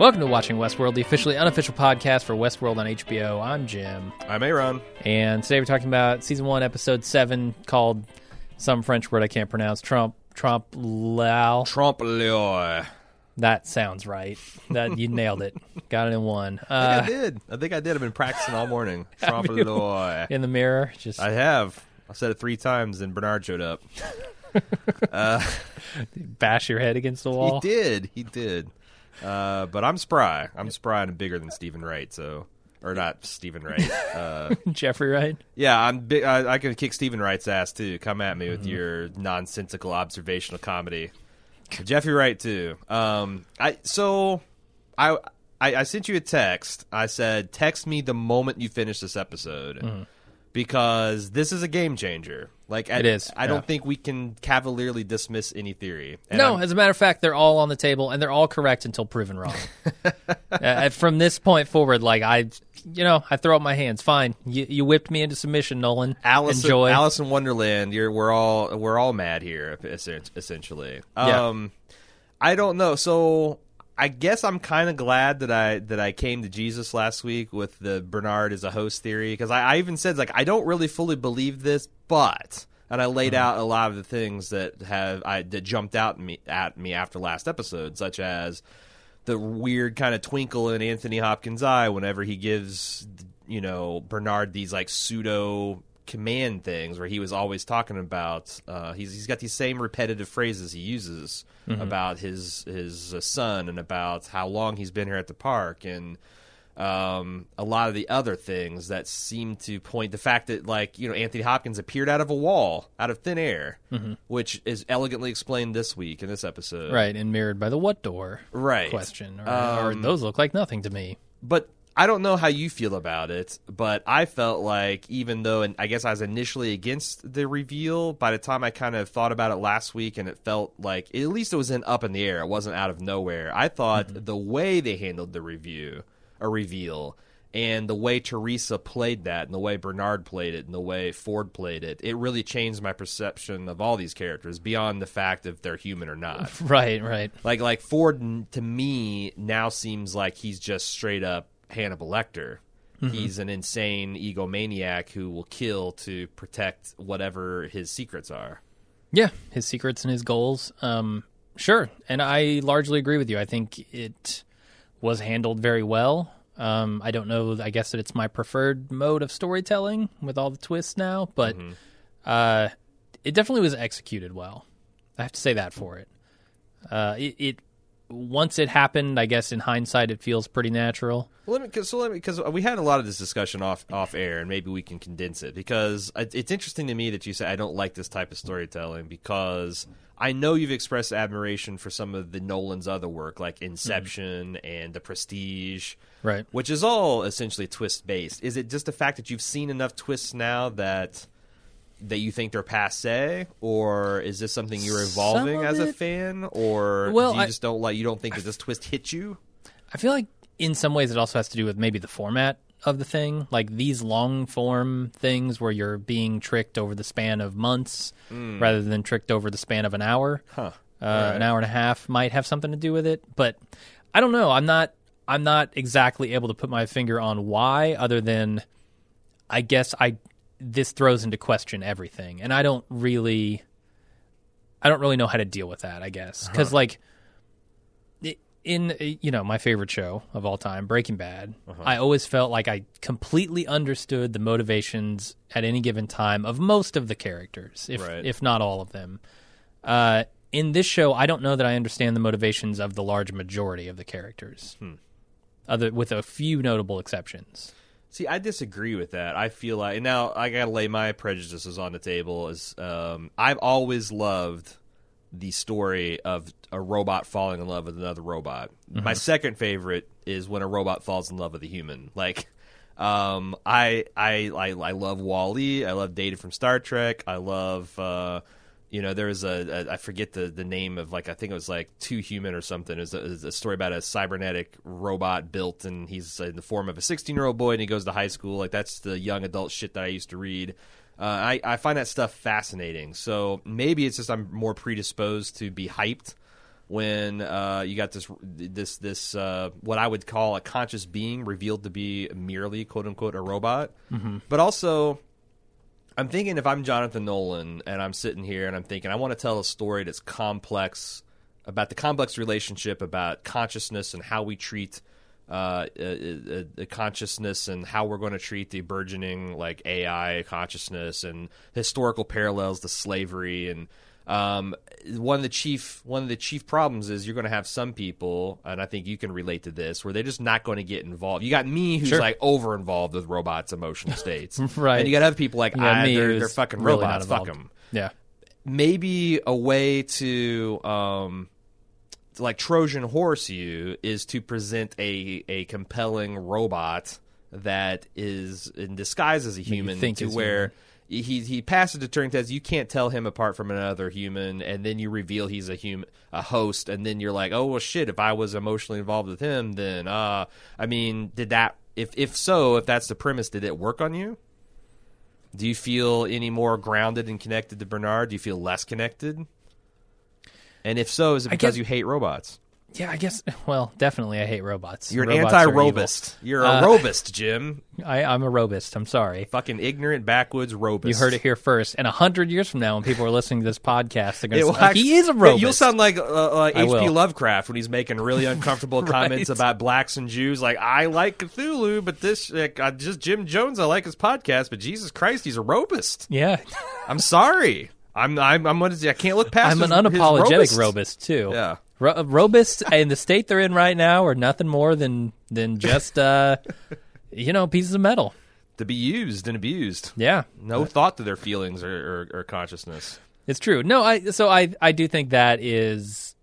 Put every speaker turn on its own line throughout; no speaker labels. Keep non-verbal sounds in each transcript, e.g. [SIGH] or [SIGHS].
Welcome to Watching Westworld, the officially unofficial podcast for Westworld on HBO. I'm Jim,
I'm Aaron.
and today we're talking about season one, episode seven, called some French word I can't pronounce. Trump, Trump, Lao.
Trump Leroy.
That sounds right. That you nailed it. Got it in one.
I
Uh,
think I did. I think I did. I've been practicing all morning. [LAUGHS] Trump Leroy.
in the mirror, just
I have. I said it three times, and Bernard showed up. [LAUGHS]
bash your head against the wall.
He did. He did. Uh, but I'm spry. I'm spry and bigger than Stephen Wright. So, or not Stephen Wright. Uh, [LAUGHS]
Jeffrey Wright.
yeah, I'm big. I, I can kick Stephen Wright's ass too. Come at me with your nonsensical observational comedy. Jeffrey Wright too. Um, I so I, I I sent you a text. I said text me the moment you finish this episode because this is a game changer. Like I,
It is,
I don't think we can cavalierly dismiss any theory. And
No,
I'm-
as a matter of fact, they're all on the table and they're all correct until proven wrong. [LAUGHS] uh, from this point forward, like I, you know, I throw up my hands. Fine, you, you whipped me into submission, Nolan.
Alice,
Enjoy.
Alice in Wonderland. You're, we're all we're all mad here, essen- essentially.
Yeah.
Um, I don't know. So I guess I'm kind of glad that I that I came to Jesus last week with the Bernard as a host theory because I, I even said like I don't really fully believe this, but and I laid
Mm-hmm.
out a lot of the things that have I that jumped out me at me after last episode, such as the weird kind of twinkle in Anthony Hopkins' eye whenever he gives you know Bernard these like pseudo command things where he was always talking about uh, he's he's got these same repetitive phrases he uses about his his uh, son and about how long he's been here at the park and um, a lot of the other things that seem to point the fact that like you know Anthony Hopkins appeared out of a wall out of thin air which is elegantly explained this week in this episode.
Right, and mirrored by the what door
right.
question, or, or
Um,
those look like nothing to me.
but I don't know how you feel about it, but I felt like even though, and I guess I was initially against the reveal, by the time I kind of thought about it last week, and it felt like at least it was in up in the air, it wasn't out of nowhere. I thought mm-hmm. the way they handled the review, a reveal, and the way Teresa played that, and the way Bernard played it, and the way Ford played it, it really changed my perception of all these characters beyond the fact if they're human or not. [LAUGHS]
Right, right.
Like like Ford to me now seems like he's just straight up Hannibal Lecter. He's an insane egomaniac who will kill to protect whatever his secrets are.
Yeah, his secrets and his goals. Um, sure, and I largely agree with you. I think it was handled very well. Um, I don't know. I guess that it's my preferred mode of storytelling with all the twists now, but uh, it definitely was executed well. I have to say that for it. Uh, it, it once it happened, I guess in hindsight, it feels pretty natural.
Well, let me so let me because we had a lot of this discussion off off air, and maybe we can condense it because it's interesting to me that you say I don't like this type of storytelling because I know you've expressed admiration for some of the Nolan's other work like mm-hmm. Inception and The Prestige,
Right.
which is all essentially twist based. Is it just the fact that you've seen enough twists now that that you think they're passe, or is this something you're evolving as a fan, or
Well,
do you
I-
just don't like you don't think that this twist hit you?
I feel like in some ways it also has to do with maybe the format of the thing. Like these long form things where you're being tricked over the span of months rather than tricked over the span of an hour.
Huh.
Uh, An hour and a half might have something to do with it, but I don't know. I'm not. I'm not exactly able to put my finger on why, other than I guess I this throws into question everything, and I don't really. I don't really know how to deal with that. I guess uh-huh. because like in you know my favorite show of all time breaking bad uh-huh. i always felt like i completely understood the motivations at any given time of most of the characters if
Right.
if not all of them uh, in this show i don't know that i understand the motivations of the large majority of the characters hmm. other with a few notable exceptions
See, I disagree with that. I feel like and now I gotta lay my prejudices on the table. Is um, I've always loved the story of a robot falling in love with another robot. My second favorite is when a robot falls in love with a human. Like, um, I I I, I love WALL-E. I love Data from Star Trek. I love. Uh, you know, there was a, a I forget the, the name of like I think it was like Two Human or something. It was a, it was a story about a cybernetic robot built, and he's in the form of a 16 year old boy, and he goes to high school. Like that's the young adult shit that I used to read. Uh, I I find that stuff fascinating. So maybe it's just I'm more predisposed to be hyped when uh, you got this this this uh, what I would call a conscious being revealed to be merely quote unquote a robot, mm-hmm. but also. I'm thinking if I'm Jonathan Nolan and I'm sitting here and I'm thinking I want to tell a story that's complex about the complex relationship about consciousness and how we treat uh, uh, uh, uh a, a, consciousness and how we're going to treat the burgeoning like AI consciousness and historical parallels to slavery and um, one of the chief one of the chief problems is you're going to have some people, and I think you can relate to this, where they're just not going to get involved. You got me, who's
Sure.
like over involved with robots' emotional states, [LAUGHS]
Right.
And you got other people like
got
I,
me
they're, they're fucking
really
robots, fuck them.
Yeah.
Maybe a way to um, like Trojan horse you is to present a a compelling robot that is in disguise as a human to where he he passes the Turing test. You can't tell him apart from another human, and then you reveal he's a human, a host, and then you're like, oh well, shit. If I was emotionally involved with him, then uh, I mean, did that? If if so, if that's the premise, did it work on you? Do you feel any more grounded and connected to Bernard? Do you feel less connected? And if so, is it because
guess-
you hate robots?
Yeah, I guess. [LAUGHS] Well, definitely, I hate robots.
You're an
Robots are
anti-robist. You're a
Uh,
robist, Jim. [LAUGHS]
I, I'm a robist. I'm sorry.
Fucking ignorant, backwoods robist.
You heard it here first. And a hundred years from now, when people are listening to this podcast, they're going to say, "Oh, "He is a
Yeah. You'll sound like uh, uh, H.P. Lovecraft when he's making really uncomfortable [LAUGHS] comments about blacks and Jews. Like, I like Cthulhu, but this, like, I just Jim Jones. I like his podcast, but Jesus Christ, he's a robist.
yeah,
I'm sorry. I'm I'm I'm what is I can't look past.
I'm an
his- his
unapologetic
robist.
robist too.
Yeah.
Ro- robists in the state they're in right now are nothing more than than just uh, [LAUGHS] you know pieces of metal.
To be used and abused.
Yeah,
No thought to their feelings or, or, or consciousness.
It's true. No, I so I I do think that is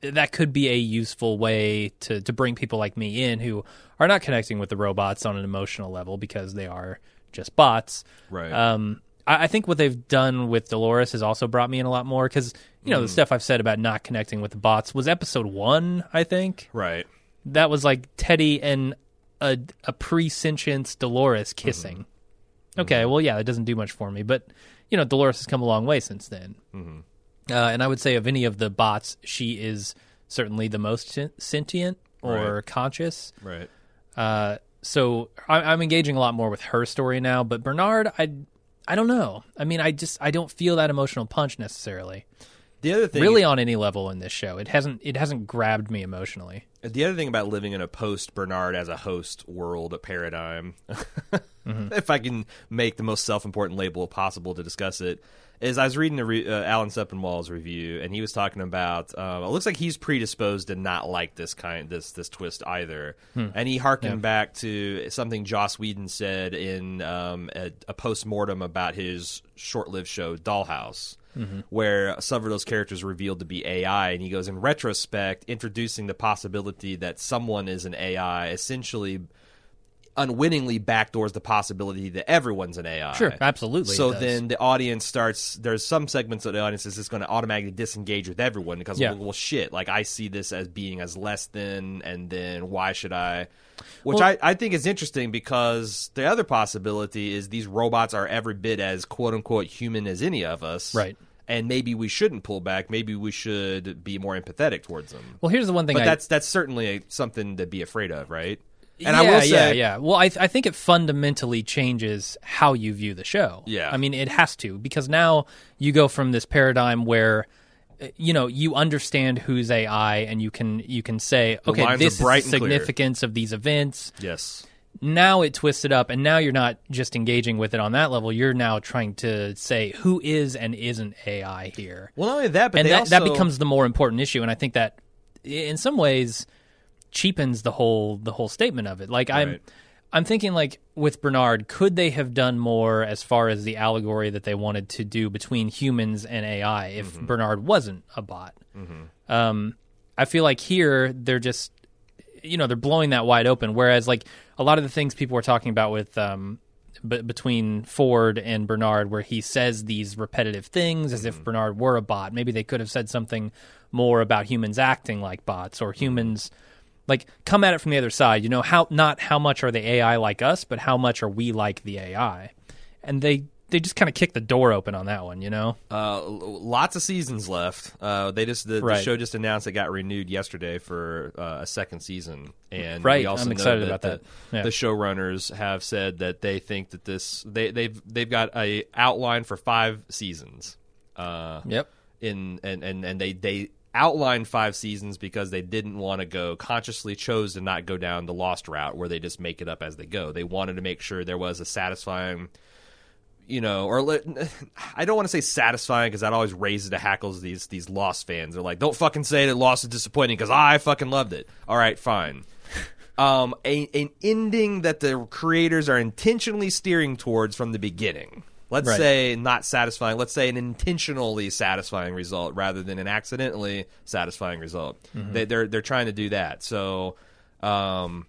that could be a useful way to to bring people like me in who are not connecting with the robots on an emotional level because they are just bots.
Right.
Um, I, I think what they've done with Dolores has also brought me in a lot more because you know the stuff I've said about not connecting with the bots was episode one. I think
right.
that was like Teddy and a a pre sentience Dolores kissing. Okay, well, yeah, it doesn't do much for me, but you know, Dolores has come a long way since then. Mm-hmm. Uh, and I would say of any of the bots, she is certainly the most sentient or
Right.
conscious.
Right.
Uh, so I, I'm engaging a lot more with her story now. But Bernard, I I don't know. I mean, I just I don't feel that emotional punch necessarily.
The other thing,
Really, on any level in this show, it hasn't it hasn't grabbed me emotionally.
The other thing about living in a post Bernard as a host world, a paradigm, [LAUGHS] if I can make the most self important label possible to discuss it, is I was reading a re- uh, Alan Sepinwall's review, and he was talking about. Uh, it looks like he's predisposed to not like this kind this this twist either, and he harkened back to something Joss Whedon said in um, a, a post mortem about his short lived show Dollhouse Mm-hmm. where some of those characters revealed to be AI, and he goes in retrospect, introducing the possibility that someone is an AI, essentially unwittingly backdoors the possibility that everyone's an AI.
Sure, absolutely
So then the audience starts. There's some segments of the audience is just going to automatically disengage with everyone because
Yeah.
well, well, shit. Like I see this as being as less than, and then why should I? Which
Well-
I, I think is interesting because the other possibility is these robots are every bit as quote unquote human as any of us.
Right.
And maybe we shouldn't pull back. Maybe we should be more empathetic towards them.
Well, here's the one thing.
But
I,
that's that's certainly a, something to be afraid of, right? And
yeah,
I will say,
yeah, yeah. Well, I I think it fundamentally changes how you view the show.
Yeah.
I mean, it has to because now you go from this paradigm where. uh, You know, you understand who's AI, and you can you can say, okay, this is the
and clear.
significance of these events.
yes,
Now it twisted up, and now you're not just engaging with it on that level. You're now trying to say who is and isn't AI here
well, not only that, but
and
they
that,
also,
that becomes the more important issue and i think that in some ways cheapens the whole the whole statement of it. Like i'm
Right.
i'm thinking like with bernard could they have done more as far as the allegory that they wanted to do between humans and ai if
Mm-hmm.
bernard wasn't a bot? Um i feel like here they're just you know they're blowing that wide open. Whereas like a lot of the things people were talking about with um b- between Ford and Bernard where he says these repetitive things as if Bernard were a bot. Maybe they could have said something more about humans acting like bots or humans like come at it from the other side you know how not how much are the AI like us but how much are we like the AI and they they just kind of kicked the door open on that one, you know.
Uh, lots of seasons left. Uh, they just the, the show just announced it got renewed yesterday for uh, a second season, and
Right,
we also
I'm
know
excited
that
about that.
The,
Yeah.
the showrunners have said that they think that this they they've they've got a outline for five seasons. Uh,
Yep.
in and and and they they outlined five seasons because they didn't want to go consciously chose to not go down the lost route where they just make it up as they go. They wanted to make sure there was a satisfying you know, or [LAUGHS] I don't want to say satisfying because that always raises the hackles of these these Lost fans. They're like, don't fucking say that Lost is disappointing because I fucking loved it. All right, fine. [LAUGHS] Um, a, an ending that the creators are intentionally steering towards from the beginning. Let's
Right.
say not satisfying. Let's say an intentionally satisfying result rather than an accidentally satisfying result. They, they're they're trying to do that. So, um,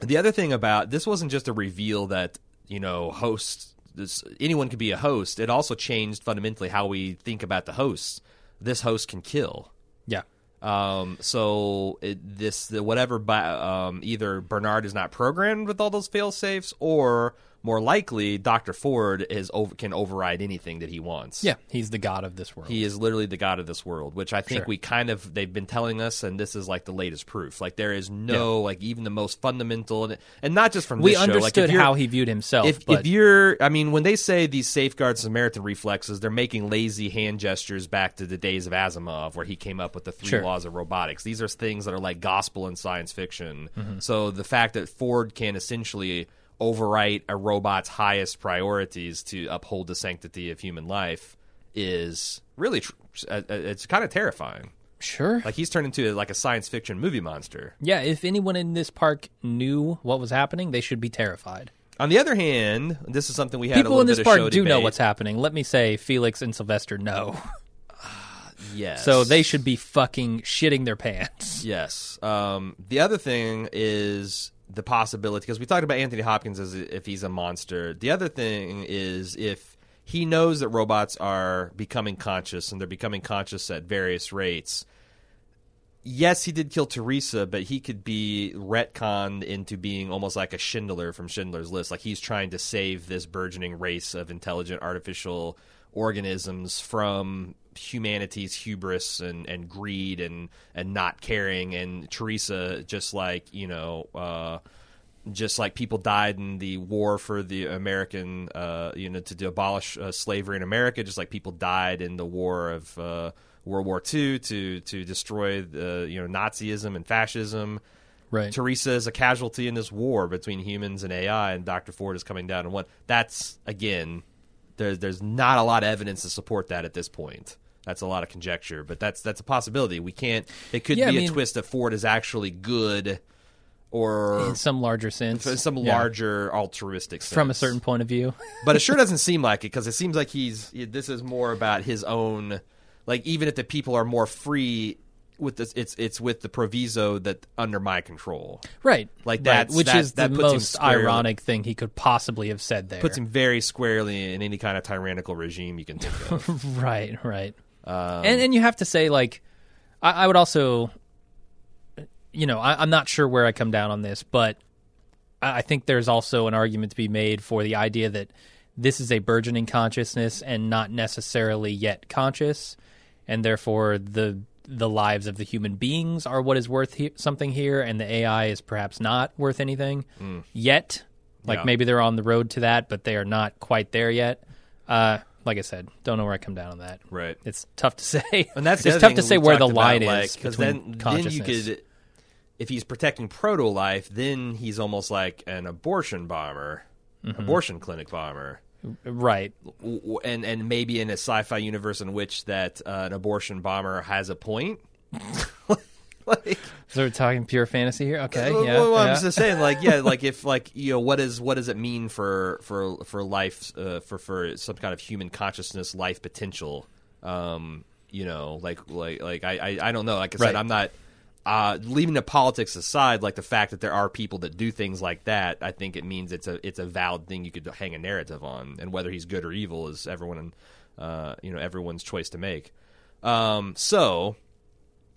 the other thing about this wasn't just a reveal that you know hosts this, anyone could be a host. It also changed fundamentally how we think about the hosts. This host can kill.
Yeah.
Um, so it, this the, whatever by, um, either Bernard is not programmed with all those fail safes, or more likely Doctor Ford is over, can override anything that he wants.
Yeah. He's the god of this world.
He is literally the god of this world, which I think
Sure.
we kind of they've been telling us, and this is like the latest proof. Like there is no like even the most fundamental, and, and not just from
we
this show. Like,
understood how he viewed himself,
if,
but
if you're i mean when they say these safeguard samaritan reflexes they're making lazy hand gestures back to the days of asimov where he came up with the three
Sure.
laws of robotics these are things that are like gospel in science fiction
Mm-hmm.
so the fact that ford can essentially overwrite a robot's highest priorities to uphold the sanctity of human life is really tr- uh, uh, it's kind of terrifying
sure.
like he's turned into like a science fiction movie monster
yeah. If anyone in this park knew what was happening, they should be terrified.
on the other hand this is something we had a
People in this park do know what's happening. Let me say, Felix and Sylvester know. [LAUGHS]
yes
So they should be fucking shitting their pants.
Yes. Um, the other thing is the possibility because we talked about Anthony Hopkins as if he's a monster. The other thing is if he knows that robots are becoming conscious and they're becoming conscious at various rates. Yes, he did kill Teresa, but he could be retconned into being almost like a Schindler from Schindler's List. Like he's trying to save this burgeoning race of intelligent artificial organisms from humanity's hubris and, and greed and, and not caring. And Teresa, just like, you know, uh, just like people died in the war for the American, uh, you know, to, to abolish uh, slavery in America, just like people died in the war of uh, World War II to to destroy the you know Nazism and fascism.
Right.
Teresa is a casualty in this war between humans and AI, and Doctor Ford is coming down. And what that's again, there's there's not a lot of evidence to support that at this point. That's a lot of conjecture, but that's that's a possibility. We can't. It could
Yeah, I
be a twist that Ford is actually good, or
in some larger sense.
in some
Yeah.
larger altruistic sense.
From a certain point of view. [LAUGHS]
but it sure [LAUGHS] doesn't seem like it because it seems like he's this is more about his own like even if the people are more free with this it's it's with the proviso that under my control
Right.
Like
right. Which
that-
is
that
the most
squarely-
ironic thing he could possibly have said there.
puts him very squarely in any kind of tyrannical regime you can think of [LAUGHS]
right, right.
Um,
and and you have to say like I, I would also you know, I, I'm not sure where I come down on this, but I, I think there's also an argument to be made for the idea that this is a burgeoning consciousness and not necessarily yet conscious, and therefore the the lives of the human beings are what is worth he- something here, and the AI is perhaps not worth anything yet. Like
Yeah.
maybe they're on the road to that, but they are not quite there yet. Uh, like I said, don't know where I come down on that.
right
It's tough to [LAUGHS] say.
and that's
it's tough to say where the
talked about,
line
like,
is
'cause
between
then then you could if he's protecting proto life then he's almost like an abortion bomber
Mm-hmm.
abortion clinic bomber
right.
and and maybe in a sci-fi universe in which that uh, an abortion bomber has a point. [LAUGHS] [LAUGHS] like,
So we're talking pure fantasy here. Okay,
well,
yeah,
well,
yeah.
I'm just saying, like, yeah, like if [LAUGHS] like you know, what is what does it mean for for for life uh, for for some kind of human consciousness, life potential? Um, you know, like like like I I, I don't know. Like I said, I'm not. Uh, leaving the politics aside, like the fact that there are people that do things like that, I think it means it's a it's a valid thing you could hang a narrative on, and whether he's good or evil is everyone, uh, you know, everyone's choice to make. Um, so,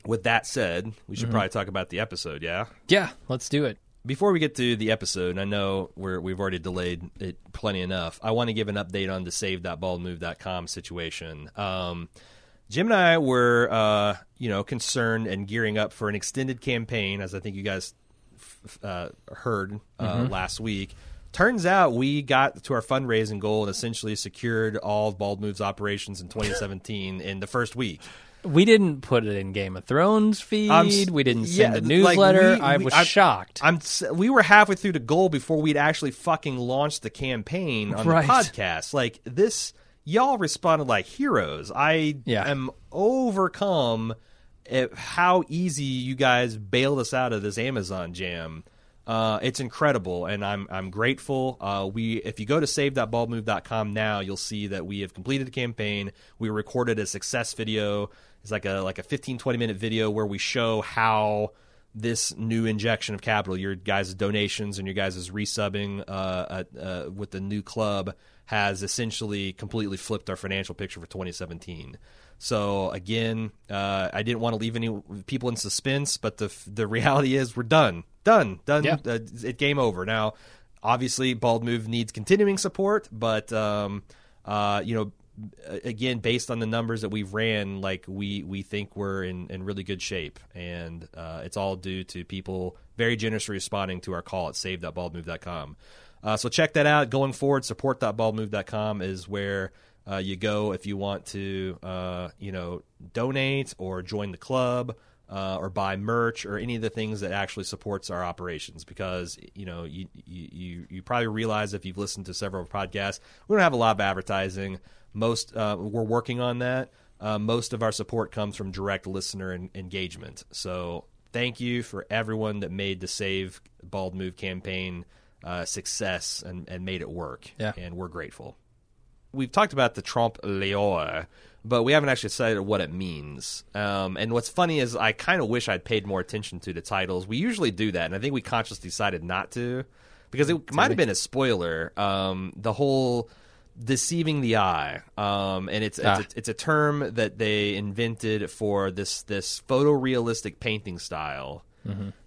with that said, we should
Mm-hmm.
probably talk about the episode. Yeah,
yeah, let's do it.
before we get to the episode, and I know we're, we've already delayed it plenty enough. I want to give an update on the save.baldmove.com situation. Um, Jim and I were, uh, you know, concerned and gearing up for an extended campaign, as I think you guys f- uh, heard uh, last week. Turns out we got to our fundraising goal and essentially secured all Bald Moves operations in 2017 in the first week.
We didn't put it in Game of Thrones feed.
S-
we didn't
yeah,
send a
like,
newsletter.
we-
I
we-
was
I'm-
shocked.
I'm we were halfway through the goal before we'd actually fucking launched the campaign on
Right.
the podcast. Like this, y'all responded like heroes. I
Yeah.
am overcome at how easy you guys bailed us out of this Amazon jam. Uh, it's incredible, and I'm I'm grateful. Uh, we if you go to save.baldmove.com now, you'll see that we have completed the campaign. We recorded a success video. It's like a like a 15 20 minute video where we show how this new injection of capital, your guys' donations and your guys' resubbing uh, uh, with the new club, has essentially completely flipped our financial picture for 2017. So again, uh, I didn't want to leave any people in suspense, but the the reality is we're done, done, done.
Yeah.
Uh, it game over now. Obviously, Bald Move needs continuing support, but um, uh, you know, again, based on the numbers that we've ran, like we we think we're in, in really good shape, and uh, it's all due to people very generously responding to our call at save.baldmove.com. Uh, so check that out. Going forward, support.baldmove.com is where uh, you go if you want to, uh, you know, donate or join the club. Uh, or buy merch or any of the things that actually supports our operations because you know you, you you probably realize if you've listened to several podcasts we don't have a lot of advertising most uh, we're working on that uh, most of our support comes from direct listener en- engagement so thank you for everyone that made the save bald move campaign uh, success and, and made it work
Yeah.
and we're grateful we've talked about the trompe l'oeil, but we haven't actually said what it means. Um, and what's funny is I kind of wish I'd paid more attention to the titles. We usually do that, and I think we consciously decided not to because it might have been a spoiler. Um, the whole deceiving the eye, um, and it's it's,
Ah.
a, it's a term that they invented for this this photorealistic painting style.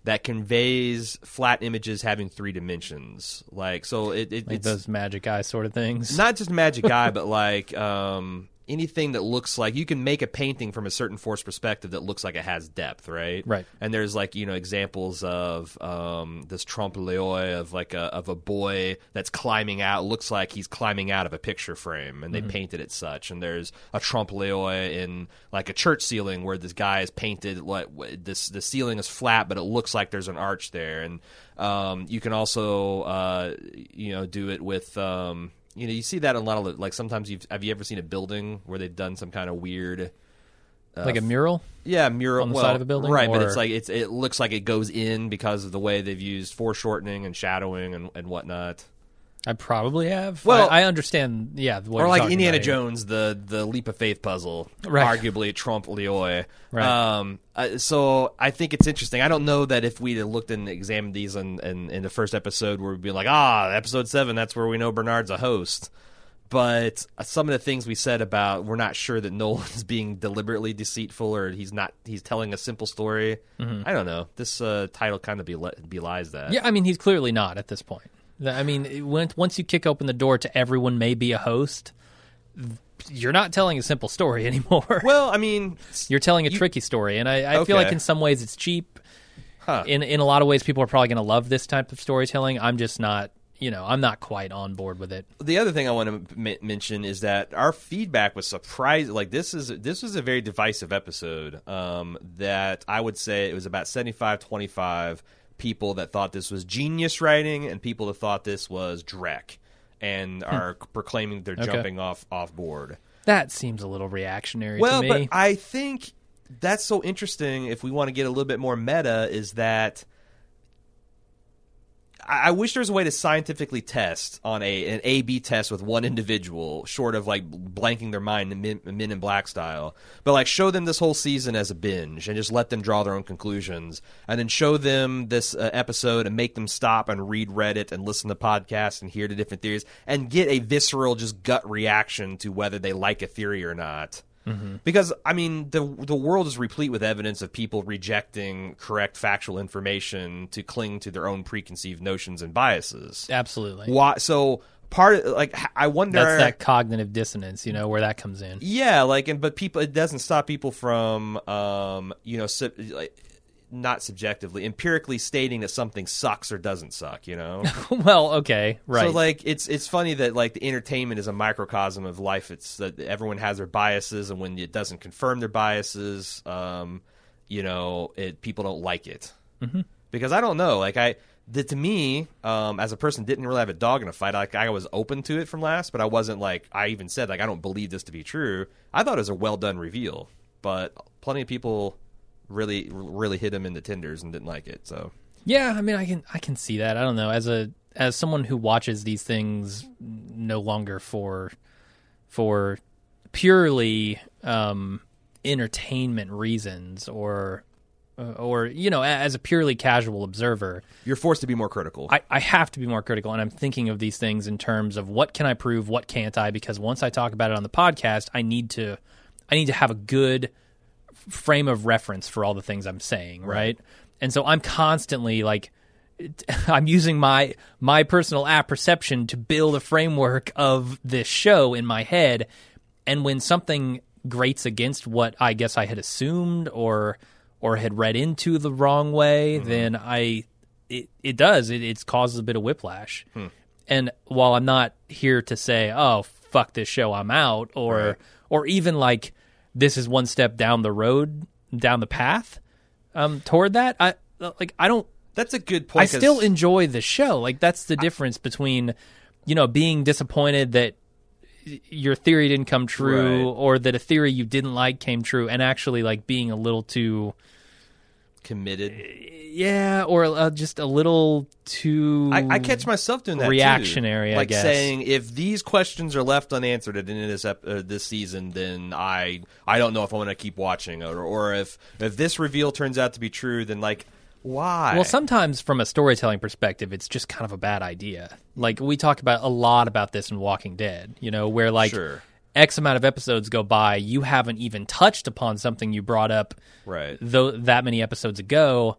That conveys flat images having three dimensions, like so. It, it
like
it's
those magic eye sort of things.
not just magic eye, [LAUGHS] but like um, anything that looks like you can make a painting from a certain force perspective that looks like it has depth, right?
Right.
And there's like you know examples of um, this trompe l'oeil of like a of a boy that's climbing out, looks like he's climbing out of a picture frame, and they painted it such. And there's a trompe l'oeil in like a church ceiling where this guy is painted like this the ceiling is flat, but it looks like there's an arch there, and um, you can also uh, you know do it with. Um, you know, you see that in a lot of like sometimes you've have you ever seen a building where they've done some kind of weird uh,
like a mural.
yeah mural
On the
well,
side of a building,
right? But it's like it's it looks like it goes in because of the way they've used foreshortening and shadowing and, and whatnot.
I probably have.
Well-
I, I understand. Yeah, what
or like Indiana
about.
Jones, the the leap of faith puzzle,
Right.
arguably trump Leoy.
Right.
Um, uh, so I think it's interesting. I don't know that if we'd looked and examined these in, in, in the first episode, where we'd be like, ah, episode seven, that's where we know Bernard's a host. But uh, some of the things we said about we're not sure that [LAUGHS] Nolan is being deliberately deceitful or he's not he's telling a simple story. I don't know. This uh, title kind of beli- belies that.
Yeah, I mean, he's clearly not at this point. I mean, once you kick open the door to everyone may be a host, you're not telling a simple story [LAUGHS] anymore.
Well, I mean,
you're telling a tricky story, and I, I feel like in some ways it's cheap.
Huh.
In in a lot of ways, people are probably going to love this type of storytelling. I'm just not. You know, I'm not quite on board with it.
the other thing I want to m- mention is that our feedback was surprising. Like this is this was a very divisive episode. Um, that I would say it was about 75-25 people that thought this was genius writing, and people that thought this was dreck, and are proclaiming they're
Hmm. Okay.
jumping off off board.
That seems a little reactionary
Well,
to
but. I think that's so interesting. If we want to get a little bit more meta, is that I wish there was a way to scientifically test on a an A B test with one individual, short of like blanking their mind, Men, Men in Black style. But like show them this whole season as a binge and just let them draw their own conclusions, and then show them this uh, episode and make them stop and read Reddit and listen to podcasts and hear the different theories and get a visceral, just gut reaction to whether they like a theory or not Because I mean, the the world is replete with evidence of people rejecting correct factual information to cling to their own preconceived notions and biases.
Absolutely.
Why? So part of, like I wonder.
That's that cognitive dissonance, you know, where that comes in.
Yeah, like, and but people, it doesn't stop people from, um, you know, like, not subjectively, empirically stating that something sucks or doesn't suck. You know, [LAUGHS]
well, okay, right.
so like it's it's funny that like the entertainment is a microcosm of life. It's that everyone has their biases, and when it doesn't confirm their biases, um, you know, it people don't like it
Mm-hmm.
because I don't know, like I. The, to me, um, as a person, didn't really have a dog in a fight. Like I was open to it from last, but I wasn't like I even said like I don't believe this to be true. I thought it was a well done reveal, but plenty of people really really hit him in the tenders and didn't like it. So
Yeah, I mean, I can I can see that. I don't know as a as someone who watches these things no longer for for purely um, entertainment reasons or uh, or you know as a purely casual observer,
you're forced to be more critical.
I, I have to be more critical, and I'm thinking of these things in terms of what can I prove, what can't I? Because once I talk about it on the podcast, I need to I need to have a good frame of reference for all the things I'm saying, right? And so I'm constantly like [LAUGHS] I'm using my my personal app perception to build a framework of this show in my head and when something grates against what I guess I had assumed or or had read into the wrong way, mm-hmm. then I it, it does it, it causes a bit of whiplash. Hmm. And while I'm not here to say, "Oh, fuck this show, I'm out," or
Right.
or even like this is one step down the road, down the path um, toward that, I like I don't
That's a good point.
I still enjoy the show. Like that's the difference between, you know, being disappointed that your theory didn't come true
Right.
or that a theory you didn't like came true and actually like being a little too
committed.
yeah or uh, just a little too
I, I catch myself doing that too.
Reactionary, I
like
guess.
saying if these questions are left unanswered at the end of this ep- uh, this season, then I I don't know if I want to keep watching, or or if if this reveal turns out to be true, then like why?
Well, sometimes from a storytelling perspective, it's just kind of a bad idea. Like we talk about a lot about this in Walking Dead, you know, where like
Sure.
X amount of episodes go by, you haven't even touched upon something you brought up
right.
though that many episodes ago.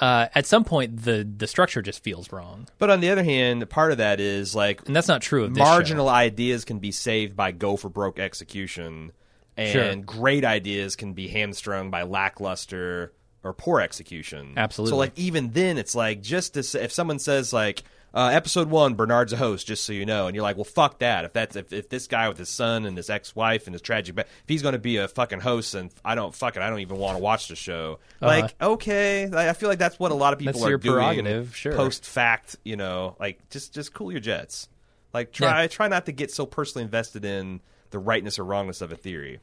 Uh, at some point, the the structure just feels wrong,
But on the other hand, part of that is like
and that's not true of this
marginal
show.
ideas can be saved by go for broke execution, and
Sure.
great ideas can be hamstrung by lackluster or poor execution.
Absolutely.
So, like even then, it's like just to say, if someone says like uh, episode one, Bernard's a host, just so you know, and you're like, well, fuck that. If that's if, if this guy with his son and his ex wife and his tragic, if he's going to be a fucking host, and I don't fuck it, I don't even want to watch the show. Like, okay, I I feel like that's what a lot of people
Uh-huh. That's
are
your
doing.
sure.
Post fact, you know, like just just cool your jets. Like try try not to get so personally invested in the rightness or wrongness of a theory.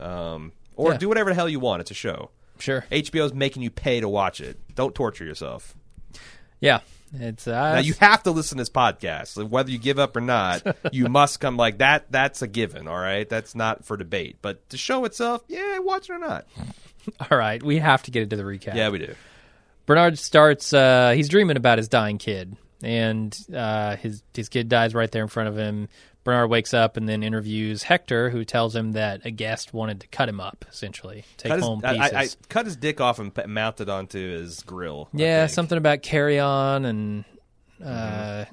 Um, or
Yeah.
do whatever the hell you want. It's a show.
Sure,
HBO's making you pay to watch it. Don't torture yourself.
yeah, it's uh,
Now you have to listen to this podcast, whether you give up or not. [LAUGHS] you must come like that. That's a given. All right, that's not for debate. But the show itself, yeah, watch it or not. [LAUGHS]
all right. We have to get into the recap.
Yeah, we do.
Bernard starts. Uh, he's dreaming about his dying kid, and uh, his his kid dies right there in front of him. Bernard wakes up and then interviews Hector, who tells him that a guest wanted to cut him up, essentially take
Cut
home
I,
pieces.
I, I cut his dick off and mount it onto his grill.
Yeah, something about carry on and uh,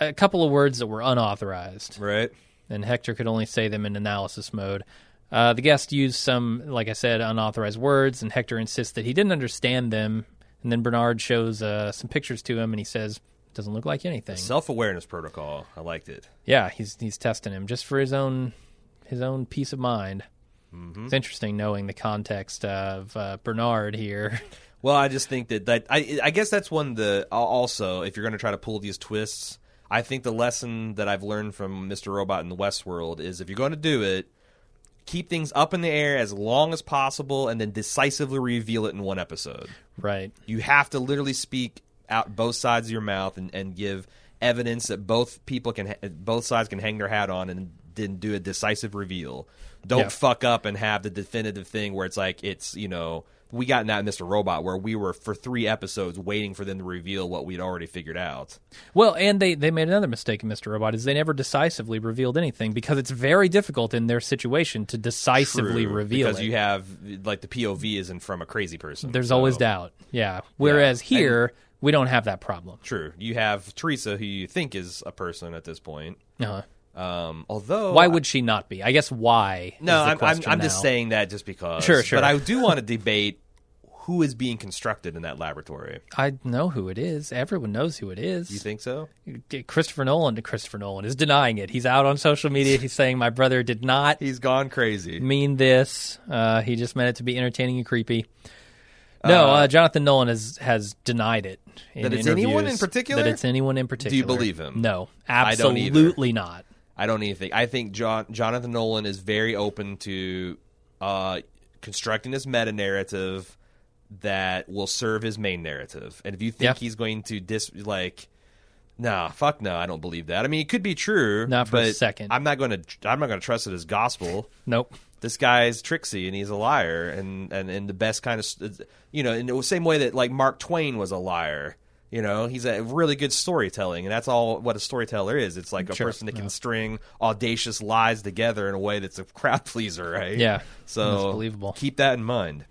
a couple of words that were unauthorized,
right.
and Hector could only say them in analysis mode. Uh, the guest used some, like I said, unauthorized words, and Hector insists that he didn't understand them. And then Bernard shows uh, some pictures to him, and he says, "Doesn't look like anything."
Self awareness protocol. I liked it.
yeah, he's he's testing him just for his own his own peace of mind.
Mm-hmm.
It's interesting knowing the context of uh, Bernard here. [LAUGHS]
Well, I just think that that I I guess that's one the also if you're going to try to pull these twists, I think the lesson that I've learned from Mr. Robot in the Westworld is if you're going to do it, keep things up in the air as long as possible and then decisively reveal it in one episode.
right.
You have to literally speak out both sides of your mouth and, and give evidence that both people can both sides can hang their hat on and then do a decisive reveal. Don't
Yeah.
fuck up and have the definitive thing where it's like it's you know we got in that Mr. Robot where we were for three episodes waiting for them to reveal what we'd already figured out.
Well, and they, they made another mistake in Mr. Robot is they never decisively revealed anything because it's very difficult in their situation to decisively
True,
reveal
because
it.
you have like the POV isn't from a crazy person.
There's
so-
always doubt. Yeah. Whereas
Yeah.
here we don't have that problem.
True. You have Teresa, who you think is a person at this point.
Uh,
Um, although,
why would she not be? I guess why.
no?
is the
I'm, I'm, I'm just saying that just because.
Sure, sure.
But I do want to debate who is being constructed in that laboratory.
I know who it is. Everyone knows who it is.
You think so?
Christopher Nolan? Christopher Nolan is denying it. He's out on social media. He's saying my brother did not [LAUGHS]
He's gone crazy.
mean this. Uh, he just meant it to be entertaining and creepy. No, uh, Jonathan Nolan has has denied it. In
That it's anyone in particular?
That it's anyone in particular.
Do you believe him?
No,
I
absolutely not.
I don't even think. I think John, Jonathan Nolan is very open to uh, constructing this meta narrative that will serve his main narrative. And if you think
Yeah.
he's going to dis like, nah, fuck no, I don't believe that. I mean, it could be true,
Not for a second.
I'm not going to. I'm not going to trust it as gospel.
Nope.
This guy's tricksy and he's a liar, and and in the best kind of, you know, in the same way that like Mark Twain was a liar. You know, he's a really good storytelling, and that's all what a storyteller is. It's like a
Sure,
person that can string audacious lies together in a way that's a crowd pleaser, right?
Yeah.
So
believable.
Keep that in mind.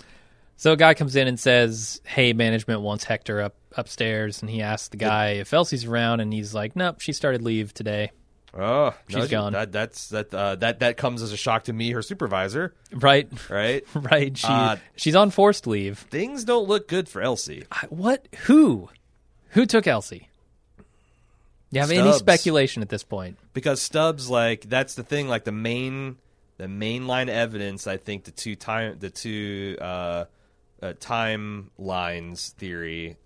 So a guy comes in and says, "Hey, management wants Hector up upstairs," and he asks the guy if Elsie's around, and he's like, "Nope, she started leave today."
Oh,
She's
no, she-
gone.
That that's that uh, that that comes as a shock to me, her supervisor,
Right,
right? [LAUGHS]
right. She
Uh,
she's on forced leave.
Things don't look good for Elsie.
I- What? Who? Who took Elsie? You have any speculation at this point?
because Stubbs like that's the thing like the main the main line of evidence I think the two time the two uh, uh, timelines theory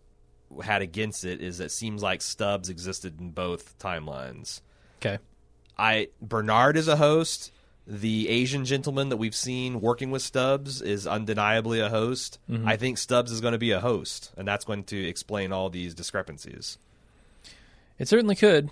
had against it is that it seems like Stubbs existed in both timelines.
Okay.
I Bernard is a host. The Asian gentleman that we've seen working with Stubbs is undeniably a host. Mm-hmm. I think Stubbs is going to be a host, and that's going to explain all these discrepancies.
It certainly could.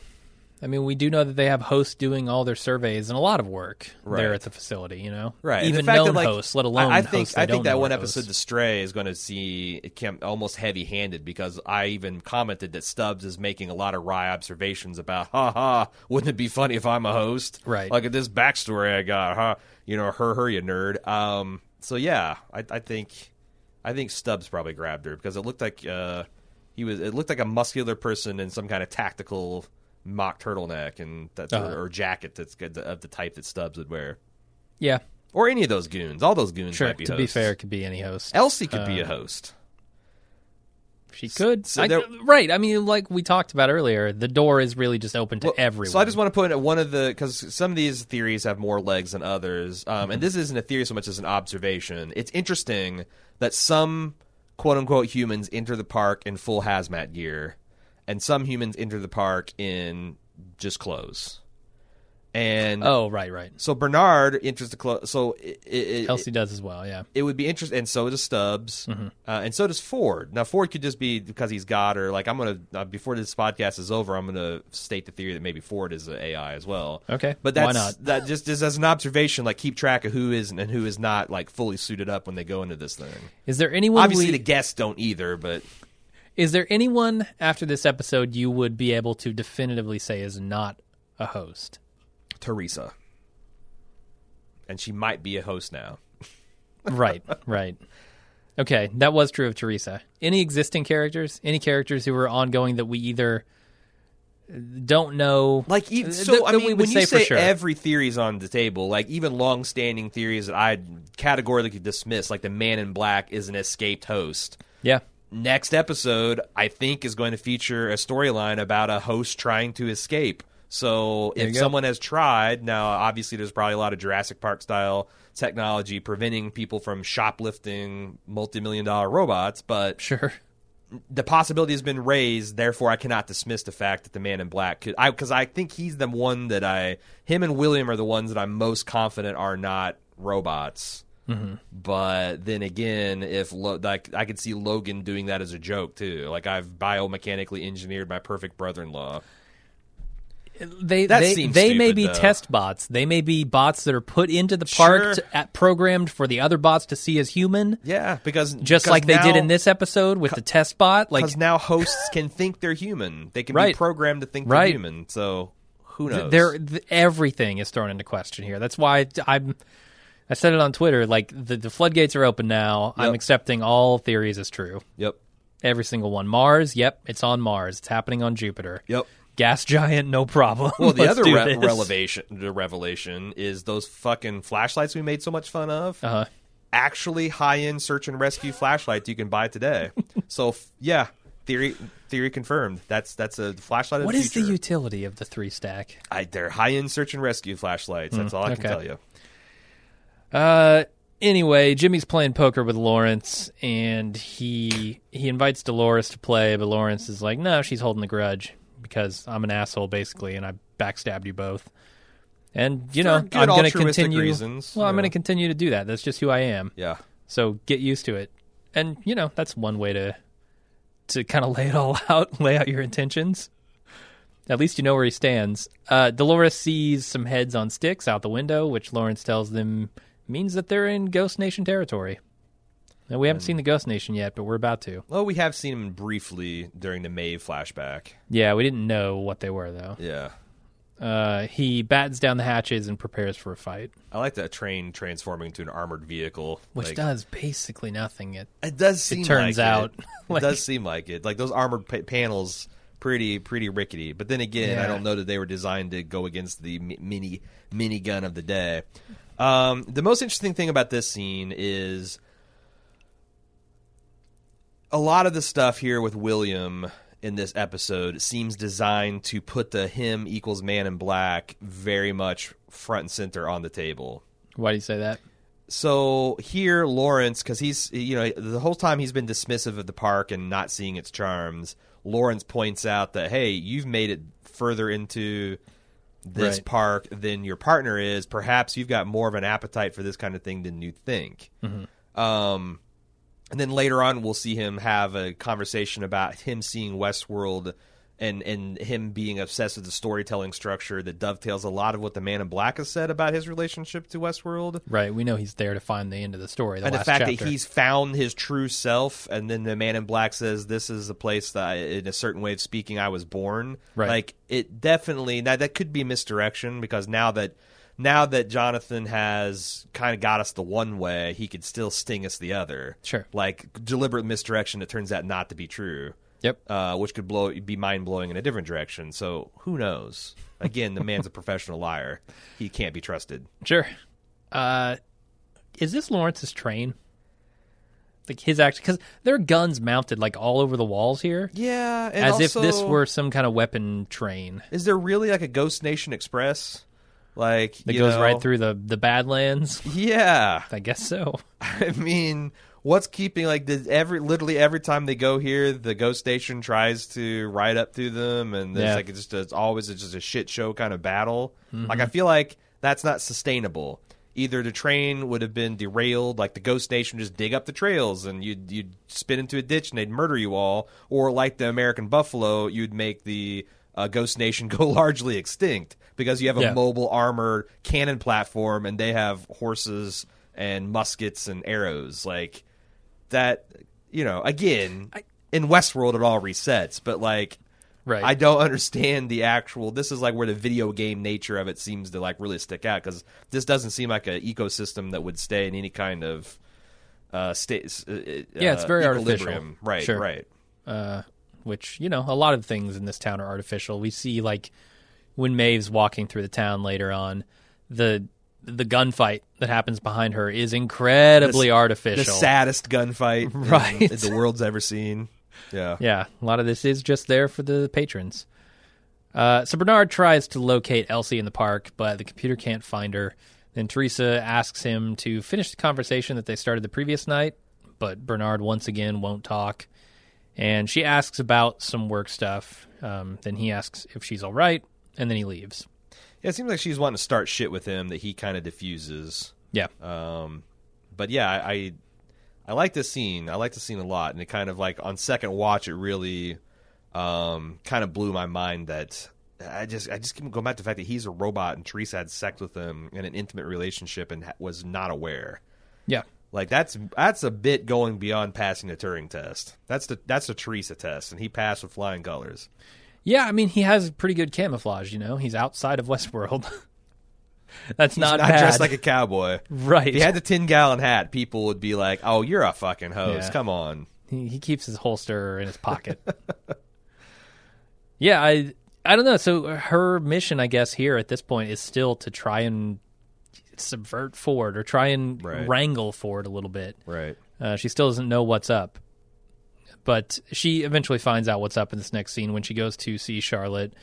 I mean, we do know that they have hosts doing all their surveys and a lot of work there at the facility. You know,
Right.
Even known
that, like,
hosts, let alone
I, think
hosts
I think that one
are
episode,
hosts.
The Stray, is going to see it came almost heavy-handed because I even commented that Stubbs is making a lot of wry observations about, ha ha, wouldn't it be funny if I'm a host?
Right.
Like at this backstory I got, huh? You know, her, her, you nerd. Um. So yeah, I, I think, I think Stubbs probably grabbed her because it looked like uh, he was. It looked like a muscular person in some kind of tactical mock turtleneck and that
Uh-huh.
or, or jacket that's good of the type that Stubbs would wear.
Yeah,
Or any of those goons. All those goons
sure.
might be
to be fair, it could be any host.
Elsie could be a host.
She could.
so
I- right. I mean, like we talked about earlier, the door is really just open to
Well,
everyone.
So I just want to put one of the because some of these theories have more legs than others, um,
Mm-hmm.
and this isn't a theory so much as an observation. It's interesting that some quote unquote humans enter the park in full hazmat gear, and some humans enter the park in just clothes. And
Oh, right, right.
so Bernard enters the clothes. So it, it,
Elsie does as well. Yeah.
it would be interesting, and so does Stubbs,
Mm-hmm.
uh, and so does Ford. Now, Ford could just be because he's God, or like I'm gonna uh, before this podcast is over, I'm gonna state the theory that maybe Ford is an AI as well.
Okay,
but
why
that's
not?
that just, just as an observation, like keep track of who is and who is not like fully suited up when they go into this thing.
Is there anyone?
Obviously,
we-
the guests don't either, but
is there anyone after this episode you would be able to definitively say is not a host?
Teresa, and she might be a host now. [LAUGHS]
right, right. Okay, that was true of Teresa. Any existing characters? Any characters who were ongoing that we either don't know?
Like even so,
that
I
we
mean,
would
when you
say for
say
sure.
every theory's on the table, like even long-standing theories that I categorically dismiss, like the Man in Black is an escaped host.
yeah,
Next episode, I think, is going to feature a storyline about a host trying to escape. So
There
if someone has tried, now obviously there's probably a lot of Jurassic Park style technology preventing people from shoplifting multi-million dollar robots, but
sure.
the possibility has been raised. Therefore, I cannot dismiss the fact that the Man in Black could. I because I think he's the one that I. Him and William are the ones that I'm most confident are not robots.
Mm-hmm.
But then again, if Lo- like I could see Logan doing that as a joke too. Like I've biomechanically engineered my perfect brother-in-law.
They
That
they, they may be
though.
test bots. They may be bots that are put into the park
Sure.
to, at, programmed for the other bots to see as human,
Yeah, because
just
because
like they did in this episode with the test bot. Like
Because now hosts can think they're human. They can
Right.
be programmed to think they're human. So who knows?
There, th- everything is thrown into question here. That's why I'm. I said it on Twitter. Like the, the floodgates are open now. I'm accepting all theories as true.
Yep.
Every single one. Mars, yep, it's on Mars. It's happening on Jupiter.
Yep.
Gas giant, no problem.
Well, the other re- revelation, the revelation is those fucking flashlights we made so much fun of.
Uh-huh.
Actually, high-end search and rescue flashlights you can buy today. [LAUGHS] so f- yeah, theory theory confirmed. That's that's a flashlight.
What
the
is the utility of the three stack?
I, they're high-end search and rescue flashlights. That's all I can tell you.
Uh, anyway, Jimmy's playing poker with Lawrence, and he he invites Dolores to play, but Lawrence is like, "No, she's holding the grudge because I'm an asshole, basically, and I backstabbed you both." And you know, I'm going to continue.
reasons,
well, I'm going to continue to do that. That's just who I am.
Yeah.
So get used to it. And you know, that's one way to to kind of lay it all [LAUGHS] out, lay out your intentions. At least you know where he stands. Uh, Dolores sees some heads on sticks out the window, which Lawrence tells them means that they're in Ghost Nation territory. Now, we haven't seen the Ghost Nation yet, but we're about to.
Well, we have seen him briefly during the Maeve flashback.
Yeah, we didn't know what they were though.
Yeah.
Uh, he battens down the hatches and prepares for a fight,
I like that train transforming into an armored vehicle.
which
Like,
does basically nothing. It
It does seem.
turns
like
out.
it. [LAUGHS]
Like-
it does seem like it. Like those armored pa- panels, pretty pretty rickety. But then again, I
Yeah.
don't know that they were designed to go against the mi- mini mini gun of the day. Um, the most interesting thing about this scene is a lot of the stuff here with William in this episode seems designed to put the him equals man in black very much front and center on the table
why do you say that?
so here lawrence because he's you know the whole time he's been dismissive of the park and not seeing its charms lawrence points out that hey you've made it further into this
Right.
park than your partner is perhaps you've got more of an appetite for this kind of thing than you think um, and then later on we'll see him have a conversation about him seeing westworld and and him being obsessed with the storytelling structure that dovetails a lot of what the man in black has said about his relationship to westworld
Right, we know he's there to find the end of the story. The
and the fact
chapter.
that he's found his true self and then the man in black says this is the place that I, in a certain way of speaking i was born
Right.
like it definitely now that could be misdirection because now that now that jonathan has kind of got us the one way he could still sting us the other
Sure.
like deliberate misdirection that turns out not to be true
Yep.
uh, which could blow be mind blowing in a different direction so who knows again the man's a [LAUGHS] professional liar he can't be trusted
Sure. Uh, is this Lawrence's train? Like his action, because there are guns mounted like all over the walls here,
yeah
as if this were some kind of weapon train
Is there really like a Ghost Nation Express? Like
that goes
know-
right through the the Badlands.
Yeah, [LAUGHS]
I guess so.
I mean, what's keeping like did every literally every time they go here, the Ghost Nation tries to ride up to them, and there's
Yeah.
like it's just it's always it's just a shit show kind of battle.
Mm-hmm.
Like I feel like that's not sustainable. Either the train would have been derailed, like the Ghost Nation would just dig up the trails and you'd you'd spin into a ditch and they'd murder you all, or like the American Buffalo, you'd make the uh, Ghost Nation [LAUGHS] go largely extinct because you have a
Yeah.
mobile armored cannon platform and they have horses and muskets and arrows like that. You know, again, in Westworld it all resets, but like
Right.
I don't understand the actual. This is like where the video game nature of it seems to like really stick out because this doesn't seem like an ecosystem that would stay in any kind of uh, state. Uh,
Yeah, it's very artificial.
Right,
Sure.
right.
uh, which you know a lot of things in this town are artificial. We see like when Maeve's walking through the town later on, the the gunfight that happens behind her is incredibly
The
artificial.
saddest gunfight [LAUGHS] in-
Right.
the world's ever seen. Yeah.
Yeah, a lot of this is just there for the patrons. Uh, so Bernard tries to locate Elsie in the park, but the computer can't find her. Then Teresa asks him to finish the conversation that they started the previous night, but Bernard once again won't talk. And she asks about some work stuff. Um, then he asks if she's all right, and then he leaves.
Yeah, it seems like she's wanting to start shit with him that he kind of diffuses.
Yeah,
Um, but yeah, I, I I like this scene. I like the scene a lot, and it kind of like on second watch, it really um, kind of blew my mind that I just I just keep going back to the fact that he's a robot and Teresa had sex with him in an intimate relationship and was not aware.
Yeah.
Like that's that's a bit going beyond passing the Turing test. That's the that's the Teresa test, and he passed with flying colors.
Yeah, I mean he has pretty good camouflage, you know. He's outside of Westworld. [LAUGHS] That's
He's
not,
not
bad.
dressed like a cowboy.
right.
If he had the ten gallon hat, people would be like, "Oh, you're a fucking hose.
Yeah.
Come on."
He, he keeps his holster in his pocket. [LAUGHS] yeah, I I don't know. So her mission, I guess, here at this point is still to try and subvert Ford or try and
Right.
wrangle Ford a little bit.
Right.
Uh, she still doesn't know what's up, but she eventually finds out what's up in this next scene when she goes to see Charlotte,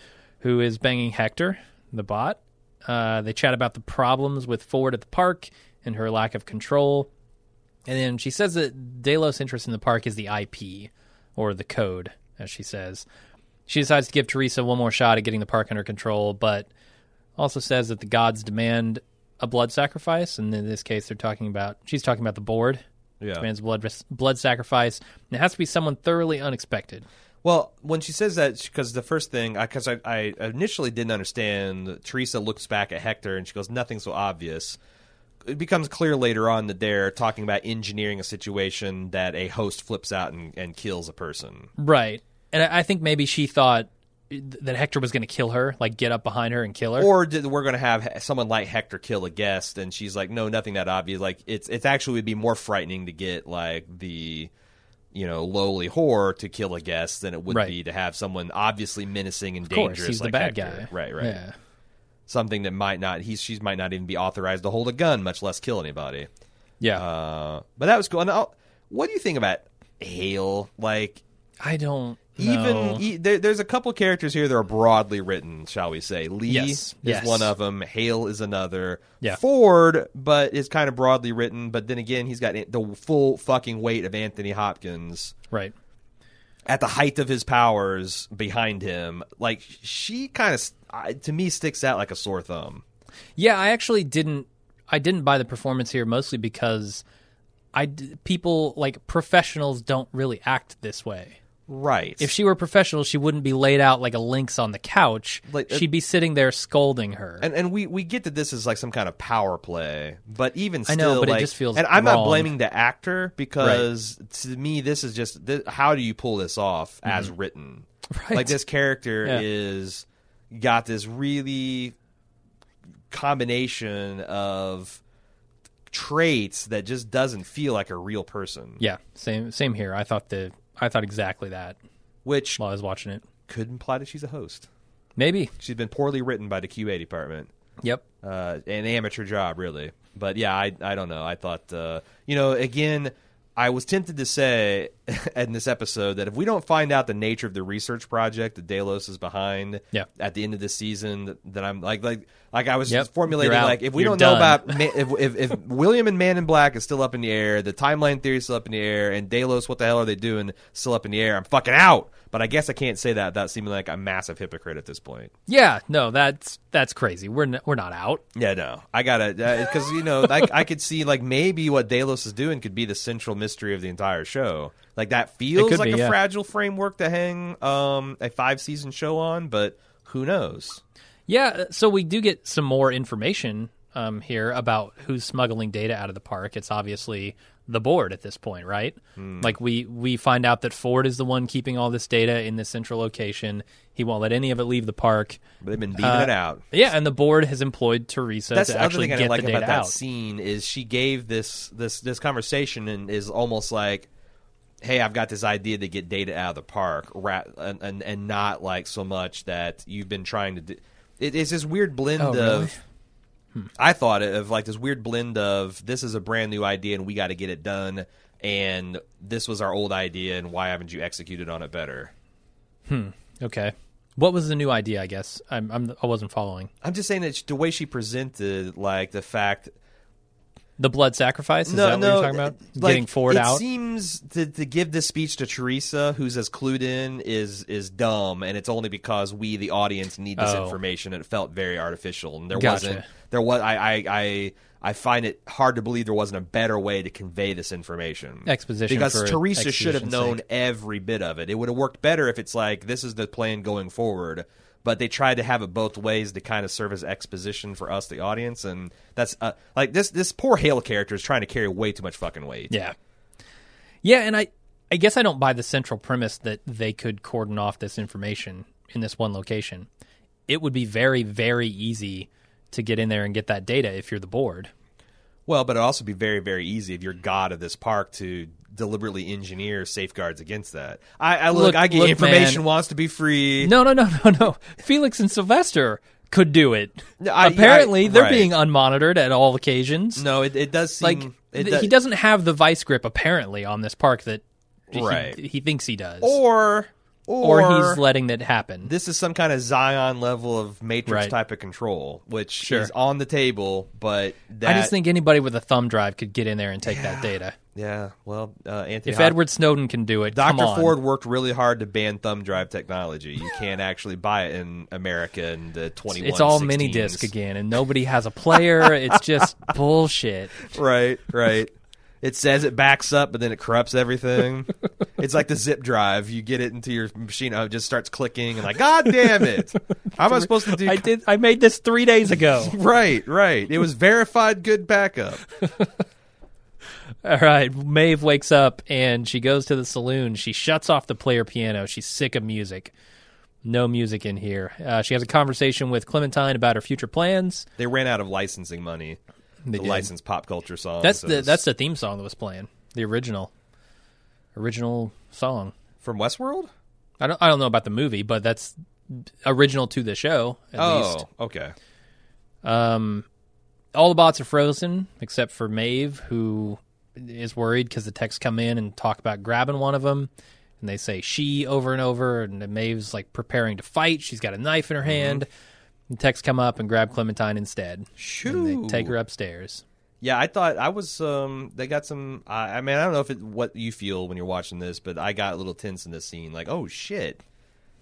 who is banging Hector, the bot. Uh, they chat about the problems with Ford at the park and her lack of control. And then she says that Delos' interest in the park is the IP, or the code, as she says. She decides to give Teresa one more shot at getting the park under control, but also says that the gods demand a blood sacrifice. And in this case, they're talking about, she's talking about the board.
Yeah.
Demands blood blood sacrifice. And it has to be someone thoroughly unexpected.
Well, when she says that, because the first thing, because I, I initially didn't understand, Teresa looks back at Hector and she goes, "Nothing so obvious." It becomes clear later on that they're talking about engineering a situation that a host flips out and, and kills a person.
Right. And I I think maybe she thought that Hector was going to kill her, like get up behind her and kill her.
Or did, we're going to have someone like Hector kill a guest, and she's like, "No, nothing that obvious." Like it's it's actually would be more frightening to get like the you know lowly whore to kill a guest than it would
Right.
be to have someone obviously menacing and
of course,
dangerous.
he's
like
the bad
Hector.
guy.
Right, right.
Yeah.
something that might not he's she might not even be authorized to hold a gun, much less kill anybody.
Yeah.
Uh, but that was cool. And I'll, what do you think about Hale? Like
I don't
even e- there, there's a couple characters here that are broadly written, shall we say? Lee
Yes,
is
yes.
one of them. Hale is another.
Yeah.
Ford, but is kind of broadly written. But then again, he's got the full fucking weight of Anthony Hopkins
right.
at the height of his powers behind him. Like she kind of to me sticks out like a sore thumb.
Yeah, I actually didn't. I didn't buy the performance here mostly because I d- people like professionals don't really act this way.
Right.
If she were professional, she wouldn't be laid out like a lynx on the couch.
Like, uh,
She'd be sitting there scolding her.
and and we we get that this is like some kind of power play, but even
I
still,
know, but it just feels
And I'm not blaming the actor because to me, this is just th- how do you pull this off as written? [LAUGHS]
Mm-hmm. Right.
Like this character
Yeah.
is got this really combination of traits that just doesn't feel like a real person.
yeah, same same here. I thought the I thought exactly that
Which
while I was watching it.
could imply that she's a host.
Maybe.
She's been poorly written by the QA department.
Yep.
uh, an amateur job, really. But yeah, I I don't know. I thought uh, you know again. I was tempted to say [LAUGHS] in this episode that if we don't find out the nature of the research project that Delos is behind
Yeah.
at the end of this season, that, that I'm like like like I was
Yep.
formulating like if we
You're
don't know about [LAUGHS] if, if if William and Man in Black is still up in the air, the timeline theory is still up in the air, and Delos, what the hell are they doing? Still up in the air. I'm fucking out. But I guess I can't say that without seeming like a massive hypocrite at this point.
Yeah. No, that's that's crazy. We're n- we're not out.
Yeah, no, I gotta because you know I, I could see like maybe what Delos is doing could be the central mystery of the entire show. Like that feels like
be,
a
yeah.
fragile framework to hang um, a five season show on, but who knows?
Yeah, uh, so we do get some more information um, here about who's smuggling data out of the park. It's obviously the board at this point, right? Like we we find out that Ford is the one keeping all this data in this central location. He won't let any of it leave the park.
But they've been beaming
Uh,
it out.
Yeah, and the board has employed Teresa
That's
to actually
thing
get
like
the
about
data
that
out.
scene is she gave this this this conversation and is almost like, "Hey, I've got this idea to get data out of the park," and and, and not like so much that you've been trying to. do it, It's this weird blend
Oh,
of.
really?
I thought of like this weird blend of this is a brand new idea and we got to get it done, and this was our old idea and why haven't you executed on it better? Hmm.
Okay, what was the new idea? I guess I'm, I'm I wasn't following
I'm just saying that the way she presented, like the fact
the blood sacrifice. Is
no,
that
no,
what you're talking about?
Uh, like,
Getting Ford
it
out.
seems to, to give this speech to Teresa, who's as clued in, is is dumb, and it's only because we, the audience, need this
Oh.
information. And it felt very artificial, and there
Gotcha.
wasn't. There was. I, I I I find it hard to believe there wasn't a better way to convey this information.
Exposition
because Teresa should have known
sake.
every bit of it. It would have worked better if it's like this is the plan going forward. But they tried to have it both ways to kind of serve as exposition for us, the audience, and that's uh, like this this poor Hale character is trying to carry way too much fucking weight.
Yeah. Yeah, and I I guess I don't buy the central premise that they could cordon off this information in this one location. It would be very very easy to get in there and get that data if you're the board.
Well, but it'd also be very, very easy if you're god of this park to deliberately engineer safeguards against that. I, I look,
Look-
I get
look,
information
man.
wants to be free.
No, no, no, no, no. Felix and Sylvester could do it.
I-
Apparently,
I-
they're
right.
being unmonitored at all occasions.
No, it, it does seem
like
it
th-
does-
he doesn't have the vice grip apparently on this park that he-
Right.
he, thinks he does,
or
or
or,
he's letting that happen.
this is some kind of Zion level of Matrix
Right.
type of control, which
Sure.
is on the table. But that,
I just think anybody with a thumb drive could get in there and take that data.
yeah. Well, uh, Anthony,
If
Hop-
Edward Snowden can do it,
Dr. Ford worked really hard to ban thumb drive technology. You can't actually buy it in America in the 21
it's all mini disc again, and nobody has a player. it's just [LAUGHS] bullshit.
Right, right. It says it backs up, but then it corrupts everything. [LAUGHS] it's like the zip drive. You get it into your machine, oh, it just starts clicking, and like, God damn it! [LAUGHS] How am I supposed to do?
I did. I made this three days ago. [LAUGHS]
Right, right. It was verified good backup.
All right. Maeve wakes up and she goes to the saloon. She shuts off the player piano. She's sick of music. No music in here. Uh, she has a conversation with Clementine about her future plans.
They ran out of licensing money.
They
to
did.
license pop culture songs.
That's the that's the theme song that was playing. The original, original song.
from Westworld.
I don't I don't know about the movie, but that's original to the show. At
Oh,
least.
okay.
Um, all the bots are frozen except for Maeve, who is worried because the texts come in and talk about grabbing one of them, and they say she over and over, and Maeve's like preparing to fight. She's got a knife in her hand. The texts come up and grab Clementine instead. And
Shoo.
they take her upstairs.
Yeah, I thought I was. Um, they got some. I, I mean, I don't know if it what you feel when you're watching this, but I got a little tense in this scene. Like, oh shit,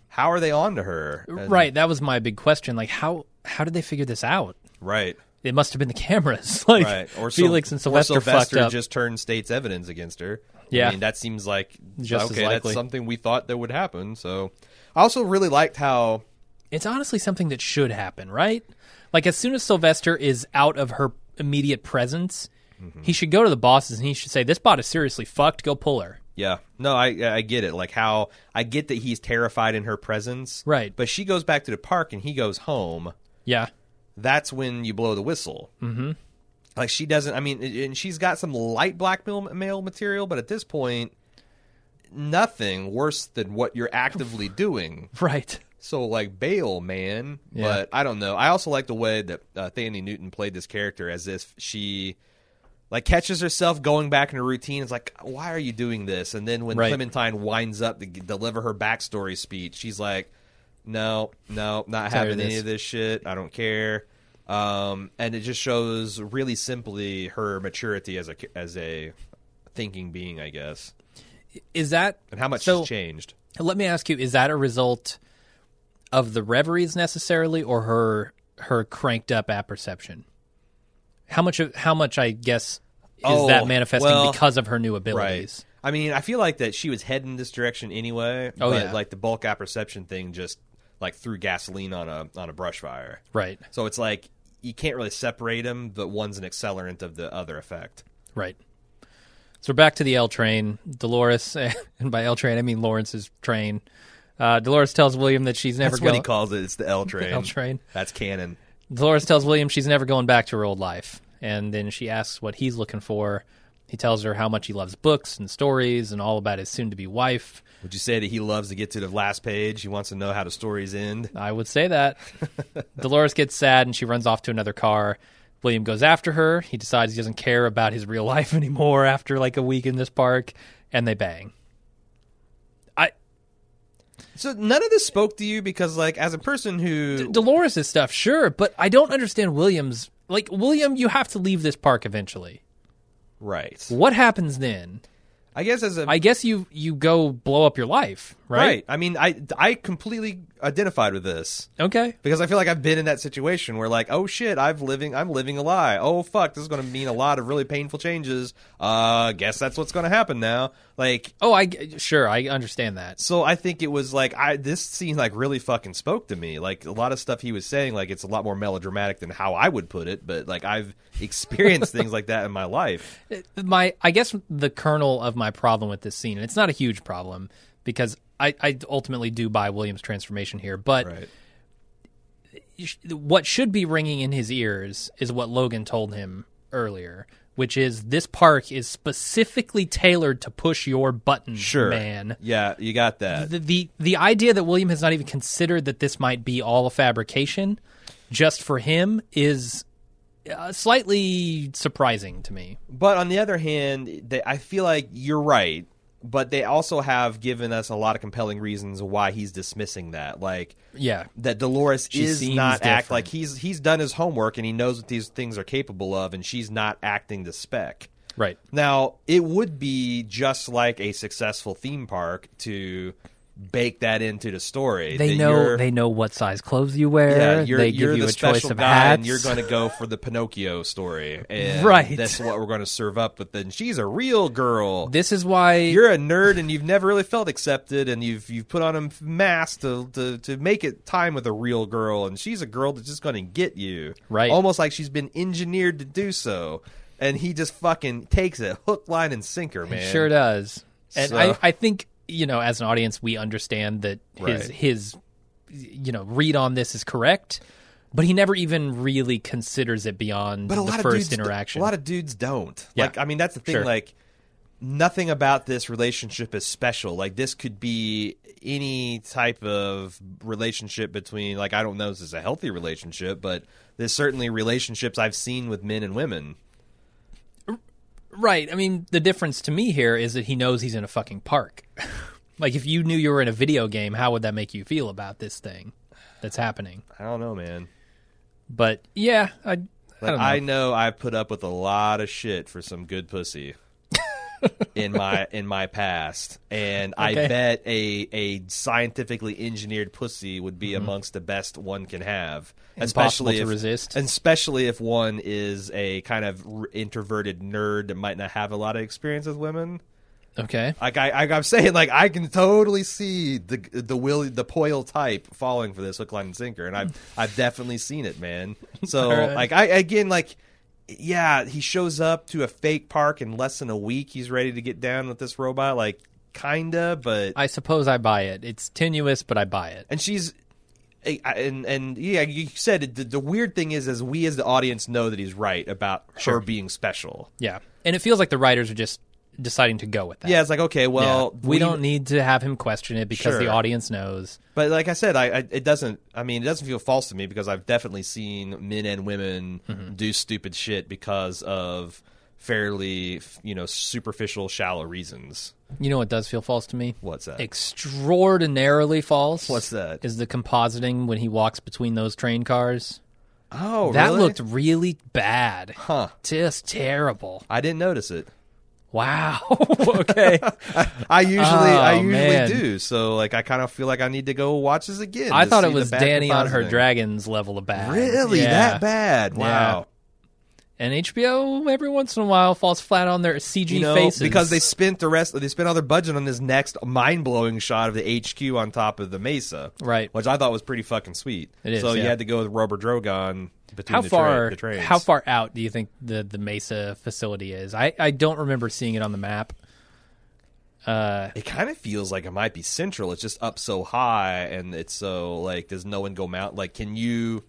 how are they on to her? And-
right, that was my big question. Like how how did they figure this out?
right,
It must have been the cameras. [LAUGHS] like
right. Or
Felix and
or
Sylvester, fucked
Sylvester just turned state's evidence against her.
Yeah.
I mean, that seems like
Just
okay. That's something we thought that would happen. So, I also really liked how
it's honestly something that should happen, right? Like as soon as Sylvester is out of her immediate presence,
Mm-hmm.
he should go to the bosses and he should say, "This bot is seriously fucked. Go pull her."
Yeah. No, I I get it. Like how I get that he's terrified in her presence.
Right.
But she goes back to the park and he goes home.
Yeah,
That's when you blow the whistle. Mm-hmm. Like she doesn't. I mean, and she's got some light blackmail mail material, but at this point, nothing worse than what you're actively [LAUGHS] doing.
right.
So like bail, man.
Yeah.
But I don't know. I also like the way that uh, Thandie Newton played this character as if she like catches herself going back in her routine. It's like, why are you doing this? And then when
Right.
Clementine winds up to deliver her backstory speech, she's like, no, no, not
Tired
having
of
any of this shit. I don't care. Um, and it just shows really simply her maturity as a as a thinking being, I guess,
Is that
and how much
so?
she's changed.
Let me ask you: Is that a result of the reveries necessarily, or her her cranked up apperception? How much of how much I guess is
Oh,
that manifesting
well,
because of her new abilities?
I mean, I feel like that she was heading this direction anyway.
Oh,
but
yeah.
like the bulk apperception thing just like threw gasoline on a on a brush fire.
Right.
So it's like you can't really separate them, but one's an accelerant of the other effect.
Right. So we're back to the L train. Dolores, [LAUGHS] and by L train I mean Lawrence's train. Uh, Dolores tells William that she's never
That's
going.
what he calls it. It's the L [LAUGHS] train.
L train.
That's canon.
Dolores tells William she's never going back to her old life, and then she asks what he's looking for. He tells her how much he loves books and stories and all about his soon-to-be wife.
Would you say that he loves to get to the last page? He wants to know how the stories end.
I would say that. [LAUGHS] Dolores gets sad and she runs off to another car. William goes after her. He decides he doesn't care about his real [LAUGHS] life anymore after like a week in this park, and they bang.
So none of this spoke to you because, like, as a person who
Dolores' stuff, sure, but I don't understand William's. Like William, you have to leave this park eventually.
right,
What happens then?
I guess as a
I guess you you go blow up your life, right?
right. I mean, I I completely identified with this
Okay.
because I feel like I've been in that situation where like, oh shit, I've living I'm living a lie. Oh fuck, this is going to mean a lot of really painful changes. Uh, guess that's what's going to happen now. Like,
Oh, I g- sure I understand that.
so I think it was like I this scene like really fucking spoke to me. Like a lot of stuff he was saying, like it's a lot more melodramatic than how I would put it, but like I've experienced [LAUGHS] things like that in my life.
my I guess the kernel of my problem with this scene, and it's not a huge problem because I, I ultimately do buy William's transformation here, but
Right.
what should be ringing in his ears is what Logan told him earlier, which is this park is specifically tailored to push your button,
Sure.
man.
Yeah, you got that.
The, the the idea that William has not even considered that this might be all a fabrication just for him is uh, slightly surprising to me.
But on the other hand, they, I feel like you're right. But they also have given us a lot of compelling reasons why he's dismissing that. Like
Yeah.
that Dolores
She
is not act like he's he's done his homework and he knows what these things are capable of, and she's not acting the spec.
Right.
Now, it would be just like a successful theme park to bake that into the story.
They know they know what size clothes you wear.
yeah, you're,
they
you're
give you
the
a
special
choice of
guy,
hats.
and you're going to go [LAUGHS] for the Pinocchio story, and
Right.
That's what we're going to serve up. But then she's a real girl.
This is why
You're a nerd, and you've never really felt accepted, and you've you've put on a mask to, to to make it time with a real girl, and she's a girl that's just going to get you,
Right.
Almost like she's been engineered to do so, and he just fucking takes it hook, line, and sinker, man.
sure does. And
So-
I, I think you know, as an audience, we understand that his
Right.
his you know read on this is correct, but he never even really considers it beyond
but a
the
lot of
first
dudes,
interaction.
A lot of dudes don't.
Yeah.
Like, I mean, that's the thing.
Sure.
Like, nothing about this relationship is special. Like, this could be any type of relationship between. Like, I don't know if this is a healthy relationship, but there's certainly relationships I've seen with men and women.
Right. I mean, the difference to me here is that he knows he's in a fucking park. [LAUGHS] like, if you knew you were in a video game, how would that make you feel about this thing that's happening?
I don't know, man.
But yeah, I, I
Like,
don't know.
I know I put up with a lot of shit for some good pussy. In my in my past, and I bet a a scientifically engineered pussy would be amongst the best one can have,
Mm-hmm.
Especially
to
if,
resist.
Especially if one is a kind of introverted nerd that might not have a lot of experience with women.
okay.
Like I, I, I'm saying, like I can totally see the the Willie the Poyle type falling for this hook, line, and sinker, and I've I've definitely seen it, man. [LAUGHS] So
right.
like I again like. Yeah, he shows up to a fake park in less than a week. He's ready to get down with this robot, like kinda, but
I suppose I buy it. It's tenuous, but I buy it.
and she's and and yeah, you said it, the, the weird thing is, as we as the audience know that he's right about
Sure.
her being special.
Yeah. And it feels like the writers are just deciding to go with that.
Yeah, it's like okay,
Yeah.
well,
we, don't need to have him question it because the
Sure.
audience knows.
But like I said, I, I it doesn't. I mean, it doesn't feel false to me because I've definitely seen men and women
Mm-hmm.
do stupid shit because of fairly, you know, superficial, shallow reasons.
You know what does feel false to me?
What's that?
Extraordinarily false.
What's that?
Is the compositing when he walks between those train cars.
oh,
that
really?
looked really bad.
Huh?
Just terrible.
I didn't notice it.
Wow. [LAUGHS] okay. [LAUGHS]
I usually, I
Oh,
usually
man.
do. So, like, I kind of feel like I need to go watch this again.
I thought it was Danny on her dragons level of bad.
Really,
Yeah.
that bad?
Yeah.
Wow.
And HBO every once in a while falls flat on their CG
you know,
faces
because they spent the rest, they spent all their budget on this next mind blowing shot of the HQ on top of the Mesa,
Right.
Which I thought was pretty fucking sweet.
It is,
So you had to go with Robert Drogon
how
the,
far
tra- the
how far out do you think the the Mesa facility is? I I don't remember seeing it on the map. Uh,
It kind of feels like it might be central. It's just up so high, and it's so like, does no one go mount? Like, can you?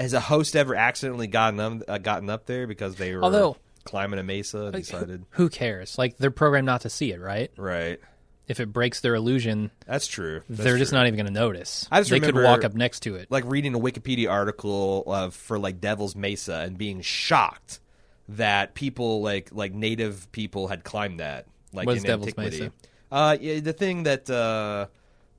Has a host ever accidentally gotten them, uh, gotten up there because they were
Although-
climbing a mesa and decided?
who cares? Like they're programmed not to see it, right?
Right,
If it breaks their illusion,
that's true. That's
they're just
true.
not even going to notice.
I just
they could
remember-
walk up next to it.
like reading a Wikipedia article of for like Devil's Mesa and being shocked that people like like native people had climbed that like
What is
in
Devil's
antiquity.
Mesa?
Uh, yeah, the thing that uh,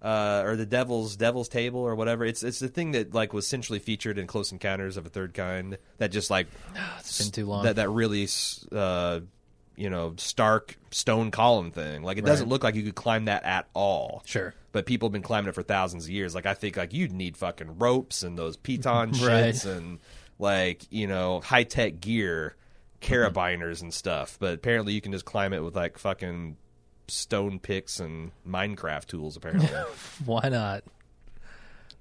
uh, or the Devil's Devil's Table or whatever. It's it's the thing that like was centrally featured in Close Encounters of a Third Kind. That just like [SIGHS]
It's been too long.
that that really uh, you know, stark stone column thing. Like it doesn't look like you could climb that at all.
Sure.
But people have been climbing it for thousands of years. Like I think like you'd need fucking ropes and those piton [LAUGHS]
Right.
shits and like, you know, high tech gear, carabiners and stuff. But apparently you can just climb it with like fucking stone picks and Minecraft tools apparently. [LAUGHS]
Why not?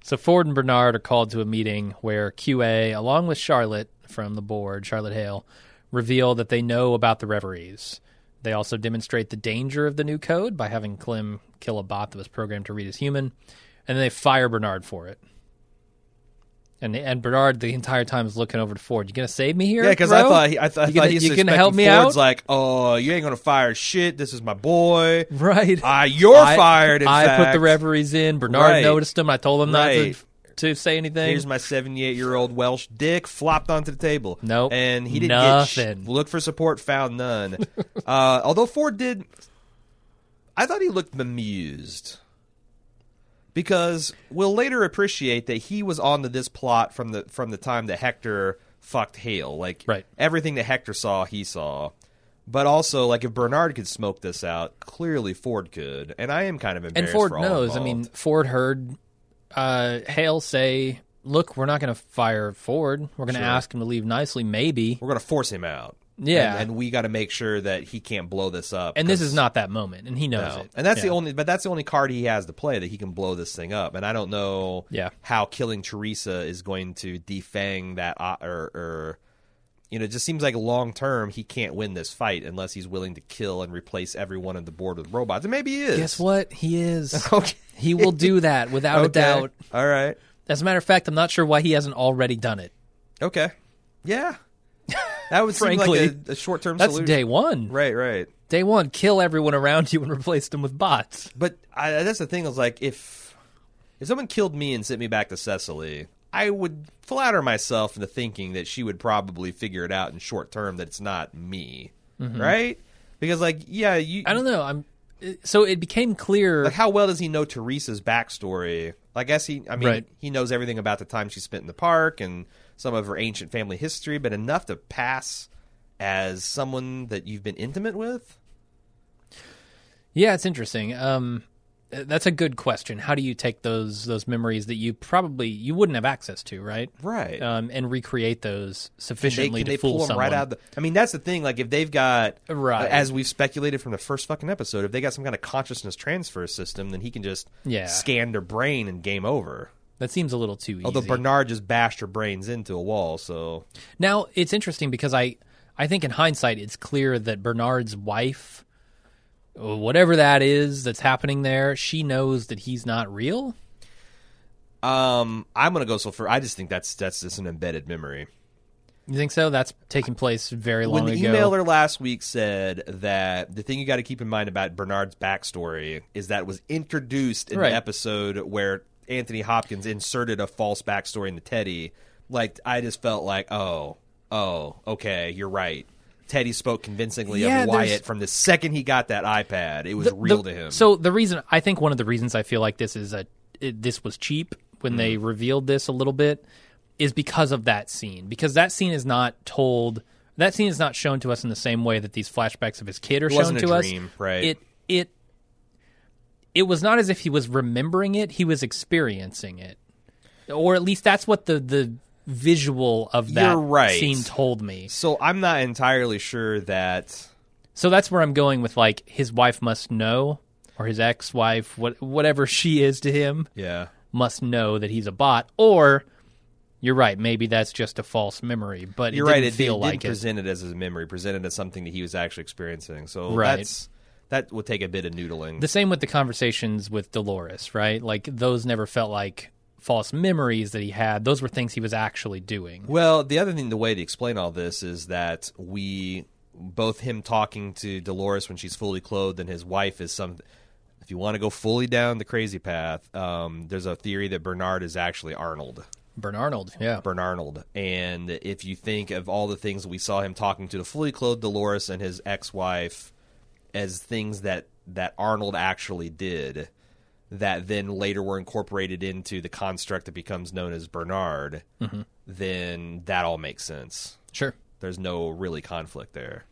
So Ford and Bernard are called to a meeting where QA, along with Charlotte from the board, Charlotte Hale, reveal that they know about the reveries. They also demonstrate the danger of the new code by having Klim kill a bot that was programmed to read as human, and then they fire Bernard for it. And and Bernard the entire time is looking over to Ford. You gonna save me here?
Yeah, because I thought he, I, th- I
You
thought
gonna-
he's
you gonna help me
Ford's
out?
like, oh, you ain't gonna fire shit. This is my boy.
right.
Ah, you're
I-
fired. In
I put the reveries in. Bernard
Right.
noticed them. I told him not to to say anything.
Here's my 78 year old Welsh dick flopped onto the table.
Nope.
and he didn't
Nothing.
get sh- look for support, found none. [LAUGHS] uh, although Ford did, I thought he looked bemused because we'll later appreciate that he was onto this plot from the from the time that Hector fucked Hale. Like
Right.
everything that Hector saw, he saw. But also, like if Bernard could smoke this out, clearly Ford could, and I am kind of embarrassed. and. Ford
knows. I mean, Ford heard uh, Hale say, "Look, we're not going to fire Ford. We're going to
Sure.
ask him to leave nicely, maybe."
we're gonna force him out.
Yeah.
and, and we got to make sure that he can't blow this up.
And this
'cause-
is not that moment, and he knows
no.
it.
and that's the
Yeah.
only. But that's the only card he has to play that he can blow this thing up. And I don't know.
Yeah.
how killing Teresa is going to defang that, uh, or, or you know, it just seems like long term he can't win this fight unless he's willing to kill and replace everyone on the board with robots. And maybe he is.
Guess what? He is. [LAUGHS]
Okay.
He will do that without a doubt.
All right.
As a matter of fact, I'm not sure why he hasn't already done it.
Okay. Yeah. That would seem
Frankly,
like a, a short term
That's
solution.
day one.
Right. Right.
Day one, kill everyone around you and replace them with bots.
But I, that's the thing. Is like if if someone killed me and sent me back to Cecily, I would flatter myself into thinking that she would probably figure it out in short term that it's not me, right? Because like, yeah, you.
Mm-hmm. I don't know. I'm. So it became clear.
Like, how well does he know Teresa's backstory? I guess he. I mean,
Right.
he knows everything about the time she spent in the park and some of her ancient family history, but enough to pass as someone that you've been intimate with.
Yeah, it's interesting. Um, that's a good question. How do you take those those memories that you probably you wouldn't have access to, right?
Right.
Um, and recreate those sufficiently
can
to
they
fool
pull them
someone.
right out of the I mean that's the thing like if they've got
Right.
as we've speculated from the first fucking episode if they got some kind of consciousness transfer system then he can just
Yeah.
scan their brain and game over
that seems a little too easy.
although Bernard just bashed her brains into a wall so
Now it's interesting because I I think in hindsight it's clear that Bernard's wife, whatever that is that's happening there, she knows that he's not real.
um I'm gonna go so far I just think that's that's just an embedded memory
You think so? That's taking place very long
when the
ago.
emailer last week said that the thing you got to keep in mind about Bernard's backstory is that it was introduced in
Right.
the episode where Anthony Hopkins inserted a false backstory into Teddy. Like I just felt like, oh, oh, okay, you're right. Teddy spoke convincingly
Yeah,
of
there's-
Wyatt from the second he got that iPad. It was
The-
real
the-
to him.
So the reason I think one of the reasons I feel like this is a it, this was cheap when they
Mm-hmm.
revealed this a little bit is because of that scene. Because that scene is not told. That scene is not shown to us in the same way that these flashbacks of his kid are shown
wasn't a
to
dream,
us.
right.
It it it was not as if he was remembering it; he was experiencing it, or at least that's what the the visual of that
You're right.
scene told me.
so I'm not entirely sure that
So that's where I'm going with like his wife must know, or his ex-wife, what whatever she is to him,
yeah.
must know that he's a bot. Or you're right, maybe that's just a false memory. But
You're
it
right. It
feel
didn't,
like
didn't
it.
present it as a memory, presented as something that he was actually experiencing. So
Right.
that's that would take a bit of noodling.
The same with the conversations with Dolores, right? Like those never felt like false memories that he had. Those were things he was actually doing.
Well, the other thing, the way to explain all this is that we, both him talking to Dolores when she's fully clothed and his wife is some. If you want to go fully down the crazy path, um, there's a theory that Bernard is actually Arnold.
Bernard, Arnold, yeah.
Bernard. Arnold. And if you think of all the things we saw him talking to the fully clothed Dolores and his ex-wife as things that that Arnold actually did, that then later were incorporated into the construct that becomes known as Bernard, then that all makes sense.
Sure.
There's no really conflict there.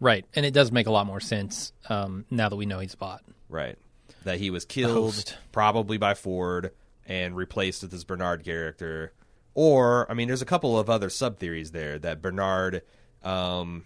Right, and it does make a lot more sense um, now that we know he's bought.
Right. That he was killed probably by Ford and replaced with this Bernard character. Or, I mean, there's a couple of other sub theories there that Bernard, um,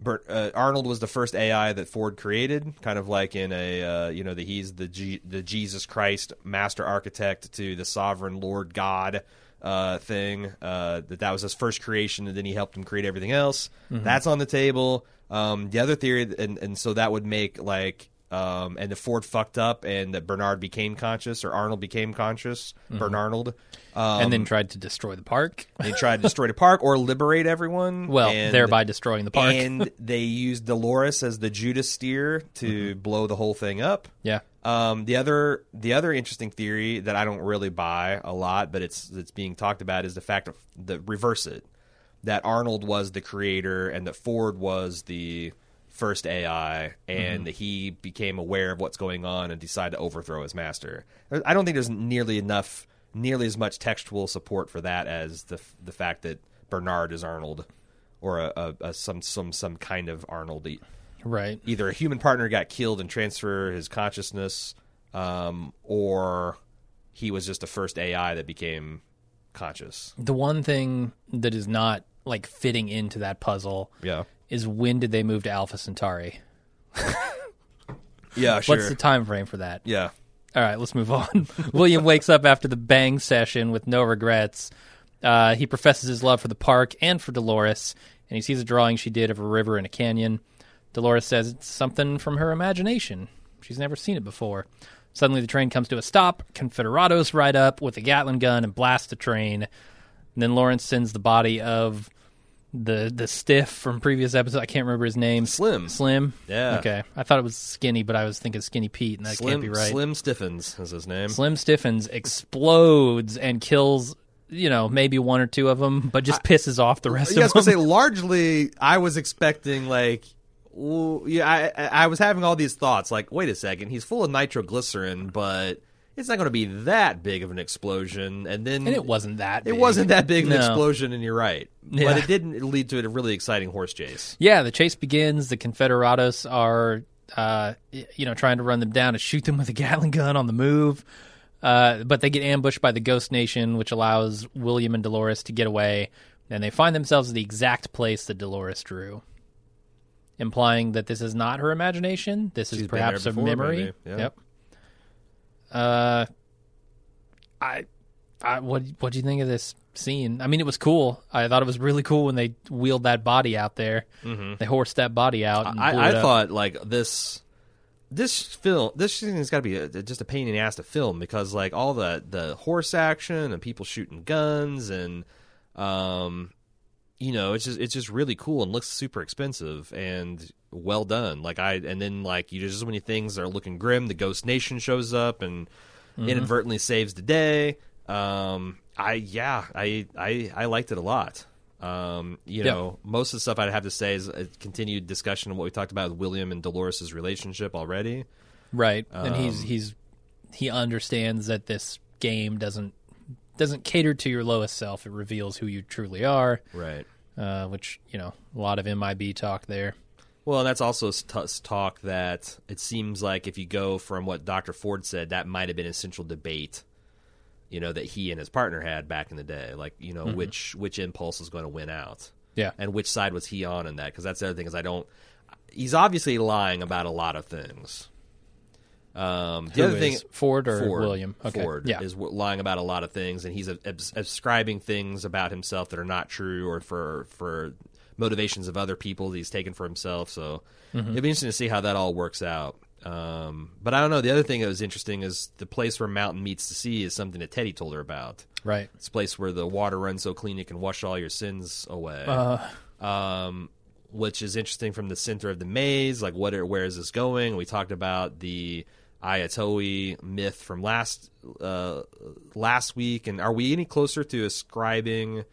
Ber- uh, Arnold was the first AI that Ford created, kind of like in a, uh, you know, that he's the G- the Jesus Christ master architect to the sovereign Lord God uh, thing. Uh, that that was his first creation, and then he helped him create everything else. That's on the table. Um, the other theory, and and so that would make like um, and the Ford fucked up, and that Bernard became conscious, or Arnold became conscious, Bernard, um,
and then tried to destroy the park. [LAUGHS]
they tried to destroy the park or liberate everyone.
Well,
and,
thereby destroying the park.
and they used Dolores as the Judas steer to
Mm-hmm.
blow the whole thing up.
yeah,
Um, the other the other interesting theory that I don't really buy a lot, but it's it's being talked about is the fact of the reverse it that Arnold was the creator and that Ford was the first AI and that he became aware of what's going on and decided to overthrow his master. I don't think there's nearly enough nearly as much textual support for that as the the fact that Bernard is Arnold or a, a, a some some some kind of Arnold
right.
either a human partner got killed and transfer his consciousness, um, or he was just the first AI that became conscious.
The one thing that is not like fitting into that puzzle
Yeah.
Is when did they move to Alpha Centauri?
Yeah, sure.
What's the time frame for that?
yeah.
All right, let's move on. [LAUGHS] William wakes up after the bang session with no regrets. Uh, he professes his love for the park and for Dolores, and he sees a drawing she did of a river and a canyon. Dolores says it's something from her imagination. She's never seen it before. Suddenly, the train comes to a stop. Confederados ride up with a Gatling gun and blast the train. And then Lawrence sends the body of the the stiff from previous episode. I can't remember his name.
Slim.
Slim.
Yeah.
Okay. I thought it was Skinny, but I was thinking Skinny Pete, and that
Slim,
can't be right.
Slim Stiffens is his name.
Slim stiffens, explodes, and kills. You know, maybe one or two of them, but just pisses off the rest
Yeah, I was
of
gonna
them.
say largely. I was expecting like, yeah, I I was having all these thoughts. Like, wait a second, he's full of nitroglycerin, but it's not going to be that big of an explosion. And then
and it wasn't that.
It
big.
wasn't that big of an
No.
explosion, and you're right.
Yeah.
But it didn't lead to a really exciting horse chase.
Yeah, the chase begins. The Confederados are, uh, you know, trying to run them down and shoot them with a Gatling gun on the move. Uh, but they get ambushed by the Ghost Nation, which allows William and Dolores to get away, and they find themselves at the exact place that Dolores drew, implying that this is not her imagination. This
She's
is perhaps
there
a memory.
Yeah.
Yep. Uh, I, I what what do you think of this scene? I mean, it was cool. I thought it was really cool when they wheeled that body out there. Mm-hmm. They horsed that body out. And
I, I thought like this, this film, this thing has got to be a, just a pain in the ass to film because like all the the horse action and people shooting guns and, um, you know, it's just it's just really cool and looks super expensive and well done. Like I and then like you just when you things are looking grim, the Ghost Nation shows up and inadvertently saves the day. Um, I yeah, I I I liked it a lot. Um, you
Yeah.
know, most of the stuff I'd have to say is a continued discussion of what we talked about with William and Dolores' relationship already.
right, and he's
Um,
he's he understands that this game doesn't doesn't cater to your lowest self. It reveals who you truly are,
Right.
uh, which you know a lot of MIB talk there.
Well, and that's also s- t- s- talk that it seems like if you go from what Dr. Ford said, that might have been a central debate, you know, that he and his partner had back in the day. Like, you know, which which impulse is going to win out,
Yeah,
and which side was he on in that? Because that's the other thing is I don't. He's obviously lying about a lot of things. Um, the
Who
other thing.
Ford or
Ford,
William? Okay.
Ford
yeah,
is lying about a lot of things, and he's ab- abs- ascribing things about himself that are not true, or for for motivations of other people that he's taken for himself. So
Mm-hmm.
it'd be interesting to see how that all works out. Um, but I don't know. The other thing that was interesting is the place where mountain meets the sea is something that Teddy told her about.
right.
It's a place where the water runs so clean it can wash all your sins away.
Uh,
um, which is interesting from the center of the maze. Like, what? Are, where is this going? We talked about the Ayatollah myth from last uh, last week, and are we any closer to ascribing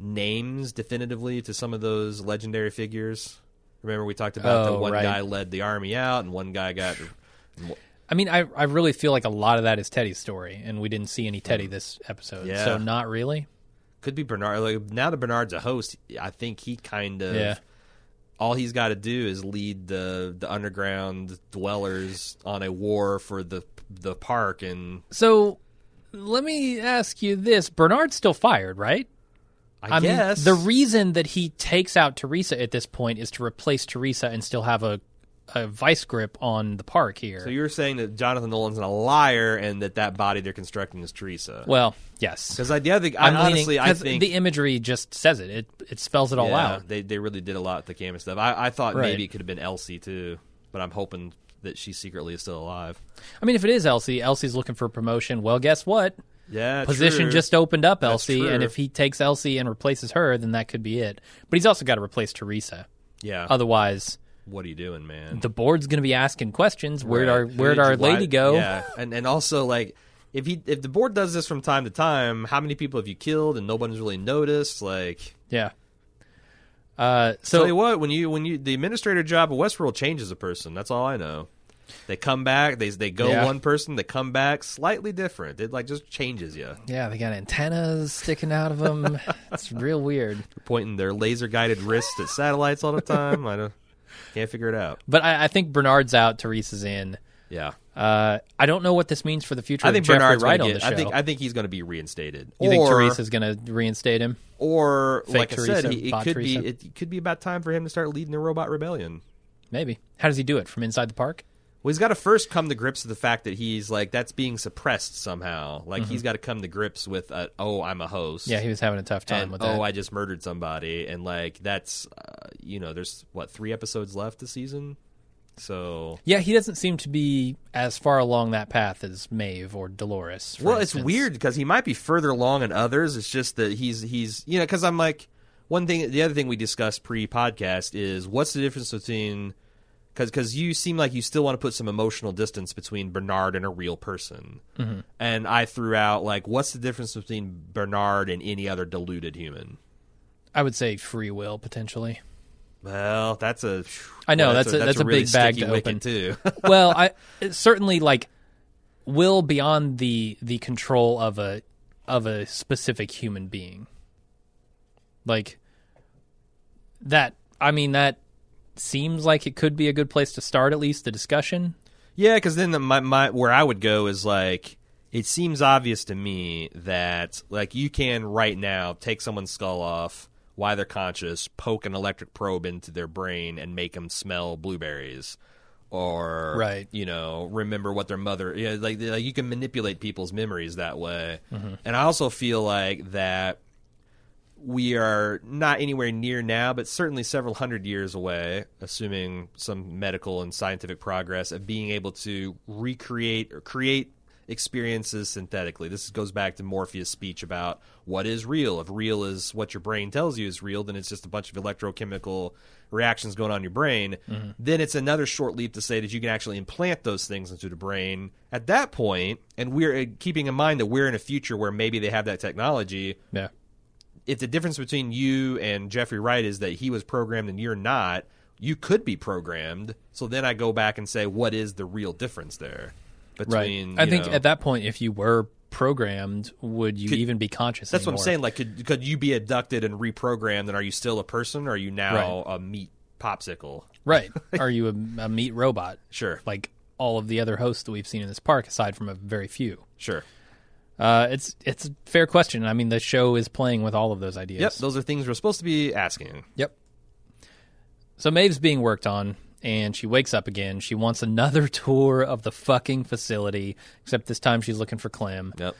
names definitively to some of those legendary figures? Remember, we talked about the
oh,
one
right.
guy led the army out, and one guy got.
I mean, I I really feel like a lot of that is Teddy's story, and we didn't see any Teddy mm. this episode,
Yeah.
so not really.
Could be Bernard. Like, now that Bernard's a host, I think he kind of
Yeah.
all he's got to do is lead the the underground dwellers on a war for the the park, and
So let me ask you this: Bernard's still fired, right?
I,
mean,
guess
the reason that he takes out Teresa at this point is to replace Teresa and still have a a vice grip on the park here.
So you're saying that Jonathan Nolan's a liar, and that that body they're constructing is Teresa.
well, yes.
Because I, the other, I,
I'm
honestly,
leaning,
I think
the imagery just says it. It it spells it all
yeah,
out.
They they really did a lot with the camera stuff. I, I thought
Right.
maybe it could have been Elsie too, but I'm hoping that she secretly is still alive.
I mean, if it is Elsie, Elsie's looking for promotion. Well, guess what?
Yeah,
Position
true.
just opened up, Elsie, and if he takes Elsie and replaces her, then that could be it. But he's also got to replace Teresa.
yeah.
Otherwise,
what are you doing, man?
the board's going to be asking questions. Where'd
Right.
our Where'd our lady go?
Yeah, and and also like if he if the board does this from time to time, how many people have you killed and nobody's really noticed? Like,
Yeah. Uh,
tell you
so
what, when you when you the administrator job of Westworld changes a person. That's all I know. They come back. They they go
Yeah.
one person. They come back slightly different. It like just changes you.
yeah, they got antennas sticking out of them. [LAUGHS] it's real weird.
Pointing their laser guided wrists at satellites all the time. I don't can't figure it out.
But I, I think Bernard's out. Teresa's in.
Yeah,
Uh, I don't know what this means for the future
I think
Jeffrey
Bernard's
Wright
gonna
on the show.
I think I think he's going to be reinstated.
you
or,
think Teresa's going to reinstate him?
or
Fake
like I said, he, it could
Teresa?
be it could be about time for him to start leading the robot rebellion.
Maybe. How does he do it? From inside the park?
Well, he's got to first come to grips with the fact that he's like that's being suppressed somehow. Like he's got to come to grips with, uh, oh, I'm a host.
Mm-hmm. Yeah, he was having a tough time
and
with
oh,
that.
I just murdered somebody, and like that's uh, you know, there's what three episodes left this season, so
yeah, he doesn't seem to be as far along that path as Maeve or Dolores.
well, it's weird because he might be further along in others. It's just that he's he's you know because I'm like one thing. The other thing we discussed pre-podcast is what's the difference between because because you seem like you still want to put some emotional distance between Bernard and a real person,
Mm-hmm.
and I threw out like what's the difference between Bernard and any other deluded human.
I would say free will potentially.
Well, that's a.
I know,
boy,
that's a- that's a
really
big bag to open.
too. [LAUGHS]
well, I certainly like will beyond the the control of a of a specific human being. Like that I mean that seems like it could be a good place to start at least the discussion.
Yeah, because then the, my, my where I would go is like it seems obvious to me that like you can right now take someone's skull off while they're conscious, poke an electric probe into their brain, and make them smell blueberries, or
Right.
you know remember what their mother. Yeah, like, like you can manipulate people's memories that way. Mm-hmm. And I also feel like that we are not anywhere near now, but certainly several hundred years away, assuming some medical and scientific progress, of being able to recreate or create experiences synthetically. This goes back to Morpheus' speech about what is real. If real is what your brain tells you is real, then it's just a bunch of electrochemical reactions going on in your brain. Mm-hmm. Then it's another short leap to say that you can actually implant those things into the brain at that point, and we're uh, keeping in mind that we're in a future where maybe they have that technology
Yeah.
If the difference between you and Jeffrey Wright is that he was programmed and you're not, you could be programmed. So then I go back and say, what is the real difference there between?
Right. I think
know-
at that point if you were programmed, would you
Could-
even be conscious
that's what I'm saying. Like, could could you be abducted and reprogrammed, and are you still a person, or are you now a meat popsicle?
Right. [LAUGHS] Are you a, a meat robot?
Sure,
Like all of the other hosts that we've seen in this park, aside from a very few.
sure.
Uh, it's it's a fair question. I mean, the show is playing with all of those ideas.
Yep, those are things we're supposed to be asking.
Yep. So Maeve's being worked on, and she wakes up again. She wants another [LAUGHS] tour of the fucking facility, except this time she's looking for Clem.
Yep.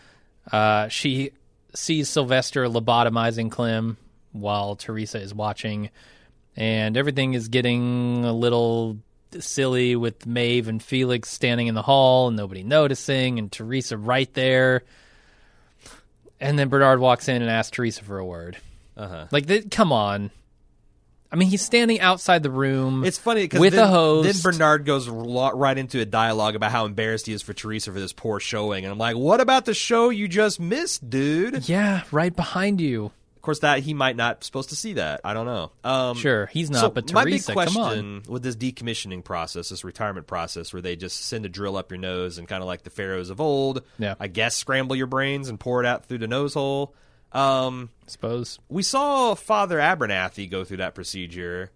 Uh, she sees Sylvester lobotomizing Clem while Teresa is watching, and everything is getting a little silly with Maeve and Felix standing in the hall and nobody noticing, and Teresa right there. And then Bernard walks in and asks Teresa for a word.
Uh huh.
Like, th- come on. I mean, he's standing outside the room.
It's funny because
with
then,
a host.
Then Bernard goes right into a dialogue about how embarrassed he is for Teresa for this poor showing, and I'm like, "What about the show you just missed, dude?"
yeah, right behind you.
Of course, that he might not supposed to see that. I don't know. Um,
Sure, he's not,
so
but
my big
Teresa, come on.
question with this decommissioning process, this retirement process, where they just send a drill up your nose and kind of like the pharaohs of old,
Yeah.
I guess scramble your brains and pour it out through the nose hole. Um,
suppose.
we saw Father Abernathy go through that procedure.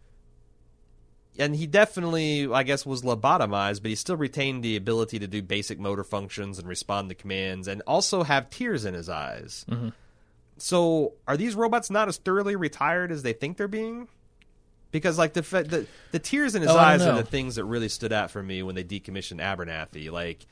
and he definitely, I guess, was lobotomized, but he still retained the ability to do basic motor functions and respond to commands, and also have tears in his eyes.
Mm-hmm.
So, are these robots not as thoroughly retired as they think they're being? Because like the the, the tears in his
Oh,
eyes are the things that really stood out for me when they decommissioned Abernathy. Like,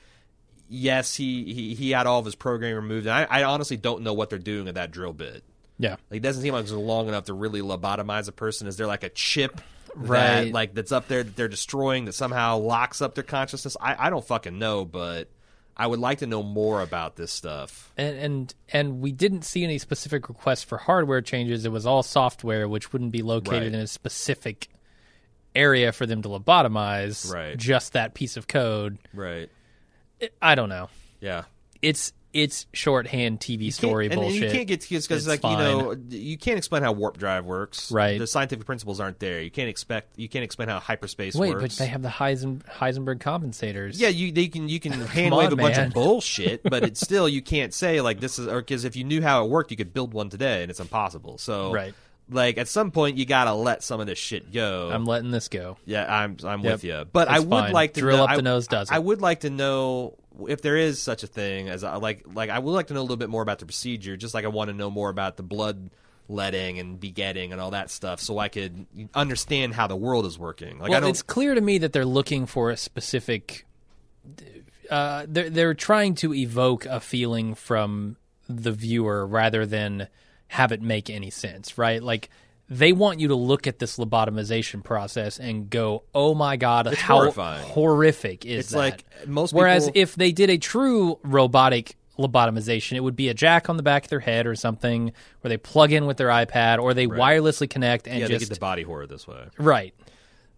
yes, he he, he had all of his programming removed, and I, I honestly don't know what they're doing at that drill bit.
Yeah.
Like, it doesn't seem like it's long enough to really lobotomize a person. Is there like a chip
Right.
that like that's up there that they're destroying that somehow locks up their consciousness? I, I don't fucking know, but I would like to know more about this stuff.
And, and and we didn't see any specific requests for hardware changes. It was all software, which wouldn't be located
Right.
in a specific area for them to lobotomize.
Right.
Just that piece of code.
Right.
I don't know.
Yeah.
It's it's shorthand TV story
and-
bullshit.
And you can't get because
It's
like you know you can't explain how warp drive works.
Right.
The scientific principles aren't there. You can't expect you can't explain how hyperspace
Wait,
works.
but they have the Heisen, Heisenberg compensators.
Yeah, you they can you can hand wave a bunch of bullshit, [LAUGHS] but it's still you can't say like this is or because if you knew how it worked, you could build one today, and it's impossible. So
Right.
like at some point you gotta let some of this shit go.
I'm letting this go.
yeah, I'm I'm
Yep.
with you, but I would
fine.
like to
Drill
know,
up
I,
the nose does
I would like to know if there is such a thing as I like like I would like to know a little bit more about the procedure, just like I want to know more about the blood letting and begetting and all that stuff, so I could understand how the world is working. Like I
well,
don't.
it's clear to me that they're looking for a specific. Uh, they're they're trying to evoke a feeling from the viewer rather than have it make any sense, right? Like they want you to look at this lobotomization process and go, "Oh my god, how
horrifying.
horrific is
It's
that?"
like most
Whereas
people-
if they did a true robotic lobotomization, it would be a jack on the back of their head or something, where they plug in with their iPad or they wirelessly connect and
yeah, they
just
get the body horror this way.
right.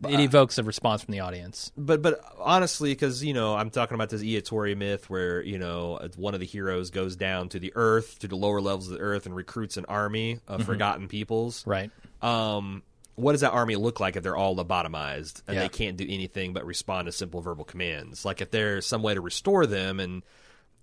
It evokes a response from the audience.
but but honestly, because you know I'm talking about this Iatori myth where you know one of the heroes goes down to the Earth to the lower levels of the Earth and recruits an army of mm-hmm. forgotten peoples.
Right.
Um, what does that army look like if they're all lobotomized and
Yeah.
they can't do anything but respond to simple verbal commands? Like if there's some way to restore them and.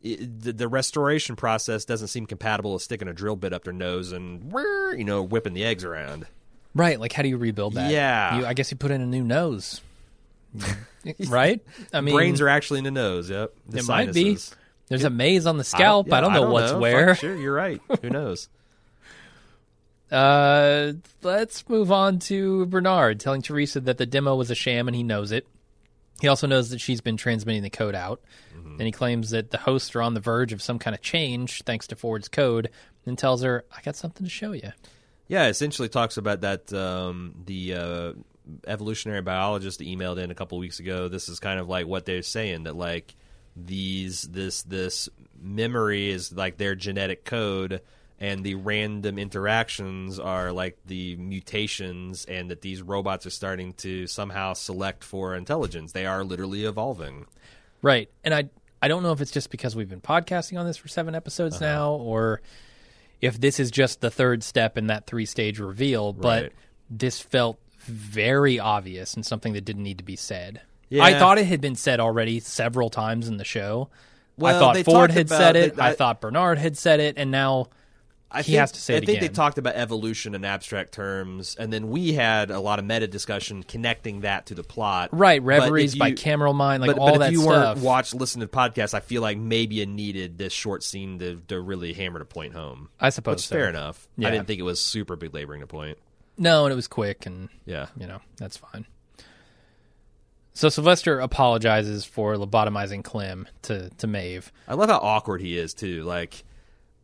It, the, the restoration process doesn't seem compatible with sticking a drill bit up their nose and you know whipping the eggs around.
Right. Like, how do you rebuild that?
Yeah.
You, I guess you put in a new nose. [LAUGHS] right? I mean,
Brains are actually in the nose. Yep, the
it might be.
sinuses.
There's a maze on the scalp. I don't,
yeah,
know what's
know.
where.
Fuck, sure, you're right. Who knows? [LAUGHS]
Uh, let's move on to Bernard telling Teresa that the demo was a sham and he knows it. He also knows that she's been transmitting the code out. And he claims that the hosts are on the verge of some kind of change thanks to Ford's code and tells her, I got something to show you.
Yeah, essentially talks about that um, the uh, evolutionary biologist emailed in a couple weeks ago. This is kind of like what they're saying that like these this this memory is like their genetic code and the random interactions are like the mutations and that these robots are starting to somehow select for intelligence they are literally evolving
Right. And I I don't know if it's just because we've been podcasting on this for seven episodes
Uh-huh.
now or if this is just the third step in that three stage reveal, but
Right.
this felt very obvious and something that didn't need to be said.
Yeah.
I thought it had been said already several times in the show. I thought Ford had
about
said it.
that-
I,
I-
thought Bernard had said it, and now
I
He
think,
has to say
I think they talked about evolution in abstract terms, and then we had a lot of meta discussion connecting that to the plot.
right reveries by
you-
Cameron Mine, like
but,
all
but if
that
you
stuff.
weren't watch, listen to the podcast, I feel like maybe you needed this short scene to, to really hammer the point home.
I suppose
Which
so.
fair enough.
Yeah.
I didn't think it was super belaboring the point.
No, and it was quick, and
Yeah.
you know that's fine. So Sylvester apologizes for lobotomizing Clem to to Maeve.
I love how awkward he is too. Like,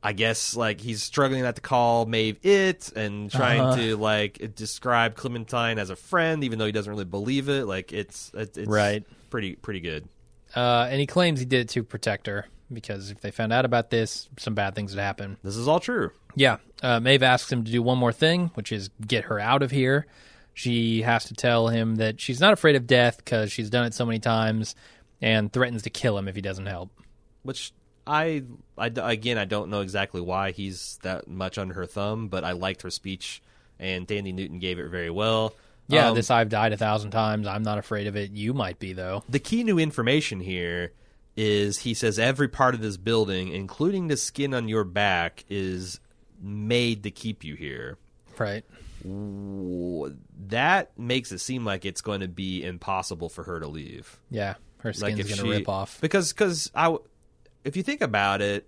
I guess like he's struggling not to call Maeve it and trying
Uh-huh.
to like describe Clementine as a friend, even though he doesn't really believe it. Like, it's it's, it's
Right.
pretty pretty good.
Uh, and he claims he did it to protect her because if they found out about this, some bad things would happen.
This is all true.
Yeah. Uh, Maeve asks him to do one more thing, which is get her out of here. She has to tell him that she's not afraid of death because she's done it so many times and threatens to kill him if he doesn't help.
which I, I again I don't know exactly why he's that much under her thumb, but I liked her speech, and Thandie Newton gave it very well.
Yeah,
Um,
this I've died a thousand times. I'm not afraid of it. You might be, though.
the key new information here is he says every part of this building, including the skin on your back, is made to keep you here.
Right.
that makes it seem like it's going to be impossible for her to leave.
Yeah, her
Like
skin's
if
gonna rip off.
because because I if you think about it,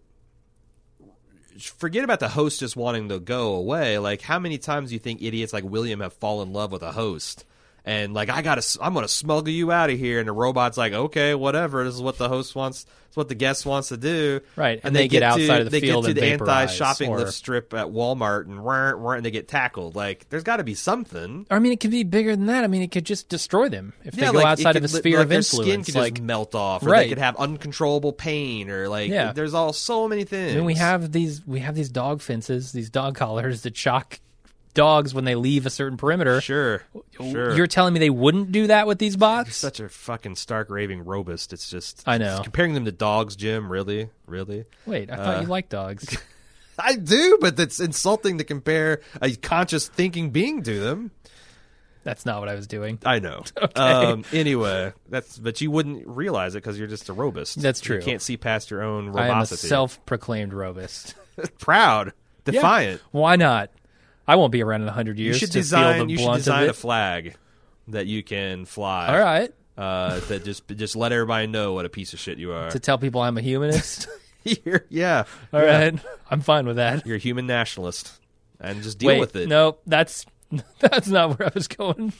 forget about the host just wanting to go away. Like how many times do you think idiots like William have fallen in love with a host? And like I gotta, I'm gonna smuggle you out of here, and the robot's like, okay, whatever. This is what the host wants. It's what the guest wants to do.
Right, and they get outside of the
they
field
get to
and
the
vaporize,
anti-shopping
or-
lift strip at Walmart, and wah, and they get tackled. Like there's got to be something.
I mean, it could be bigger than that. I mean, it could just destroy them if
Yeah,
they go
like,
outside
could
of
the
sphere
like
of
their
influence.
Skin could
like,
just melt off, or
Right.
they could have uncontrollable pain, or like
Yeah.
there's all so many things.
I mean, we have these we have these dog fences, these dog collars that shock dogs when they leave a certain perimeter.
sure, sure.
You're telling me they wouldn't do that with these bots?
such a fucking stark raving robust. It's just
I know.
comparing them to dogs, Jim. Really, really.
Wait, I thought
Uh,
you liked dogs. [LAUGHS]
I do, but it's insulting to compare a conscious thinking being to them.
That's not what I was doing.
I know. [LAUGHS] Um, anyway, that's but you wouldn't realize it because you're just a robust.
That's true.
You can't see past your own
I am a
robustity.
self-proclaimed robust. [LAUGHS]
proud,
Yeah.
defiant.
Why not? I won't be around in hundred years.
You should
to
design. You should design a flag that you can fly.
All right,
Uh, that just just let everybody know what a piece of shit you are.
to tell people I'm a humanist. [LAUGHS]
You're- yeah.
All
yeah.
right, I'm fine with that.
You're a human nationalist, and just deal
Wait,
with it.
no, that's [LAUGHS] that's not where I was going.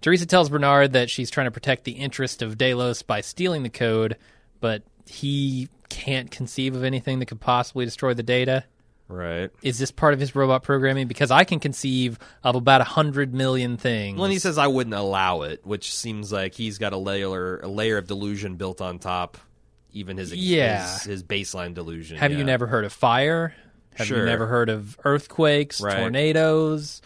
Teresa tells Bernard that she's trying to protect the interest of Delos by stealing the code, but he can't conceive of anything that could possibly destroy the data.
Right.
Is this part of his robot programming? Because I can conceive of about a hundred million things.
Well, and he says I wouldn't allow it, which seems like he's got a layer a layer of delusion built on top, even his
Yeah.
his, his baseline delusion.
Have
yeah.
you never heard of fire? Have
Sure.
you never heard of earthquakes,
Right.
tornadoes,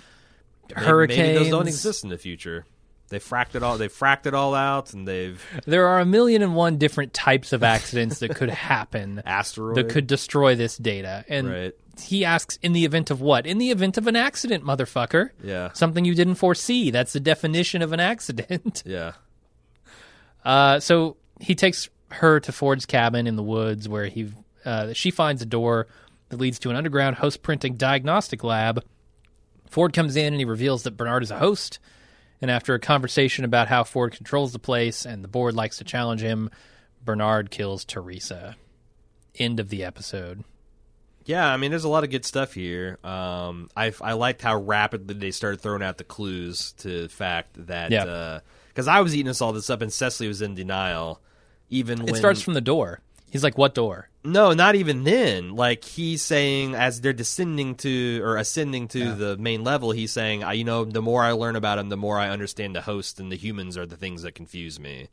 Maybe-
hurricanes?
Maybe those don't exist in the future. They fracked it all. They fracked it all out, and they've
There are a million and one different types of accidents that could happen [LAUGHS]
asteroid
that could destroy this data. And
Right.
he asks, in the event of what? In the event of an accident, motherfucker.
Yeah.
Something you didn't foresee. That's the definition of an accident. [LAUGHS]
Yeah. [LAUGHS]
Uh, so he takes her to Ford's cabin in the woods where he uh, she finds a door that leads to an underground host printing diagnostic lab. Ford comes in and he reveals that Bernard is a host. And after a conversation about how Ford controls the place and the board likes to challenge him, Bernard kills Teresa. End of the episode.
Yeah, I mean, there's a lot of good stuff here. Um, I I liked how rapidly they started throwing out the clues to the fact that
Yeah.
because I was eating this all this up and Cecily was in denial. Even when
It
when,
starts from the door. He's like, "What door?"
no, not even then. Like he's saying as they're descending to or ascending to the main level, he's saying, I, you know, the more I learn about him, the more I understand the host and the humans are the things that confuse me.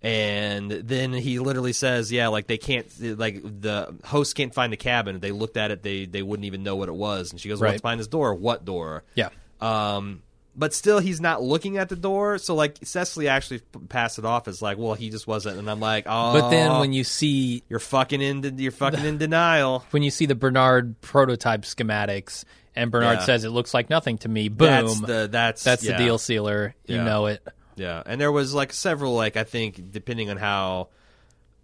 And then he literally says, "Yeah, like they can't, like the host can't find the cabin. If they looked at it, they they wouldn't even know what it was." And she goes,
Right.
"What's behind this door? What door?"
Yeah.
Um, but still, he's not looking at the door. So like Cecily actually passed it off as like, "Well, he just wasn't." And I'm like, "Oh."
But then when you see
you're fucking in, you're fucking in [LAUGHS] denial.
when you see the Bernard prototype schematics and Bernard
Yeah.
says it looks like nothing to me, boom.
That's the that's
That's
yeah.
the deal sealer. You
Yeah.
know it.
Yeah, and there was like several like I think depending on how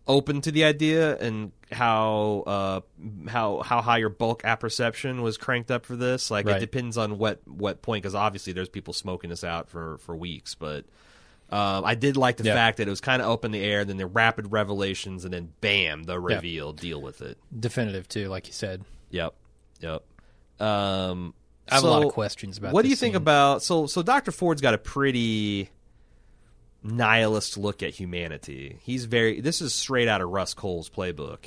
open to the idea and how uh how how high your bulk apperception was cranked up for this. Like
Right.
it depends on what what point because obviously there's people smoking this out for for weeks, but. Um, I did like the fact that it was kind of up in the air, then the rapid revelations, and then bam, the reveal. Deal with it.
Definitive too, like you said.
Yep, yep. Um,
I have a lot of questions about
What do you think about so so Dr. Ford's got a pretty nihilist look at humanity. He's very this is straight out of Rust Cohle's playbook.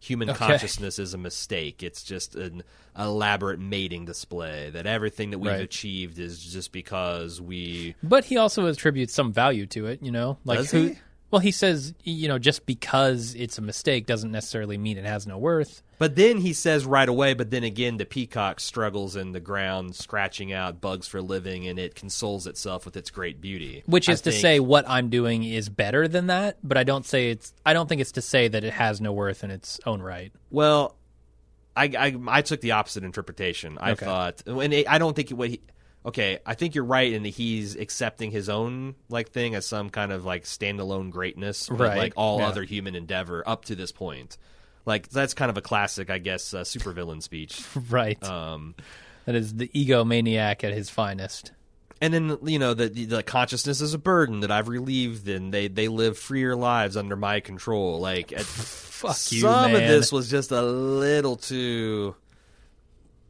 Human
Okay.
consciousness is a mistake. It's just an elaborate mating display that everything that we've
Right.
achieved is just because we
But he also attributes some value to it, you know? Like
Does
who
he?
Well, he says, you know, just because it's a mistake doesn't necessarily mean it has no worth.
But then he says right away, but then again, the peacock struggles in the ground, scratching out bugs for a living, and it consoles itself with its great beauty.
Which
I
is to
think-
say what I'm doing is better than that, but I don't say it's I don't think it's to say that it has no worth in its own right.
Well, I, I I took the opposite interpretation. I
Okay.
thought, and it, I don't think what he. Okay, I think you're right in that he's accepting his own like thing as some kind of like standalone greatness,
Right,
like all
yeah.
other human endeavor up to this point. Like that's kind of a classic, I guess, uh, supervillain speech. [LAUGHS]
Right.
Um,
That is the egomaniac at his finest.
and then you know the, the consciousness is a burden that I've relieved, and they they live freer lives under my control. Like at, [LAUGHS]
Fuck you,
some of this was just a little too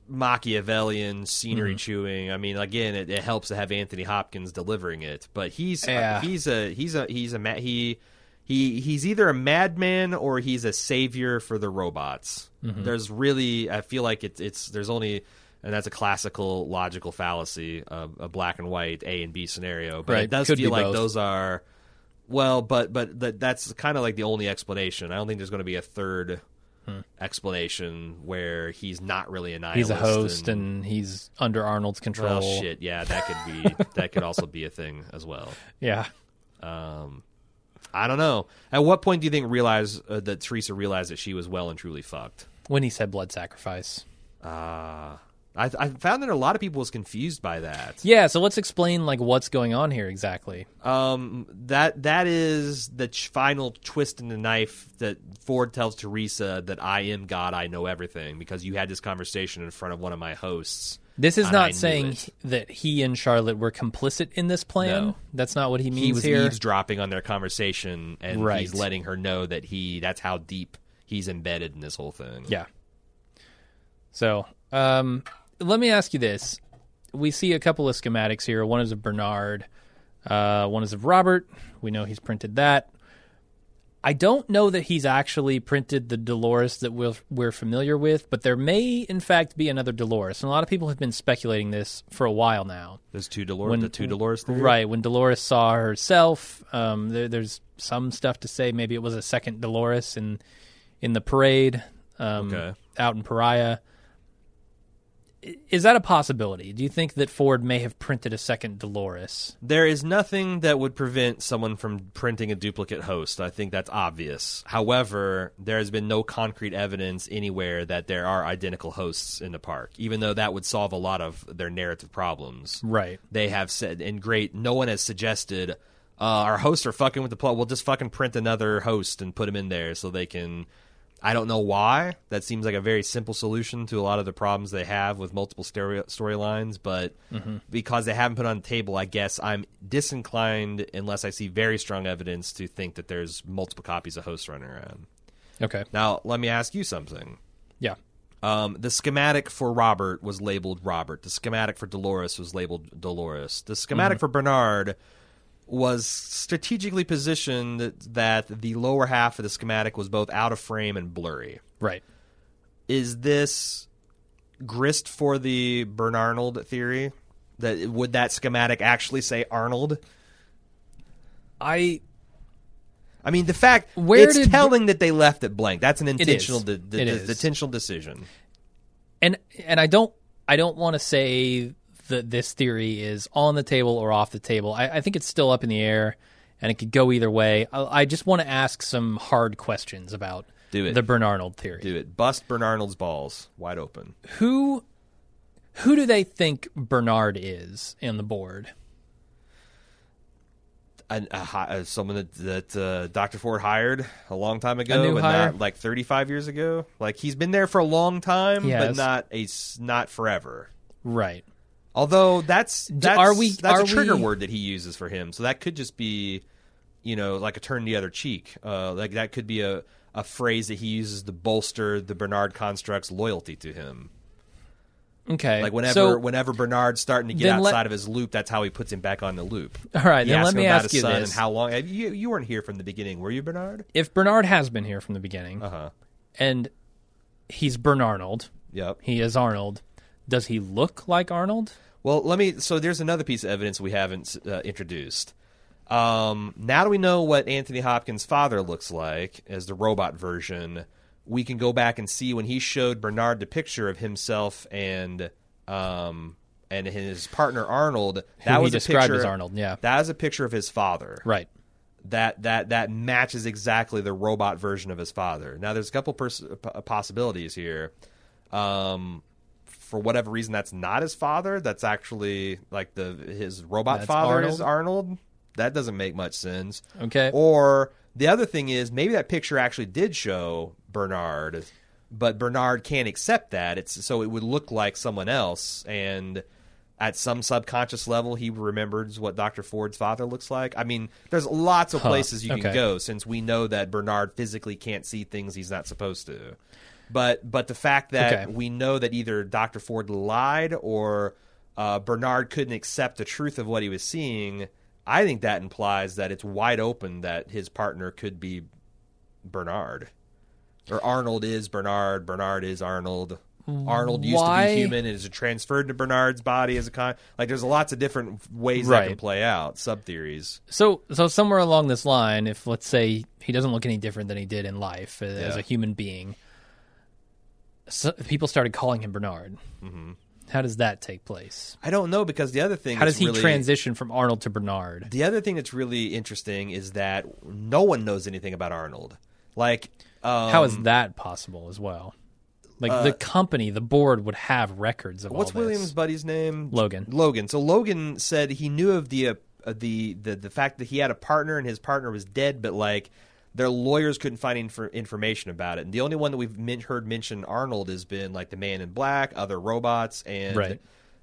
Machiavellian scenery
Mm-hmm.
chewing. I mean, again, it, it helps to have Anthony Hopkins delivering it, but he's
Yeah.
he's a he's a he's a ma- he. He he's either a madman or he's a savior for the robots.
Mm-hmm.
There's really I feel like it's it's there's only and that's a classical logical fallacy of a black and white A and B scenario. But
Right.
it does
Could
feel like
both.
those are well, but but that, that's kind of like the only explanation. I don't think there's going to be a third explanation where he's not really a nihilist.
Hmm. He's a host and, he's under Arnold's control.
well, shit, yeah, that could be [LAUGHS] that could also be a thing as well.
Yeah.
Um, I don't know. At what point do you think realize uh, that Teresa realized that she was well and truly fucked?
When he said blood sacrifice.
Uh, I, I found that a lot of people was confused by that.
Yeah, so let's explain like what's going on here exactly.
Um, that that is the ch- final twist in the knife that Ford tells Teresa that I am God, I know everything because you had this conversation in front of one of my hosts.
This is
I
not saying that he and Charlotte were complicit in this plan.
No.
That's not what he means
He was
here.
eavesdropping on their conversation, and
Right.
he's letting her know that he that's how deep he's embedded in this whole thing.
Yeah. So, um, let me ask you this: We see a couple of schematics here. One is of Bernard. Uh, one is of Robert. We know he's printed that. I don't know that he's actually printed the Dolores that we're, we're familiar with, but there may, in fact, be another Dolores. And a lot of people have been speculating this for a while now.
There's two Dolores.
When-
the two Dolores, theory?
Right. When Dolores saw herself, um, there, there's some stuff to say. Maybe it was a second Dolores in in the parade um,
Okay.
out in Pariah. Is that a possibility? Do you think that Ford may have printed a second Dolores?
There is nothing that would prevent someone from printing a duplicate host. I think that's obvious. However, there has been no concrete evidence anywhere that there are identical hosts in the park, even though that would solve a lot of their narrative problems.
Right.
They have said, and great, no one has suggested uh, our hosts are fucking with the plot. We'll just fucking print another host and put him in there so they can. I don't know why. That seems like a very simple solution to a lot of the problems they have with multiple story storylines, but because they haven't put on the table, I guess I'm disinclined unless I see very strong evidence to think that there's multiple copies of Host running around.
Okay.
Now, let me ask you something.
Yeah.
Um, the schematic for Robert was labeled Robert. The schematic for Dolores was labeled Dolores. The schematic for Bernard was strategically positioned that the lower half of the schematic was both out of frame and blurry.
Right.
Is this grist for the Bern Arnold theory? That would that schematic actually say Arnold?
I
I mean, the fact
Where
it's
did-
telling that they left it blank. That's an intentional, de- de-
It
de-
is.
intentional decision.
and and I don't I don't want to say that this theory is on the table or off the table. I, I think it's still up in the air, and it could go either way. I, I just want to ask some hard questions about
Do it.
the Bernarnold theory.
Do it. Bust Bernarnold's balls wide open.
Who who do they think Bernard is in the board?
a, a, someone that, that uh, Dr. Ford hired a long time ago,
hire?
not like 35 years ago. Like he's been there for a long time,
He
but not a not forever.
Right.
Although that's that's
are we-
that's
are
a trigger
we-
word that he uses for him. So that could just be, you know, like a turn the other cheek. Uh, like that could be a a phrase that he uses to bolster the Bernard construct's loyalty to him.
Okay.
Like whenever
so,
whenever Bernard's starting to get
then let-
outside of his loop, that's how he puts him back on the loop.
all right,
He
then let me ask you this:
and how long. You you weren't here from the beginning, were you, Bernard?
if Bernard has been here from the beginning,
Uh huh.
and he's Bernarnold,
Yep.
he is Arnold. Does he look like Arnold?
Well, let me. So there's another piece of evidence we haven't uh, introduced. Um, now that we know what Anthony Hopkins' father looks like as the robot version, we can go back and see when he showed Bernard the picture of himself and um and his partner Arnold. That
Who he
was a
described
picture,
as Arnold, yeah.
that was a picture of his father.
Right.
that that that matches exactly the robot version of his father. Now, there's a couple pers- possibilities here. Um, for whatever reason, that's not his father. That's actually like the his robot
That's
father
Arnold?
is Arnold. That doesn't make much sense.
Okay.
Or the other thing is maybe that picture actually did show Bernard, but Bernard can't accept that. It's so it would look like someone else, and at some subconscious level, he remembers what Doctor Ford's father looks like. I mean, there's lots of
Huh,
places you can go since we know that Bernard physically can't see things he's not supposed to. But but the fact that
Okay.
we know that either Doctor Ford lied or uh, Bernard couldn't accept the truth of what he was seeing, I think that implies that it's wide open that his partner could be Bernard. Or Arnold is Bernard, Bernard is Arnold. Arnold used to be human and is transferred to Bernard's body as a con. Like, there's lots of different ways that can play out, sub theories.
So, so somewhere along this line, if let's say he doesn't look any different than he did in life uh, as a human being, so people started calling him Bernard. Mm-hmm. How does that take place?
I don't know because the other thing
How does he
really,
transition from Arnold to Bernard?
The other thing that's really interesting is that no one knows anything about Arnold. Like, um,
How is that possible as well? Like the company, the board would have records of
Uh, what's
all this.
Williams' buddy's name?
Logan.
Logan. So Logan said he knew of the uh, uh, the the the fact that he had a partner and his partner was dead, but like their lawyers couldn't find infor- information about it. And the only one that we've men- heard mention Arnold has been like the Man in Black, other robots, and
Right.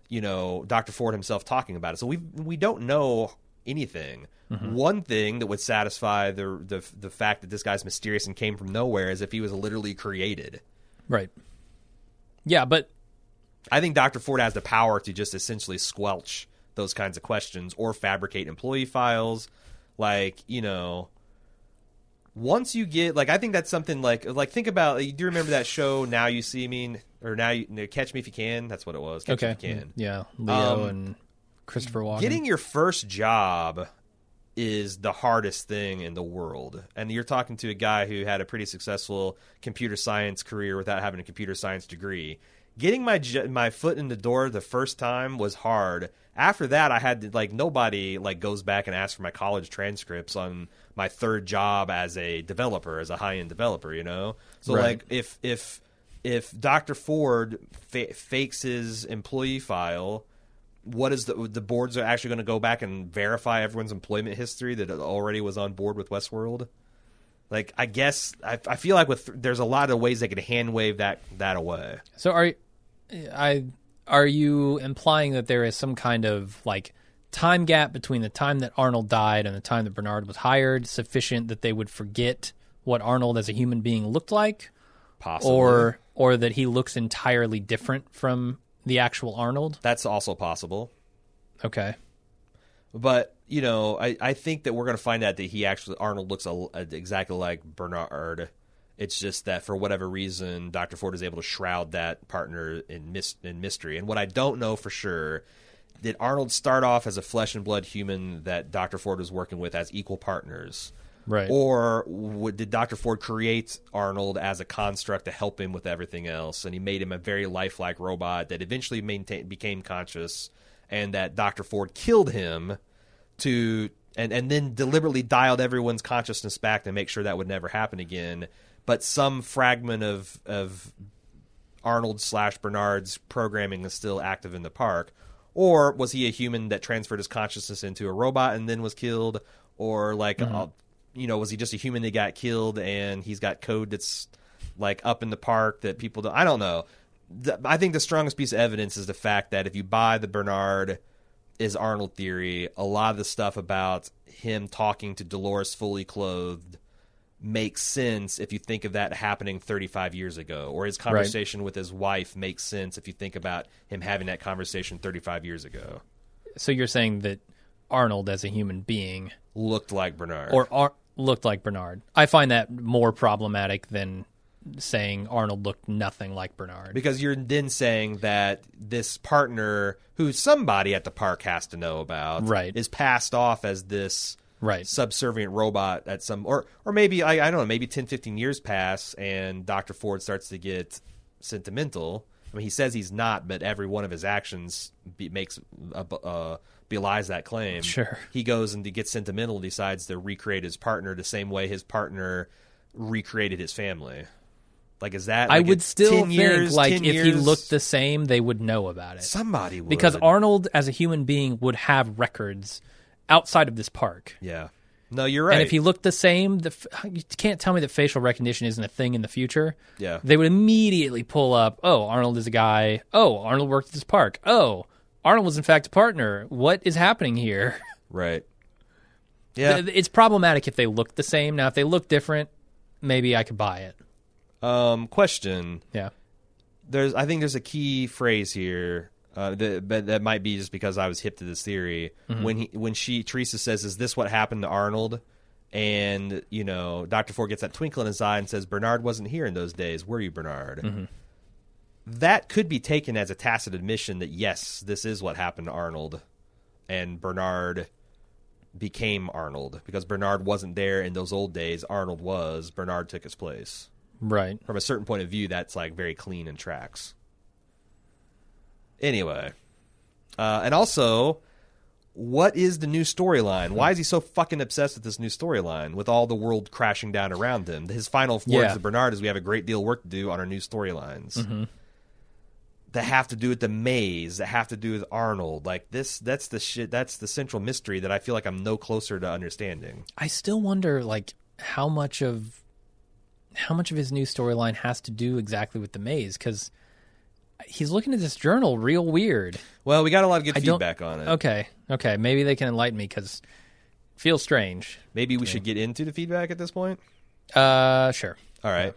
you know Doctor Ford himself talking about it. So we we don't know anything.
Mm-hmm.
One thing that would satisfy the the the fact that this guy's mysterious and came from nowhere is if he was literally created.
Right. Yeah, but
I think Dr. Ford has the power to just essentially squelch those kinds of questions or fabricate employee files. Like, you know, once you get like I think that's something like like think about do you remember that show Now You See Me or Now You no, Catch Me If You Can? That's what it was. Catch
okay.
Me If You Can.
Yeah, Leo
Um,
and Christopher Walken.
Getting your first job is the hardest thing in the world. And you're talking to a guy who had a pretty successful computer science career without having a computer science degree. Getting my my foot in the door the first time was hard. After that, I had to like nobody like goes back and asks for my college transcripts on my third job as a developer, as a high end developer. You know, so
Right.
like if if if Dr. Ford fa- fakes his employee file, what is the the boards are actually going to go back and verify everyone's employment history that it already was on board with Westworld? Like, I guess I, I feel like with there's a lot of ways they could hand wave that that away.
So are I are you implying that there is some kind of like time gap between the time that Arnold died and the time that Bernard was hired sufficient that they would forget what Arnold as a human being looked like
Possibly,
or or that he looks entirely different from the actual Arnold?
that's also possible.
Okay.
But you know, I, I think that we're going to find out that he actually Arnold looks a, exactly like Bernard. It's just that for whatever reason, Doctor Ford is able to shroud that partner in mis- in mystery. And what I don't know for sure did Arnold start off as a flesh and blood human that Doctor Ford was working with as equal partners,
Right.
or would, did Doctor Ford create Arnold as a construct to help him with everything else, and he made him a very lifelike robot that eventually maintain, became conscious, and that Doctor Ford killed him to and and then deliberately dialed everyone's consciousness back to make sure that would never happen again. But some fragment of of Arnold slash Bernard's programming is still active in the park, or was he a human that transferred his consciousness into a robot and then was killed, or like uh, you know was he just a human that got killed and he's got code that's like up in the park that people don't I don't know. The- I think the strongest piece of evidence is the fact that if you buy the Bernard is Arnold theory, a lot of the stuff about him talking to Dolores fully clothed makes sense if you think of that happening 35 years ago, or his conversation with his wife makes sense if you think about him having that conversation 35 years ago.
So you're saying that Arnold as a human being
Looked like Bernard.
or Ar- looked like Bernard. I find that more problematic than saying Arnold looked nothing like Bernard.
because you're then saying that this partner who somebody at the park has to know about
Right.
is passed off as this
Right.
subservient robot at some or or maybe I, I don't know maybe 10 15 years pass and Dr. Ford starts to get sentimental I mean he says he's not but every one of his actions be, makes uh, uh, belies that claim
Sure.
he goes and he gets sentimental and decides to recreate his partner the same way his partner recreated his family like is that
I would still think
years,
like
10
if he looked the same, they would know about it.
somebody would
Because Arnold as a human being would have records outside of this park.
yeah No, you're right.
And if he looked the same, the, f- you can't tell me that facial recognition isn't a thing in the future.
Yeah.
They would immediately pull up, oh, Arnold is a guy. Oh, Arnold worked at this park. Oh, Arnold was in fact a partner. What is happening here? [LAUGHS]
right. Yeah.
It's problematic if they look the same. Now, if they look different, maybe I could buy it.
Um, question.
Yeah.
There's, I think there's a key phrase here. Uh, that, but that might be just because I was hip to this theory. When he, when she, Teresa says, "Is this what happened to Arnold?" And you know, Doctor Ford gets that twinkle in his eye and says, "Bernard wasn't here in those days, were you, Bernard?" That could be taken as a tacit admission that yes, this is what happened to Arnold, and Bernard became Arnold because Bernard wasn't there in those old days. Arnold was. Bernard took his place
Right.
from a certain point of view, that's like very clean and tracks. Anyway, uh, and also, what is the new storyline? Why is he so fucking obsessed with this new storyline with all the world crashing down around him? His final words
Yeah.
to Bernard is, "We have a great deal of work to do on our new storylines." That have to do with the maze, that have to do with Arnold. Like this, that's the shit. That's the central mystery that I feel like I'm no closer to understanding.
I still wonder, like, how much of how much of his new storyline has to do exactly with the maze because he's looking at this journal real weird.
Well, we got a lot of good
I
feedback on it.
Okay, okay, maybe they can enlighten me because feels strange.
Maybe we should get into the feedback at this point.
Uh, sure.
All right.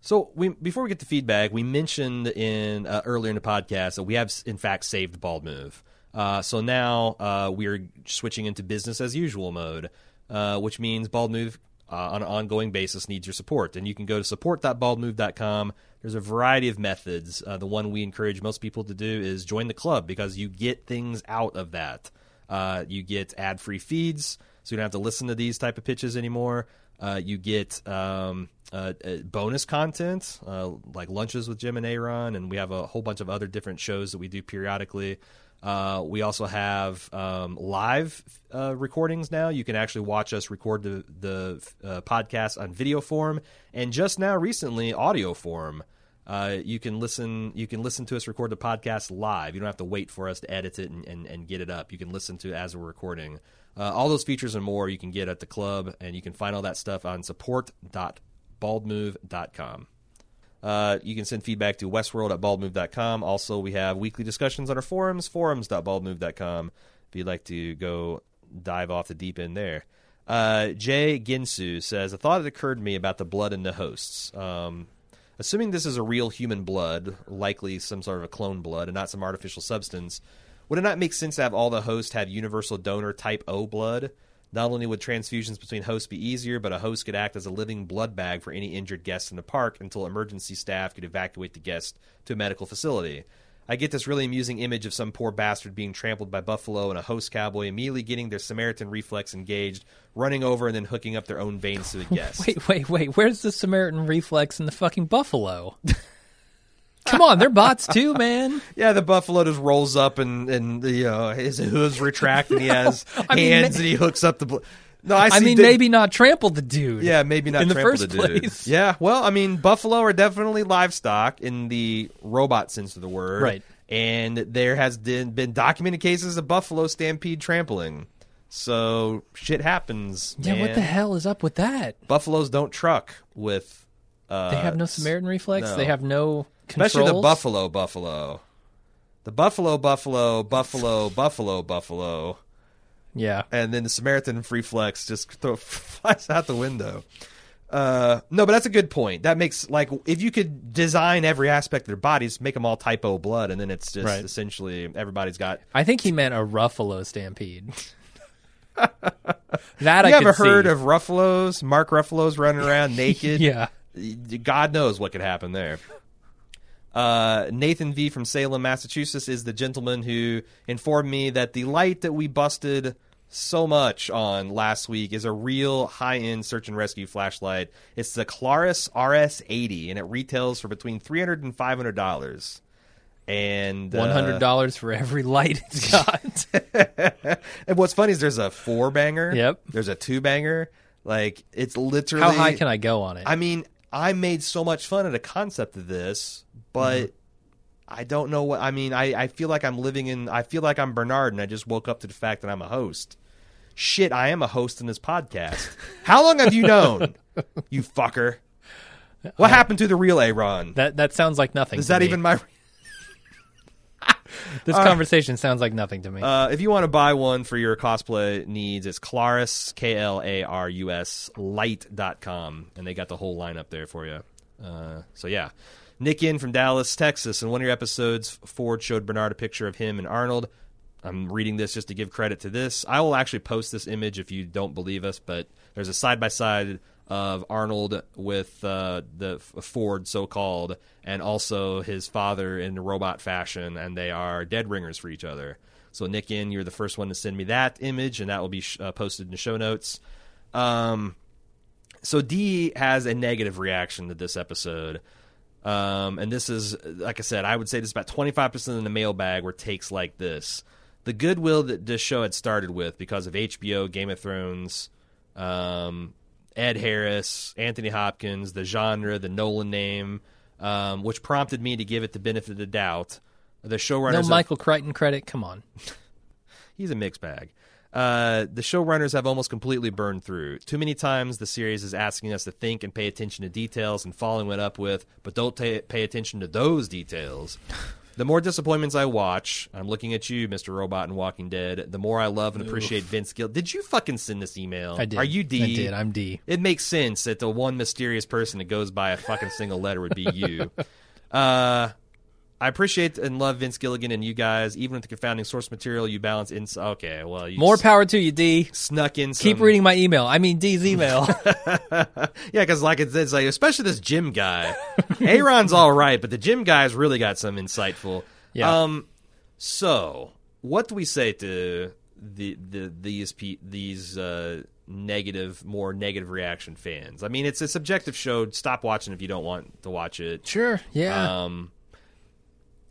So we before we get the feedback, we mentioned in uh, earlier in the podcast that we have in fact saved Bald Move. Uh, so now uh, we're switching into business as usual mode, uh, which means Bald Move uh, on an ongoing basis needs your support, and you can go to support.baldmove.com. There's a variety of methods. Uh, the one we encourage most people to do is join the club because you get things out of that. Uh, you get ad-free feeds, so you don't have to listen to these type of pitches anymore. Uh, you get um, uh, uh, bonus content like lunches with Jim and Aaron, and we have a whole bunch of other different shows that we do periodically. Uh, we also have um, live uh, recordings now. You can actually watch us record the the uh, podcast on video form, and just now recently audio form. Uh, you can listen. You can listen to us record the podcast live. You don't have to wait for us to edit it and, and, and get it up. You can listen to it as we're recording. Uh, all those features and more you can get at the club, and you can find all that stuff on support.baldmove.com. Uh, you can send feedback to westworld at baldmove.com. Also, we have weekly discussions on our forums, forums.baldmove.com, if you'd like to go dive off the deep end there. Uh, Jay Ginsu says, A thought that occurred to me about the blood in the hosts. Um, assuming this is a real human blood, likely some sort of a clone blood and not some artificial substance, would it not make sense to have all the hosts have universal donor type O blood? Not only would transfusions between hosts be easier, but a host could act as a living blood bag for any injured guests in the park until emergency staff could evacuate the guest to a medical facility. I get this really amusing image of some poor bastard being trampled by buffalo and a host cowboy immediately getting their Samaritan reflex engaged, running over and then hooking up their own veins to the [LAUGHS] guest.
Wait, wait, wait. Where's the Samaritan reflex in the fucking buffalo? [LAUGHS] Come on, they're bots too, man. [LAUGHS]
Yeah, the buffalo just rolls up and and you know his hooves retract and he [LAUGHS] has
I mean,
hands
ma-
and he hooks up the. Bl- no, I,
I mean,
the-
maybe not trample the dude.
Yeah, maybe not
in the first
the dude.
place. [LAUGHS]
Yeah, well, I mean, buffalo are definitely livestock in the robot sense of the word,
Right.
And there has been, been documented cases of buffalo stampede trampling. So shit happens.
Yeah, what the hell is up with that?
Buffaloes don't truck with. Uh,
They have no Samaritan reflex.
no.
They have no controls.
especially the buffalo buffalo. The buffalo buffalo buffalo buffalo buffalo,
Yeah,
and then the Samaritan free flex just [LAUGHS] throw, flies out the window. Uh, no, but that's a good point. That makes like if you could design every aspect of their bodies, make them all type O blood, and then it's just
Right.
essentially everybody's got.
I think he meant a Ruffalo stampede. [LAUGHS] that I
you ever
could
heard
see.
of Ruffalos? Mark Ruffalo's running around [LAUGHS] naked.
Yeah,
God knows what could happen there. Uh, Nathan V from Salem, Massachusetts, is the gentleman who informed me that the light that we busted so much on last week is a real high-end search and rescue flashlight. It's the Klarus RS80, and it retails for between three hundred and five hundred dollars. And uh,
one hundred dollars for every light it's [LAUGHS] got.
and what's funny is there's a four banger.
Yep.
There's a two banger. Like it's literally
How high can I go on it?
I mean, I made so much fun of the concept of this, but
Mm-hmm.
I don't know what I mean. I, I feel like I'm living in. I feel like I'm Bernard, and I just woke up to the fact that I'm a host. Shit, I am a host in this podcast. [LAUGHS] How long have you known? you fucker. What happened to the real Aaron?
That that sounds like nothing.
Is that
me.
even my? [LAUGHS] [LAUGHS]
This conversation sounds like nothing to me.
Uh, if you want to buy one for your cosplay needs, it's Klarus, K L A R U S, light.com. And they got the whole lineup there for you. Uh, so, yeah. Nick in from Dallas, Texas. In one of your episodes, Ford showed Bernard a picture of him and Arnold. I'm reading this just to give credit to this. I will actually post this image if you don't believe us, but there's a side by side of Arnold with uh, the Ford, so called, and also his father in robot fashion, and they are dead ringers for each other. So, Nick, in you're the first one to send me that image, and that will be sh- uh, posted in the show notes. Um, so D has a negative reaction to this episode. Um, and this is, like I said, I would say this is about 25% in the mailbag were takes like this. The goodwill that this show had started with because of HBO, Game of Thrones, um, Ed Harris, Anthony Hopkins, the genre, the Nolan name, um, which prompted me to give it the benefit of the doubt. The
no
showrunners, have-
Michael Crichton credit. Come on. [LAUGHS]
he's a mixed bag. Uh, the showrunners have almost completely burned through. Too many times the series is asking us to think and pay attention to details and following it up with, but don't ta pay attention to those details. [SIGHS] The more disappointments I watch, I'm looking at you, Mr. Robot and Walking Dead, the more I love and appreciate Vince Gill. Did you fucking send this email?
I did.
Are you D?
I did. I'm D.
It makes sense that the one mysterious person that goes by a fucking single letter would be you. [LAUGHS] Uh, I appreciate and love Vince Gilligan and you guys. Even with the confounding source material, you balance in. Okay, well, you
More power to you, D.
snuck in. Some,
Keep reading my email. I mean D's email. [LAUGHS] [LAUGHS]
Yeah, because like it's, it's like especially this Jim guy. Aaron's all right, but the Jim guy's really got some insightful.
Yeah.
Um. So, what do we say to the the these pe- these uh, negative, more negative reaction fans? I mean, it's a subjective show. Stop watching if you don't want to watch it.
sure. Yeah.
Um.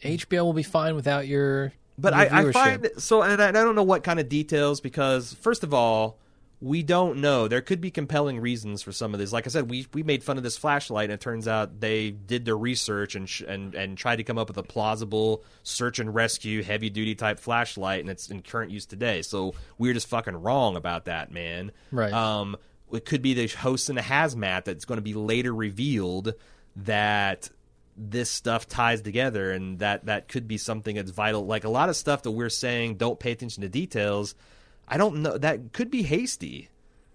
HBO will be fine without your.
But
your
I, I find so, and I, I don't know what kind of details because first of all, we don't know. There could be compelling reasons for some of this. Like I said, we we made fun of this flashlight, and it turns out they did their research and sh- and and tried to come up with a plausible search and rescue heavy duty type flashlight, and it's in current use today. So we're just fucking wrong about that, man.
Right.
Um, it could be the host in a hazmat that's going to be later revealed that this stuff ties together and that that could be something that's vital like a lot of stuff that we're saying don't pay attention to details i don't know that could be hasty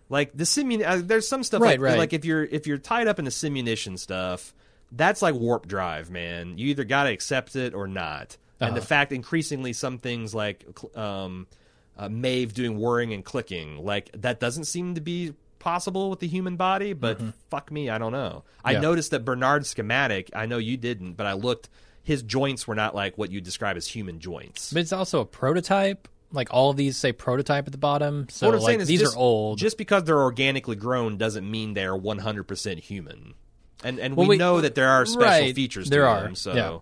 like the simun uh, there's some stuff
Right,
like,
right.
like if you're if you're tied up in the simunition stuff that's like warp drive man you either got to accept it or not and the
Uh-huh.
fact increasingly some things like um uh, Maeve doing whirring and clicking like that doesn't seem to be possible with the human body but fuck me i don't know i
Mm-hmm. Yeah.
noticed that bernard's schematic i know you didn't but i looked his joints were not like what you describe as human joints
But it's also a prototype. Like all of these say prototype at the bottom. So
what i'm
like,
saying is
these
just,
are old.
just because they're organically grown doesn't mean they're 100% human and and
Well,
we,
we-
know that there are special
right,
features
there
to
are,
them so
yeah.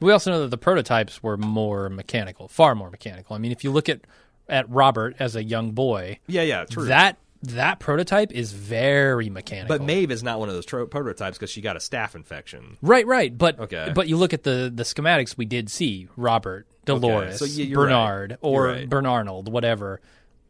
we also know that the prototypes were more mechanical, far more mechanical. I mean, if you look at at Robert as a young boy,
yeah yeah true
that that prototype is very mechanical.
but Maeve is not one of those tro- prototypes because she got a staph infection
Right, right. But
Okay.
but you look at the the schematics we did see Robert, Dolores,
so y- you're right.
Bernard, or
You're right.
Bernarnold, whatever.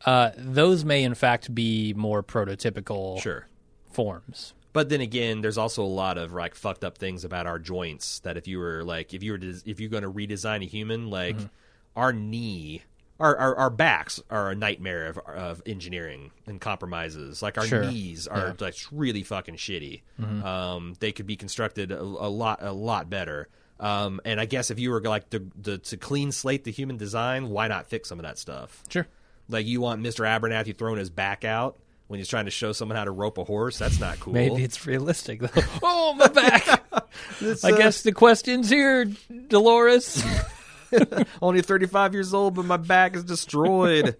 Uh, those may in fact be more prototypical
sure
forms.
But then again, there's also a lot of like fucked up things about our joints that if you were like if you were des- if you're going to redesign a human, like
Mm-hmm.
our knee, our, our our backs are a nightmare of, of engineering and compromises. Like our
Sure.
knees are
Yeah. Mm-hmm.
like really fucking shitty. Um, they could be constructed a, a lot a lot better. Um, and I guess if you were like to, clean slate the human design, why not fix some of that stuff?
Sure.
Like you want Mr. Abernathy throwing his back out when he's trying to show someone how to rope a horse? That's not cool.
Maybe it's realistic though. [LAUGHS] oh, my back. [LAUGHS] I
uh,
guess the question's here, Dolores. [LAUGHS] [LAUGHS]
only 35 years old, but my back is destroyed.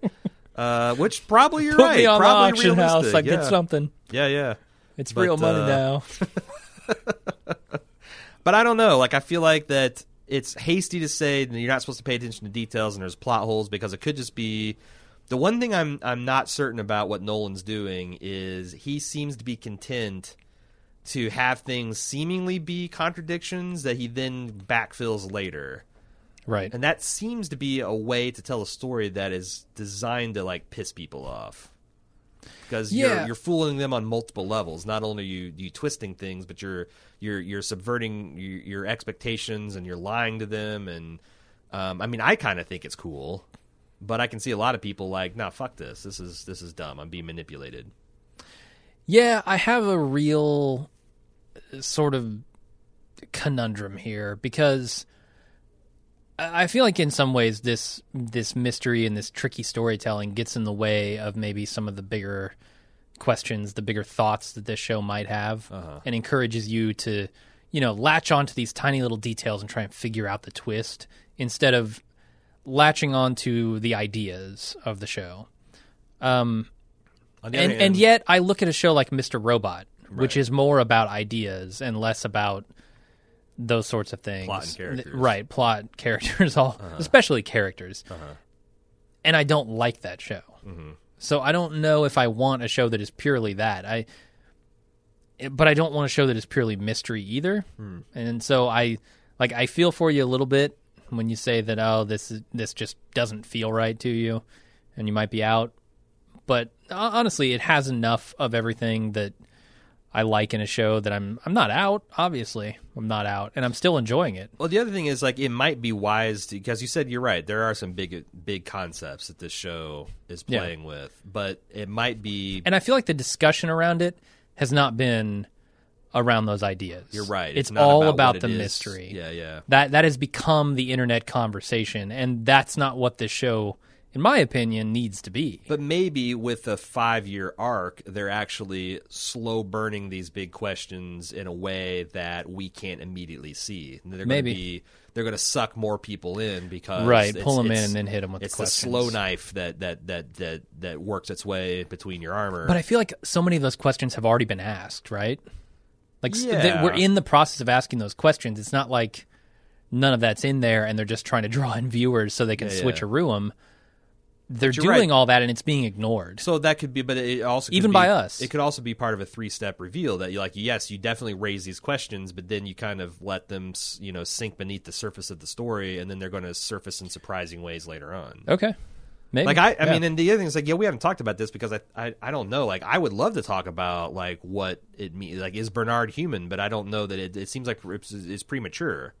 uh, which probably you're
Put
right.
me on the
probably
auction house. I
yeah.
get something.
Yeah, yeah.
It's
But,
real money
uh,
now. [LAUGHS]
But I don't know. Like I feel like that it's hasty to say that you're not supposed to pay attention to details and there's plot holes because it could just be. The one thing I'm I'm not certain about what Nolan's doing is he seems to be content to have things seemingly be contradictions that he then backfills later.
Right.
And that seems to be a way to tell a story that is designed to like piss people off. Because
Yeah.
you're you're fooling them on multiple levels. Not only are you you twisting things, but you're you're you're subverting your, your expectations and you're lying to them. And um, I mean, I kind of think it's cool, but I can see a lot of people like, nah, fuck this. This is this is dumb. I'm being manipulated.
Yeah, I have a real uh, sort of conundrum here because I feel like in some ways this this mystery and this tricky storytelling gets in the way of maybe some of the bigger questions, the bigger thoughts that this show might have, and encourages you to, you know, latch onto these tiny little details and try and figure out the twist instead of latching onto the ideas of the show. Um,
On the
and and yet I look at a show like Mr. Robot, which is more about ideas and less about those sorts of things.
Plot and [LAUGHS] characters. Uh-huh.
Right? Plot, characters, all especially characters. And I don't like that show.
Mm-hmm.
So I don't know if I want a show that is purely that. I, but I don't want a show that is purely mystery either.
Hmm.
And so I like I feel for you a little bit when you say that oh this is this just doesn't feel right to you, and you might be out but uh, honestly, it has enough of everything that I like in a show that I'm I'm not out. Obviously, I'm not out, and I'm still enjoying it.
Well, the other thing is like it might be wise to because you said you're right. There are some big big concepts that this show is
Yeah.
playing with, but it might be.
And I feel like the discussion around it has not been around those ideas.
You're right.
It's,
not
all
about,
about, the mystery.
Yeah, yeah.
That that has become the internet conversation, and that's not what this show, in my opinion, needs to be.
But maybe with a five year arc, they're actually slow burning these big questions in a way that we can't immediately see. They're
Maybe.
Gonna be, they're going to suck more people in because
Right, pull 'em in and then hit them with the
it's the slow knife that that that that that works its way between your armor.
But I feel like so many of those questions have already been asked, right? Like
Yeah.
we're in the process of asking those questions. It's not like none of that's in there and they're just trying to draw in viewers so they can
Yeah,
switcheroo them. They're doing
right.
all that and it's being ignored.
So that could be, but it also could
Even
be-
by us.
It could also be part of a three-step reveal that you like. Yes, you definitely raise these questions, but then you kind of let them, you know, sink beneath the surface of the story, and then they're going to surface in surprising ways later on.
Okay. Maybe.
Like I, I
Yeah.
mean, and the other thing is like, yeah, we haven't talked about this because I, I, I don't know. Like, I would love to talk about like what it means. Like, is Bernard human? But I don't know that it. It seems like it's, it's premature.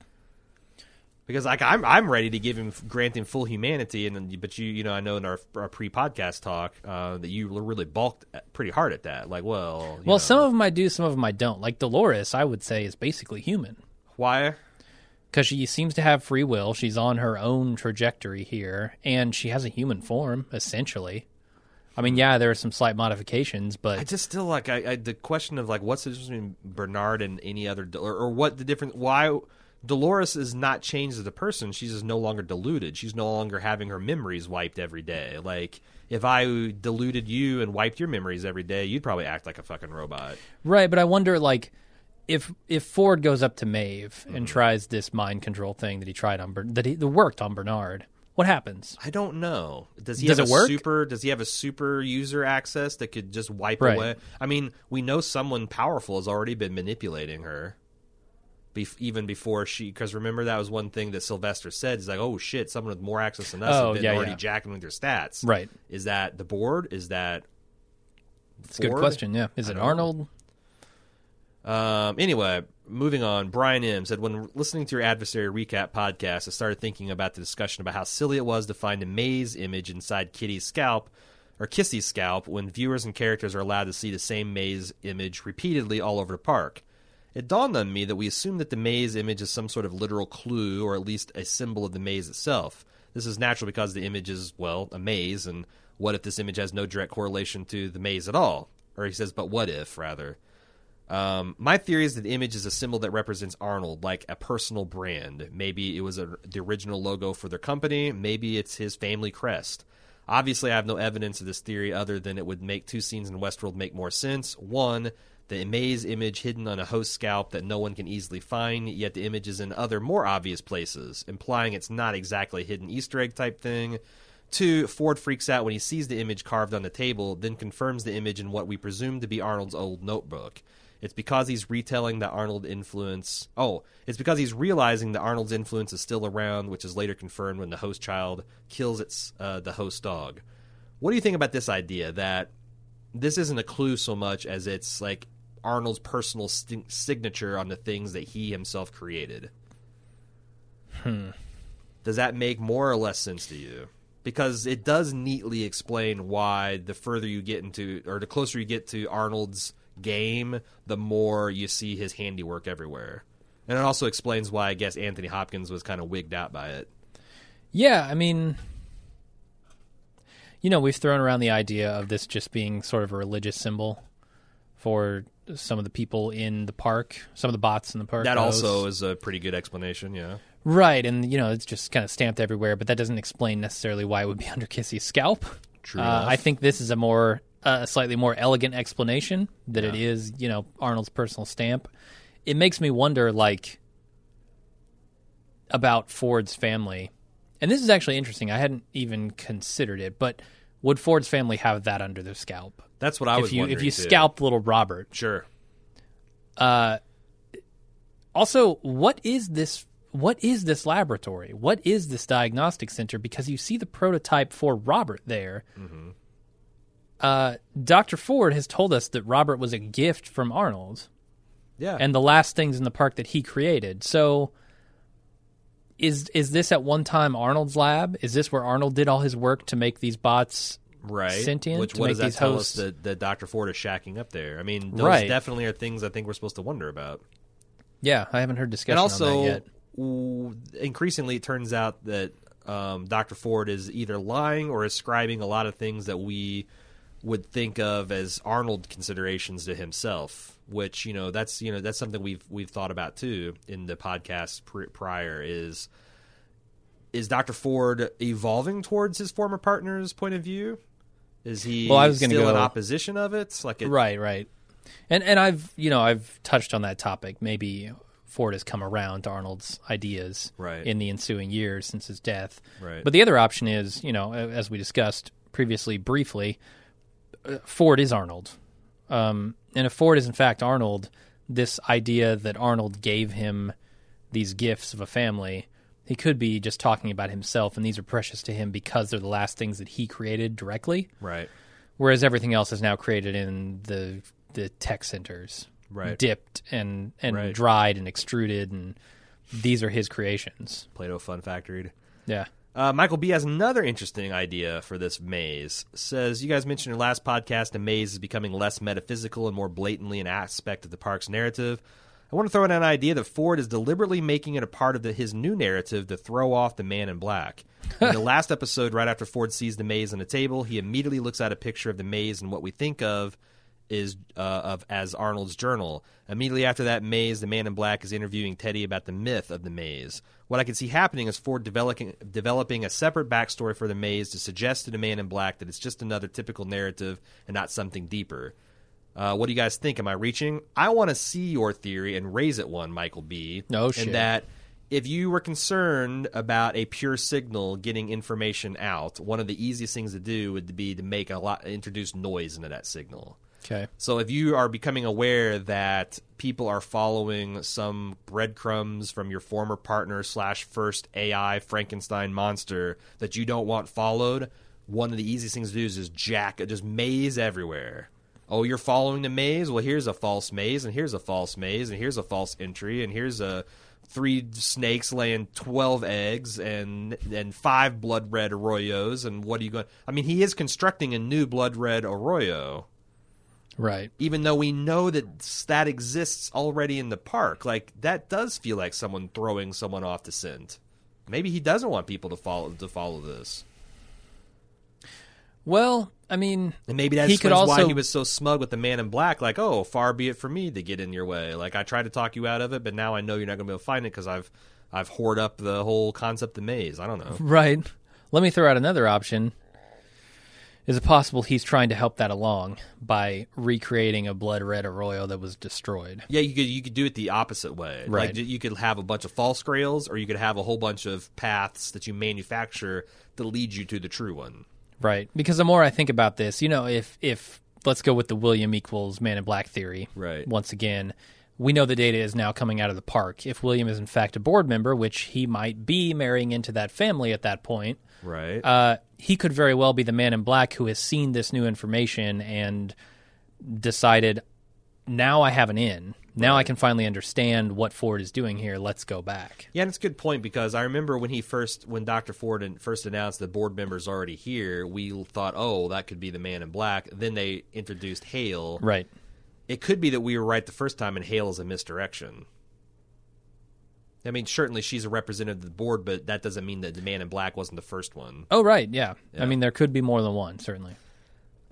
Because like I'm I'm ready to give him grant him full humanity, and then but you you know I know in our, our pre podcast talk uh, that you really balked at- pretty hard at that. Like, well,
well,
know,
some of them I do, some of them I don't. Like Dolores, I would say is basically human
why
because she seems to have free will. She's on her own trajectory here, and she has a human form essentially. I mean, yeah, there are some slight modifications, but
I just still like I, I the question of like what's the difference between Bernard and any other or, or what the difference why Dolores is not changed as a person she's just no longer deluded she's no longer having her memories wiped every day like if I deluded you and wiped your memories every day you'd probably act like a fucking robot
Right, but I wonder like if if Ford goes up to Maeve
Mm-hmm.
and tries this mind control thing that he tried on that he that worked on Bernard, what happens?
I don't know does he
Does
have
it
a
work?
super does he have a super user access that could just wipe
Right.
away I mean we know someone powerful has already been manipulating her bef- even before she because remember that was one thing that Sylvester said he's like oh shit someone with more access than us
Oh,
has been
yeah,
already
yeah.
jacking with their stats
Right.
is that the board is that
It's a good question. Yeah, is it
know.
Arnold?
Um, anyway, moving on. Brian M said, when listening to your adversary recap podcast, I started thinking about the discussion about how silly it was to find a maze image inside Kitty's scalp or Kissy's scalp when viewers and characters are allowed to see the same maze image repeatedly all over the park. It dawned on me that we assume that the maze image is some sort of literal clue or at least a symbol of the maze itself. This is natural because the image is, well, a maze, and what if this image has no direct correlation to the maze at all? Or he says, but what if, rather? Um, my theory is that the image is a symbol that represents Arnold, like a personal brand. Maybe it was a, the original logo for their company. Maybe it's his family crest. Obviously, I have no evidence of this theory other than it would make two scenes in Westworld make more sense. One, the maze image hidden on a host scalp that no one can easily find, yet the image is in other more obvious places, implying it's not exactly a hidden Easter egg type thing. Two, Ford freaks out when he sees the image carved on the table, then confirms the image in what we presume to be Arnold's old notebook. It's because he's retelling the Arnold influence. Oh, it's because he's realizing that Arnold's influence is still around, which is later confirmed when the host child kills its uh, the host dog. What do you think about this idea that this isn't a clue so much as it's like Arnold's personal st- signature on the things that he himself created?
Hmm.
Does that make more or less sense to you? Because it does neatly explain why the further you get into, or the closer you get to Arnold's game, the more you see his handiwork everywhere. And it also explains why I guess Anthony Hopkins was kind of wigged out by it.
Yeah, I mean, you know, we've thrown around the idea of this just being sort of a religious symbol for some of the people in the park, some of the bots in the park.
That also is a pretty good explanation, yeah.
right, and you know, it's just kind of stamped everywhere, but that doesn't explain necessarily why it would be [LAUGHS] under Kissy's scalp.
True.
Uh. I think this is a more, uh, slightly more elegant explanation that it
Yeah.
is, you know, Arnold's personal stamp. It makes me wonder, like, about Ford's family. And this is actually interesting. I hadn't even considered it, but would Ford's family have that under their scalp?
That's what I was
if you if you
too.
scalped little Robert.
Sure.
Uh, also, what is this? What is this laboratory? What is this diagnostic center? Because you see the prototype for Robert there. Uh, Dr. Ford has told us that Robert was a gift from Arnold
Yeah.
and the last things in the park that he created. So is is this at one time Arnold's lab? Is this where Arnold did all his work to make these bots
right.
sentient
Which what does that tell
hosts-
us that, that Dr. Ford is shacking up there? I mean, those
Right.
definitely are things I think we're supposed to wonder about.
Yeah, I haven't heard discussion
and
on
also,
that yet.
w- increasingly, it turns out that um, Dr. Ford is either lying or ascribing a lot of things that we would think of as Arnold considerations to himself. Which you know, that's you know, that's something we've we've thought about too in the podcast pr- prior. Is is Dr. Ford evolving towards his former partner's point of view? Is he
Well, I was
still in opposition of it? Like, it,
Right, right. And and I've you know I've touched on that topic. Maybe Ford has come around to Arnold's ideas
Right.
in the ensuing years since his death.
Right.
But the other option is you know as we discussed previously briefly, uh, Ford is Arnold. Um, and if Ford is in fact Arnold, this idea that Arnold gave him these gifts of a family, he could be just talking about himself, and these are precious to him because they're the last things that he created directly
right,
whereas everything else is now created in the the tech centers,
Right.
Dipped and and
Right.
dried and extruded, and these are his creations.
Play-Doh Fun Factory.
Yeah,
Uh, Michael B has another interesting idea for this maze. Says you guys mentioned in your last podcast, a maze is becoming less metaphysical and more blatantly an aspect of the park's narrative. I want to throw in an idea that Ford is deliberately making it a part of the, his new narrative to throw off the Man in Black. In the [LAUGHS] last episode, right after Ford sees the maze on the table, he immediately looks at a picture of the maze and what we think of is uh, of as Arnold's journal. Immediately after that maze, the man in black is interviewing Teddy about the myth of the maze. What I can see happening is Ford developing developing a separate backstory for the maze to suggest to the man in black that it's just another typical narrative and not something deeper. Uh, what do you guys think? Am I reaching? I want to see your theory and raise it one, Michael B.
No shit.
And that if you were concerned about a pure signal getting information out, one of the easiest things to do would be to make a lot introduce noise into that signal.
Okay,
So if you are becoming aware that people are following some breadcrumbs from your former partner slash first AI Frankenstein monster that you don't want followed, one of the easiest things to do is just jack, just maze everywhere. Oh, you're following the maze? Well, here's a false maze, and here's a false maze, and here's a false entry, and here's a three snakes laying twelve eggs, and and five blood red arroyos, and what are you going? I mean, he is constructing a new blood red arroyo
right.
even though we know that that exists already in the park. Like that does feel like someone throwing someone off the scent. Maybe he doesn't want people to follow to follow this,
Well, I mean,
and maybe that
He could
why he was so smug with the Man in Black. Like, oh, far be it from me to get in your way. Like I tried to talk you out of it, but now I know you're not going to be able to find it because I've I've hoard up the whole concept of maze. I don't know.
right. Let me throw out another option. Is it possible he's trying to help that along by recreating a blood red arroyo that was destroyed?
Yeah, you could you could do it the opposite way.
Right.
Like you could have a bunch of false grails, or you could have a whole bunch of paths that you manufacture that lead you to the true one.
Right. Because the more I think about this, you know, if if let's go with the William equals Man in Black theory.
Right.
Once again, we know the data is now coming out of the park. If William is in fact a board member, which he might be marrying into that family at that point,
Right.
uh, he could very well be the man in black who has seen this new information and decided, now I have an in. Now I can finally understand what Ford is doing here. Let's go back.
Yeah, and it's a good point because I remember when he first, when Dr. Ford first announced the board members already here, we thought, oh, that could be the man in black. Then they introduced Hale.
Right.
It could be that we were right the first time and Hale is a misdirection. I mean, certainly she's a representative of the board, but that doesn't mean that the man in black wasn't the first one.
Oh, right. Yeah. I mean, there could be more than one, certainly.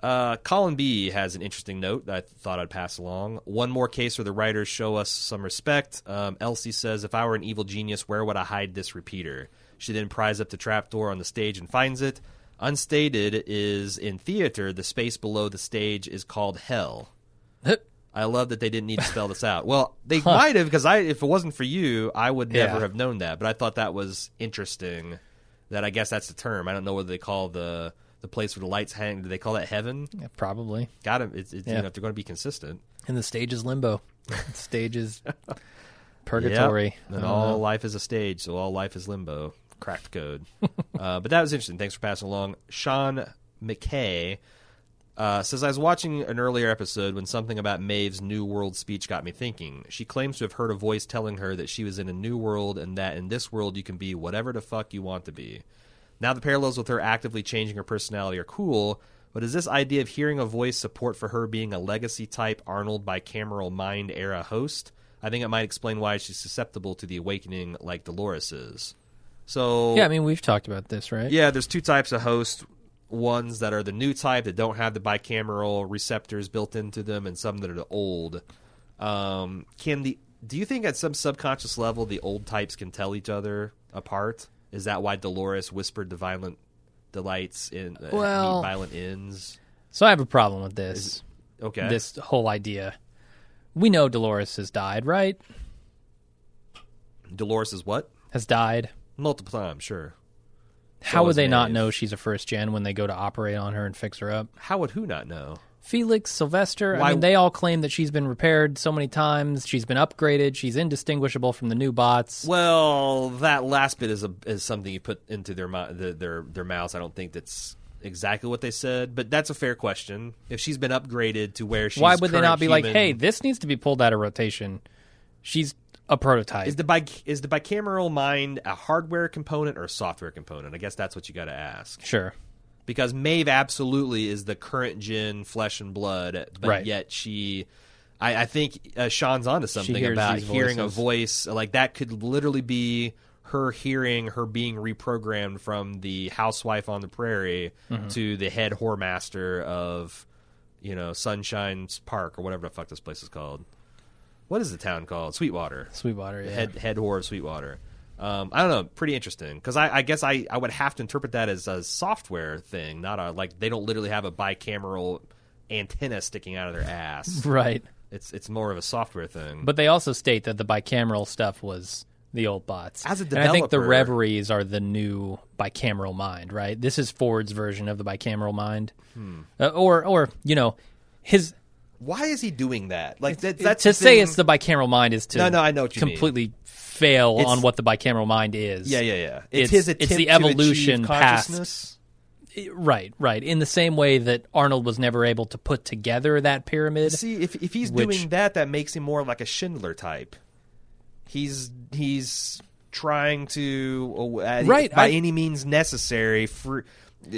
Uh, Colin B has an interesting note that I thought I'd pass along. One more case where the writers show us some respect. Um, Elsie says, "If I were an evil genius, where would I hide this repeater?" She then pries up the trapdoor on the stage and finds it. Unstated is in theater. The space below the stage is called hell. [LAUGHS] I love that they didn't need to spell this out. Well, they might have because I, if it wasn't for you, I would never
Yeah.
have known that. But I thought that was interesting. That I guess that's the term. I don't know whether they call the the place where the lights hang. Do they call that heaven?
Yeah, probably.
Got to It's, it's you know if they're going to be consistent.
And the stage is limbo. The [LAUGHS] stage is purgatory.
Yep. And all
know.
life is a stage, so all life is limbo. Cracked code. [LAUGHS] uh, but that was interesting. Thanks for passing along. Sean McKay uh, says I was watching an earlier episode when something about Maeve's New World speech got me thinking. She claims to have heard a voice telling her that she was in a new world and that in this world you can be whatever the fuck you want to be. Now the parallels with her actively changing her personality are cool, but is this idea of hearing a voice support for her being a legacy type Arnold bicameral mind era host? I think it might explain why she's susceptible to the awakening like Dolores is. So
Yeah, I mean, we've talked about this, right?
yeah, there's two types of host. Ones that are the new type that don't have the bicameral receptors built into them, and some that are the old. Um, can the do you think at some subconscious level the old types can tell each other apart? Is that why Dolores whispered the violent delights in uh,
Well-
violent ends?
So I have a problem with this.
Okay,
This whole idea. We know Dolores has died, right?
Dolores is what
Has died.
multiple times, sure.
How would they not know she's a first gen when they go to operate on her and fix her up?
How would who not know?
Felix, Sylvester,
Why-
I mean, they all claim that she's been repaired so many times. She's been upgraded. She's indistinguishable from the new bots.
Well, that last bit is a, is something you put into their their their mouths. I don't think that's exactly what they said, but that's a fair question. If she's been upgraded to where she's
Why would they not be like, hey, this needs to be pulled out of rotation? She's a prototype.
is the bic- is the bicameral mind a hardware component or a software component? I guess that's what you got to ask.
sure.
Because Maeve absolutely is the current gen flesh and blood, but
Right.
yet she. I, I think uh, Sean's onto something about hearing a voice like that could literally be her hearing her being reprogrammed from the housewife on the prairie
Mm-hmm.
to the head whoremaster of you know Sunshine's Park or whatever the fuck this place is called. What is the town called? Sweetwater.
Sweetwater, yeah.
Head head whore of Sweetwater. Um, I don't know. Pretty interesting because I, I guess I, I would have to interpret that as a software thing, not a like they don't literally have a bicameral antenna sticking out of their ass. [LAUGHS]
Right.
It's it's more of a software thing.
But they also state that the bicameral stuff was the old bots.
As a
and I think the reveries are the new bicameral mind, right? This is Ford's version of the bicameral mind,
Hmm.
uh, or or you know, his
why is he doing that? Like that, that's
to say it's the bicameral mind is to
No, no, I know what you mean.
completely fail
It's-
on what the bicameral mind is.
yeah, yeah, yeah.
It's-
It's, his
it's
attempt
the
to
evolution past-
consciousness.
Right, right. In the same way that Arnold was never able to put together that pyramid.
See, if if he's
Which-
doing that, that makes him more like a Schindler type. He's he's trying to uh,
Right,
by
I-
any means necessary for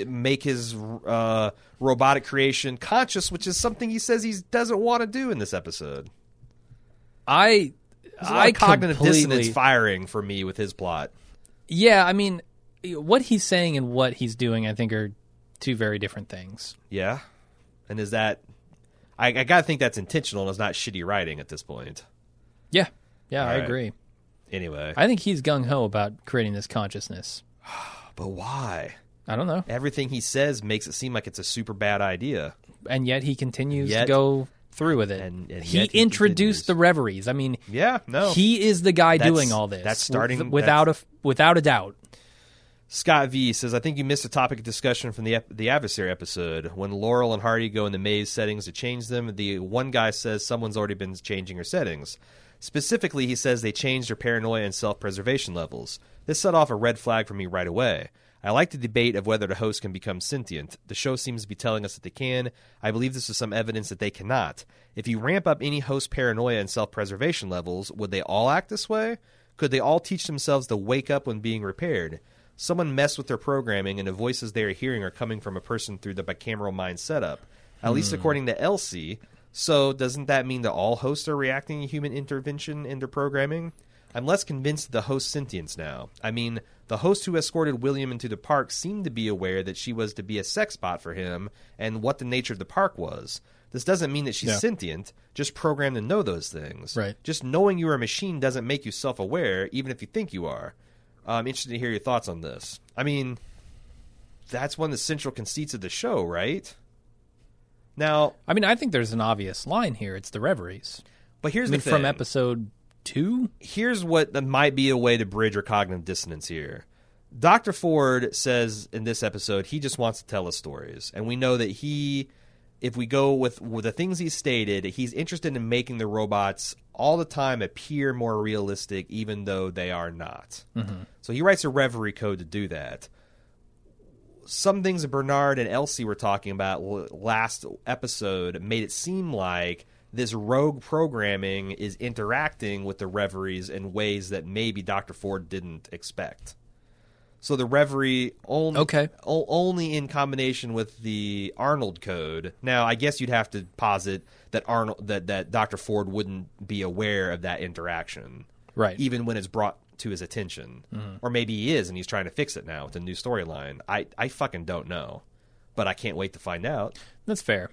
make his uh, robotic creation conscious, which is something he says he doesn't want to do in this episode.
I I
cognitive dissonance firing for me with his plot.
Yeah, I mean, what he's saying and what he's doing, I think, are two very different things.
Yeah, and is that I, I gotta think that's intentional and it's not shitty writing at this point.
Yeah, yeah, I
right.
agree.
Anyway,
I think he's gung ho about creating this consciousness. [SIGHS]
but why?
I don't know,
Everything he says makes it seem like it's a super bad idea.
and yet he continues
Yet-
to go through with it.
and- and
he
he
introduced
continues.
the reveries. I mean,
Yeah, no.
he is the guy
That's-
doing all this.
that's starting-
with- without a without a doubt.
Scott V says, I think you missed a topic of discussion from the the adversary episode. When Laurel and Hardy go in the Maeve's settings to change them, the one guy says someone's already been changing her settings. Specifically, he says they changed her paranoia and self preservation levels. This set off a red flag for me right away. I like the debate of whether the host can become sentient. The show seems to be telling us that they can. I believe this is some evidence that they cannot. If you ramp up any host paranoia and self preservation levels, would they all act this way? Could they all teach themselves to wake up when being repaired? Someone messed with their programming, and the voices they are hearing are coming from a person through the bicameral mind setup. At least hmm. according to Elsie. So, doesn't that mean that all hosts are reacting to human intervention in their programming? I'm less convinced of the host's sentience now. I mean, the host who escorted William into the park seemed to be aware that she was to be a sex bot for him and what the nature of the park was. This doesn't mean that she's
Yeah.
sentient, just programmed to know those things.
Right.
Just knowing you're a machine doesn't make you self aware, even if you think you are. I'm interested to hear your thoughts on this. I mean, that's one of the central conceits of the show, right? Now,
I mean, I think there's an obvious line here. It's the reveries.
but here's
I mean,
the thing.
from episode two.
here's what that might be a way to bridge our cognitive dissonance here. Dr. Ford says in this episode he just wants to tell us stories, and we know that he, if we go with, with the things he stated, he's interested in making the robots all the time appear more realistic, even though they are not. Mm-hmm. So he writes a reverie code to do that. Some things that Bernard and Elsie were talking about last episode made it seem like this rogue programming is interacting with the reveries in ways that maybe Dr. Ford didn't expect. So the reverie only
Okay.
o- only in combination with the Arnold code. Now, I guess you'd have to posit that Arnold that that Dr. Ford wouldn't be aware of that interaction,
Right.
Even when it's brought to his attention, mm-hmm. or maybe he is and he's trying to fix it now with a new storyline. I I fucking don't know, but I can't wait to find out.
That's fair.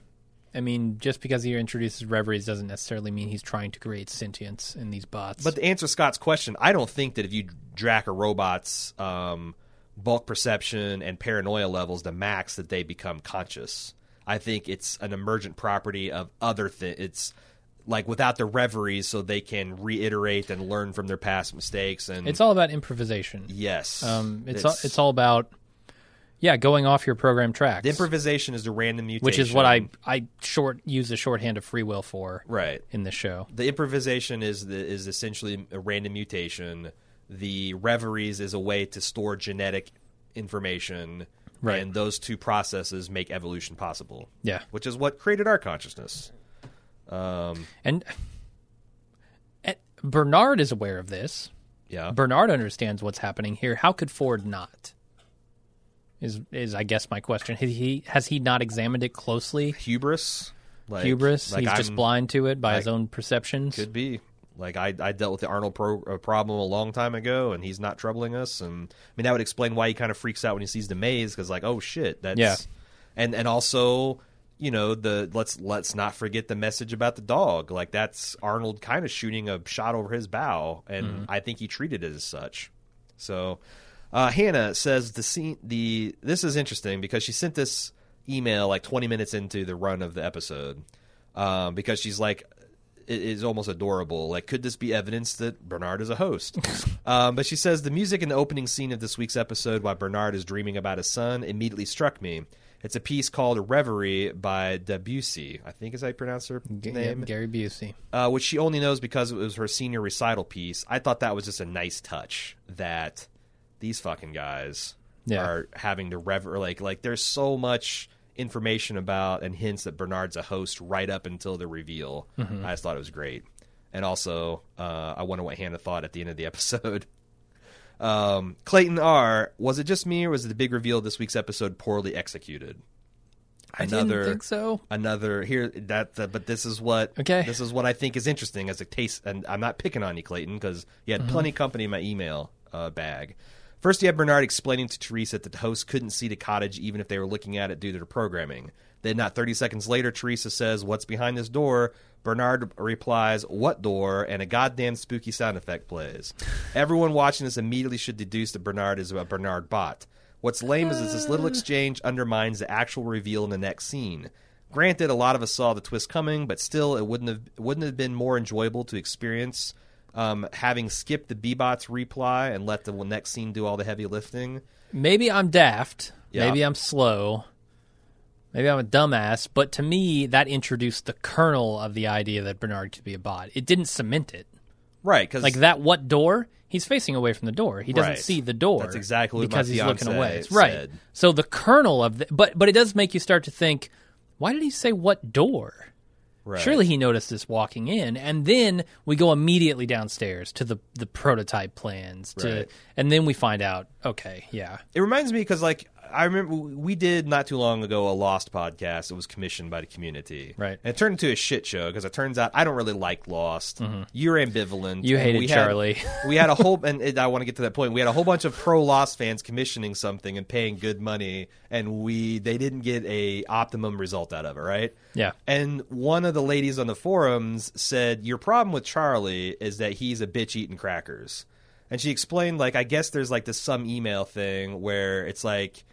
I mean, just because he introduces reveries doesn't necessarily mean he's trying to create sentience in these bots.
But to answer Scott's question, I don't think that if you drac a robot's um, bulk perception and paranoia levels to max, that they become conscious. I think it's an emergent property of other things. It's like without the reveries, so they can reiterate and learn from their past mistakes. And
it's all about improvisation.
yes,
Um, it's all, it's all about yeah, going off your program tracks,
the improvisation is the random mutation,
which is what I I short use the shorthand of free will for
right.
in this show.
the improvisation is the, is essentially a random mutation. The reveries is a way to store genetic information,
Right.
and those two processes make evolution possible.
Yeah.
which is what created our consciousness. Um,
And, and Bernard is aware of this.
yeah,
Bernard understands what's happening here. How could Ford not? Is is I guess my question. Has he has he not examined it closely?
hubris, like,
Hubris.
like
He's just
I'm-
blind to it by his own perceptions.
Could be. Like I, I dealt with the Arnold pro, uh, problem a long time ago, and he's not troubling us. And I mean, that would explain why he kind of freaks out when he sees the maze because, like, oh shit, that's
Yeah.
And and also, you know, the let's let's not forget the message about the dog. Like that's Arnold kind of shooting a shot over his bow, and
Mm-hmm.
I think he treated it as such. So, uh, Hannah says the scene the this is interesting because she sent this email like 20 minutes into the run of the episode um, because she's like it is almost adorable. Like, could this be evidence that Bernard is a host? [LAUGHS] um, but she says the music in the opening scene of this week's episode, while Bernard is dreaming about his son, immediately struck me. It's a piece called "Reverie" by Debussy. I think is how you pronounce her
G-
name
Gary Busey.
uh, which she only knows because it was her senior recital piece. I thought that was just a nice touch that these fucking guys
Yeah.
are having to rever like like there's so much information about and hints that Bernard's a host right up until the reveal.
Mm-hmm.
I just thought it was great. And also, uh, I wonder what Hannah thought at the end of the [LAUGHS] episode. Um, Clayton R. Was it just me, or was the big reveal of this week's episode poorly exexecuted?
I didn't think so.
another here that, that but this is what
Okay.
this is what I think is interesting as a taste and I'm not picking on you Clayton because you
Mm-hmm.
had plenty of company in my email uh, bag. First, you had Bernard explaining to Teresa that the host couldn't see the cottage even if they were looking at it due to the programming. Then, not 30 seconds later, Teresa says, What's behind this door? Bernard replies, What door? And a goddamn spooky sound effect plays. Everyone watching this immediately should deduce that Bernard is a Bernard bot. What's lame is this little exchange undermines the actual reveal in the next scene. Granted, a lot of us saw the twist coming, but still, it wouldn't have wouldn't have been more enjoyable to experience um, having skipped the Bebot's reply and let the next scene do all the heavy lifting.
Maybe I'm daft.
Yeah.
Maybe I'm slow. Maybe I'm a dumbass. But to me, that introduced the kernel of the idea that Bernard could be a bot. It didn't cement it.
Right, because
Like that. What door? He's facing away from the door. He doesn't
Right.
see the door.
That's exactly
because he's looking away. Right. So the kernel of the, but but it does make you start to think. Why did he say what door?
Right.
Surely he noticed this walking in, and then we go immediately downstairs to the the prototype plans, to,
Right.
and then we find out. Okay, yeah,
It reminds me because like I remember we did not too long ago a Lost podcast. It was commissioned by the community,
Right.
And it turned into a shit show because it turns out I don't really like Lost. You're ambivalent.
Mm-hmm. You hated
we had-
Charlie. [LAUGHS]
we had a whole, [LAUGHS] and it, I want to get to that point. We had a whole bunch of pro Lost fans commissioning something and paying good money, and we they didn't get a optimum result out of it, right?
yeah.
And one of the ladies on the forums said, Your problem with Charlie is that he's a bitch eating crackers. And she explained, like, I guess there's like this some email thing where it's like,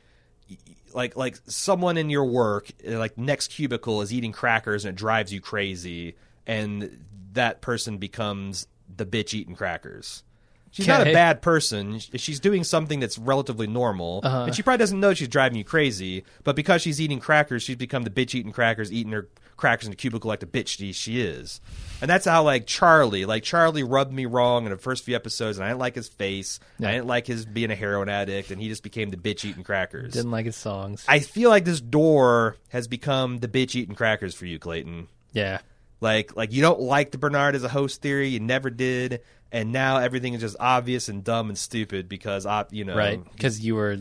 like, like someone in your work, like next cubicle, is eating crackers and it drives you crazy, and that person becomes the bitch eating crackers. She's not a bad person. She's doing something that's relatively normal,
Uh-huh.
and she probably doesn't know she's driving you crazy. But because she's eating crackers, she's become the bitch eating crackers, eating her crackers in the cubicle like the bitch she, is. And that's how like Charlie, like Charlie rubbed me wrong in the first few episodes, and I didn't like his face. I didn't like his being a heroin addict, and he just became the bitch eating crackers.
Didn't like his songs.
I feel like this door has become the bitch eating crackers for you, Clayton.
yeah,
Like like you don't like the Bernard as a host theory, you never did, and now everything is just obvious and dumb and stupid because you know
right. Because you were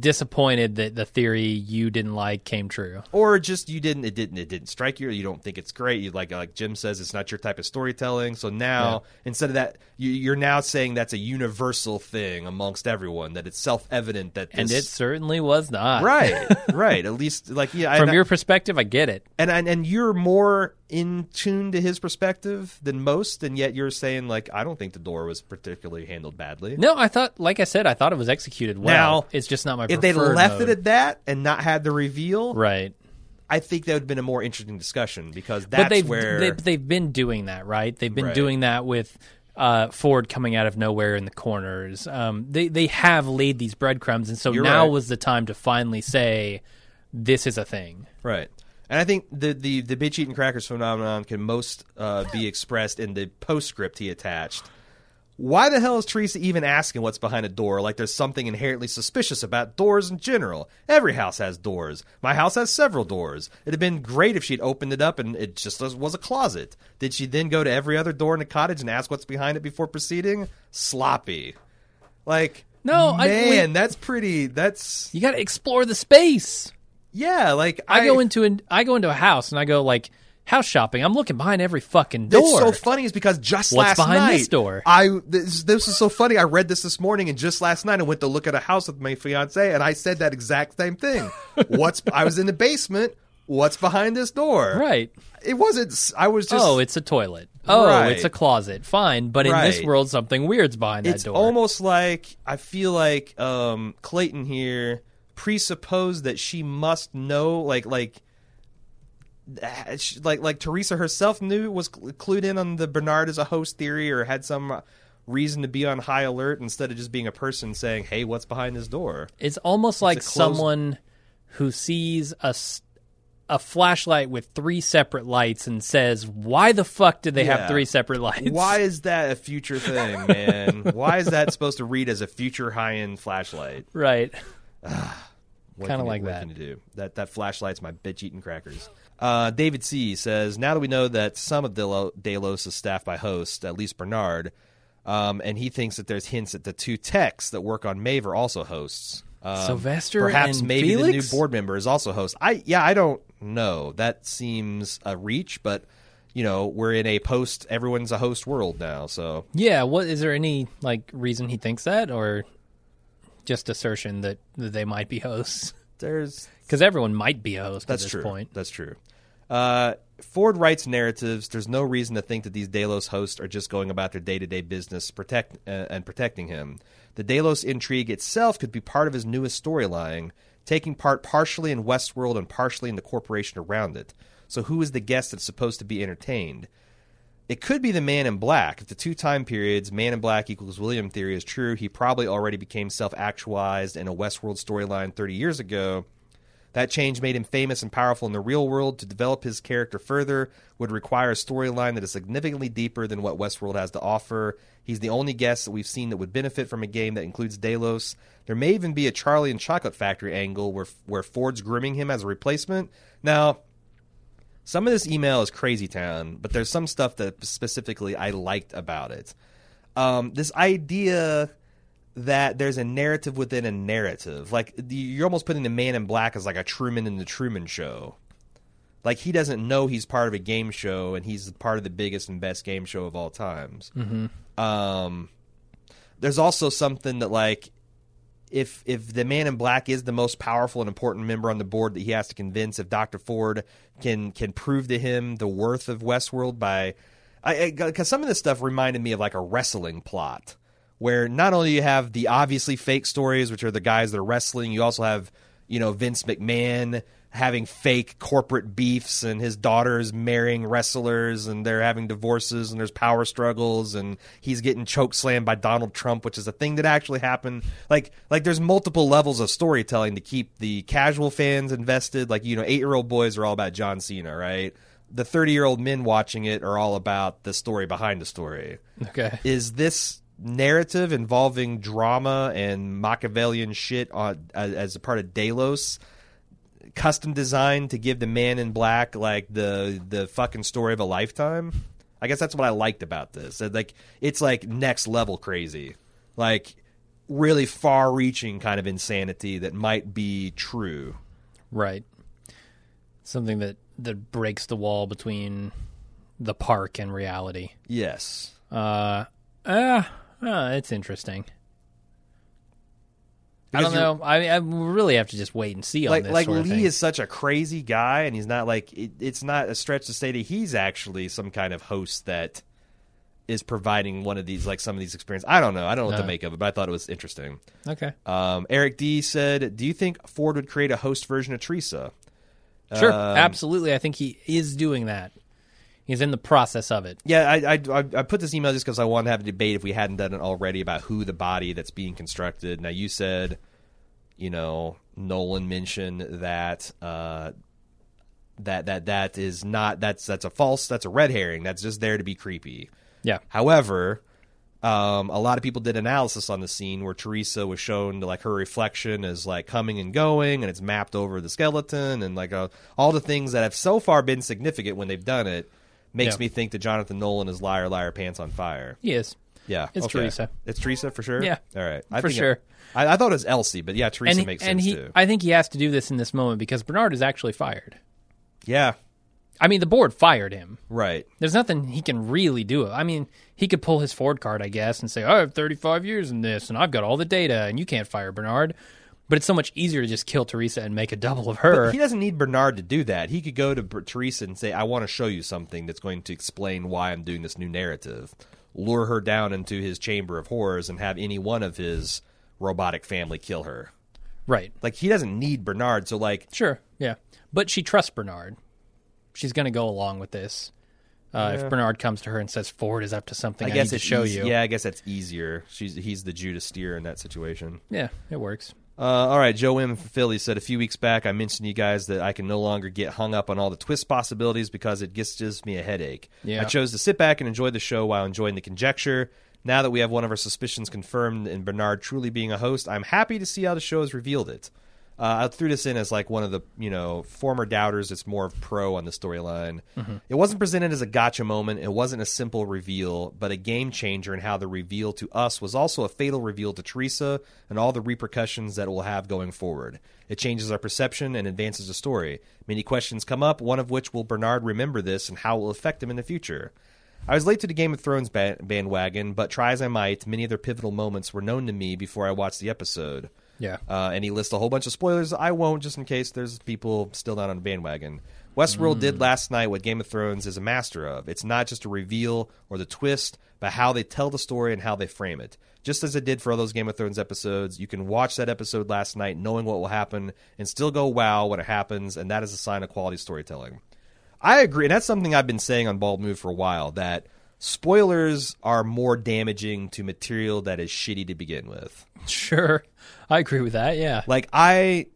disappointed that the theory you didn't like came true.
or just you didn't it didn't it didn't strike you you don't think it's great you like like jim says it's not your type of storytelling so now instead of that you, you're now saying that's a universal thing amongst everyone that it's self-evident that this
And it certainly was not.
right [LAUGHS] right at least like yeah
From
and,
your perspective, I get it.
and, and and you're more in tune to his perspective than most and yet you're saying like i don't think the door was particularly handled badly
No, I thought, like I said, I thought it was executed well.
Now,
it's just not my.
if they left
mode.
it at that and not had the reveal
right,
i think that would have been a more interesting discussion because
but
that's
they've
where
they've, they've been doing that, right? They've been
Right.
doing that with uh, Ford coming out of nowhere in the corners. Um, they they have laid these breadcrumbs, and so
You're
now
right.
was the time to finally say this is a thing.
Right. And I think the the, the bitch eating crackers phenomenon can most uh, be expressed in the postscript he attached. Why the hell is Teresa even asking what's behind a door like there's something inherently suspicious about doors in general? Every house has doors. My house has several doors. It'd have been great if she'd opened it up and it just was- a closet. Did she then go to every other door in the cottage and ask what's behind it before proceeding? Sloppy. Like,
No, I-
man, that's pretty. That's
You got to explore the space.
yeah. Like
I, go into an I go into a house and I go like house shopping. I'm looking behind every fucking
It's
door.
so funny is because just
What's
last
behind
night,
this door?
I this, this is so funny. I read this this morning, and just last night I went to look at a house with my fiance, and I said that exact same thing. [LAUGHS] What's I was in the basement. What's behind this door?
right.
It wasn't. I was just.
oh, it's a toilet. Oh,
Right.
it's a closet. Fine, but in this world, something weird's behind that
it's
door.
almost like I feel like um, Clayton here presupposed that she must know, like like. Like like Teresa herself knew was clued in on the Bernard as a host theory or had some reason to be on high alert instead of just being a person saying, "Hey, what's behind this door?"
It's almost like
closed-
someone who sees a a flashlight with three separate lights and says, "Why the fuck did they
Yeah.
have three separate lights?"
Why is that a future thing, man? [LAUGHS] Why is that supposed to read as a future high end flashlight?
Right. [SIGHS]
Can you-
like
what
that.
can you do? That that flashlight's my bitch eating crackers. Uh, David C says now that we know that some of Delo- Delos is staffed by hosts, at least Bernard, um, and he thinks that there's hints that the two techs that work on Maeve are also hosts. Um,
Sylvester
perhaps maybe the new board member is also host. I yeah, I don't know. That seems a reach, but you know we're in a post everyone's a host world now, so
Yeah. What is there any like reason he thinks that, or just assertion that, that they might be hosts?
there's [LAUGHS]
Because everyone might be a host
That's
at this
true.
point.
That's true. Uh, Ford writes narratives. There's no reason to think that these Delos hosts are just going about their day to day business protect uh, and protecting him. The Delos intrigue itself could be part of his newest storyline, taking part partially in Westworld and partially in the corporation around it. So, who is the guest that's supposed to be entertained? It could be the Man in Black. If the two time periods, Man in Black equals William theory, is true, he probably already became self actualized in a Westworld storyline 30 years ago. That change made him famous and powerful in the real world. To develop his character further would require a storyline that is significantly deeper than what Westworld has to offer. He's the only guest that we've seen that would benefit from a game that includes Delos. There may even be a Charlie and Chocolate Factory angle where where Ford's grooming him as a replacement. Now, some of this email is crazy town, but there's some stuff that specifically I liked about it. Um, this idea that there's a narrative within a narrative, like you're almost putting the Man in Black as like a Truman in the Truman Show. Like he doesn't know he's part of a game show, and he's part of the biggest and best game show of all times. Mm-hmm. Um, there's also something that like if if the man in black is the most powerful and important member on the board that he has to convince if Dr. Ford can can prove to him the worth of Westworld by because some of this stuff reminded me of like a wrestling plot where not only you have the obviously fake stories which are the guys that are wrestling you also have you know Vince McMahon having fake corporate beefs and his daughter's marrying wrestlers and they're having divorces and there's power struggles and he's getting choke slammed by Donald Trump which is a thing that actually happened. Like like there's multiple levels of storytelling to keep the casual fans invested. Like you know 8-year-old boys are all about John Cena right? The 30-year-old men watching it are all about the story behind the story.
Okay.
is this narrative involving drama and Machiavellian shit on as, as a part of Delos custom designed to give the man in black like the the fucking story of a lifetime. I guess that's what I liked about this. Like it's like next level crazy. Like really far reaching kind of insanity that might be true.
Right. Something that that breaks the wall between the park and reality.
Yes.
Uh, uh, uh it's interesting. I don't know. I I really have to just wait and see on
like
this.
like Lee is such a crazy guy, and he's not like it, it's not a stretch to say that he's actually some kind of host that is providing one of these like some of these experiences. I don't know. I don't know what
No.
to make of it, but I thought it was interesting.
okay.
Um, Eric D said, "Do you think Ford would create a host version of Theresa?"
Sure,
Um,
absolutely. I think he is doing that. He's in the process of it.
Yeah, I, I, I I put this email just because I wanted to have a debate if we hadn't done it already about who the body that's being constructed. Now you said, you know, Nolan mentioned that uh, that that that is not that's that's a false that's a red herring. That's just there to be creepy.
Yeah.
However, um, a lot of people did analysis on the scene where Theresa was shown to like her reflection is like coming and going, and it's mapped over the skeleton, and like uh, all the things that have so far been significant when they've done it makes
Yeah.
me think that Jonathan Nolan is liar, liar, pants on fire.
He is.
Yeah,
It's
okay.
Theresa.
It's Theresa for sure.
Yeah,
all right, I
for sure.
I, I thought it was Elsie, but yeah, Theresa
and
makes
and
sense
he,
too.
I think he has to do this in this moment because Bernard is actually fired.
yeah,
I mean, the board fired him.
right.
There's nothing he can really do. I mean, he could pull his Ford card, I guess, and say, "I have 35 years in this, and I've got all the data, and you can't fire Bernard." But it's so much easier to just kill Theresa and make a double of her.
But he doesn't need Bernard to do that. He could go to Ber- Theresa and say, "I want to show you something that's going to explain why I'm doing this new narrative." Lure her down into his chamber of horrors and have any one of his robotic family kill her.
right.
Like he doesn't need Bernard. So like,
Sure. Yeah. But she trusts Bernard. She's going to go along with this. Uh, If Bernard comes to her and says Ford is up to something, I,
I guess
need to show
easy-
you.
Yeah, I guess that's easier. She's he's the Judas steer in that situation.
Yeah, it works.
Uh, all right, Joe M from Philly said a few weeks back I mentioned to you guys that I can no longer get hung up on all the twist possibilities because it gives gives me a headache.
Yeah.
I chose to sit back and enjoy the show while enjoying the conjecture. Now that we have one of our suspicions confirmed in Bernard truly being a host, I'm happy to see how the show has revealed it. Uh, I threw this in as like one of the you know former doubters. It's more of pro on the storyline. It wasn't presented as a gotcha moment. It wasn't a simple reveal, but a game changer in how the reveal to us was also a fatal reveal to Theresa and all the repercussions that it will have going forward. It changes our perception and advances the story. Many questions come up. One of which will Bernard remember this and how it will affect him in the future. I was late to the Game of Thrones ba- bandwagon, but try as I might, many of their pivotal moments were known to me before I watched the episode.
Yeah.
Uh, and he lists a whole bunch of spoilers. I won't, just in case there's people still not on the bandwagon. Westworld did last night what Game of Thrones is a master of. It's not just a reveal or the twist, but how they tell the story and how they frame it. Just as it did for all those Game of Thrones episodes, you can watch that episode last night knowing what will happen and still go wow when it happens, and that is a sign of quality storytelling. I agree, and that's something I've been saying on Bald Move for a while. That spoilers are more damaging to material that is shitty to begin with.
Sure, I agree with that. Yeah,
Like I,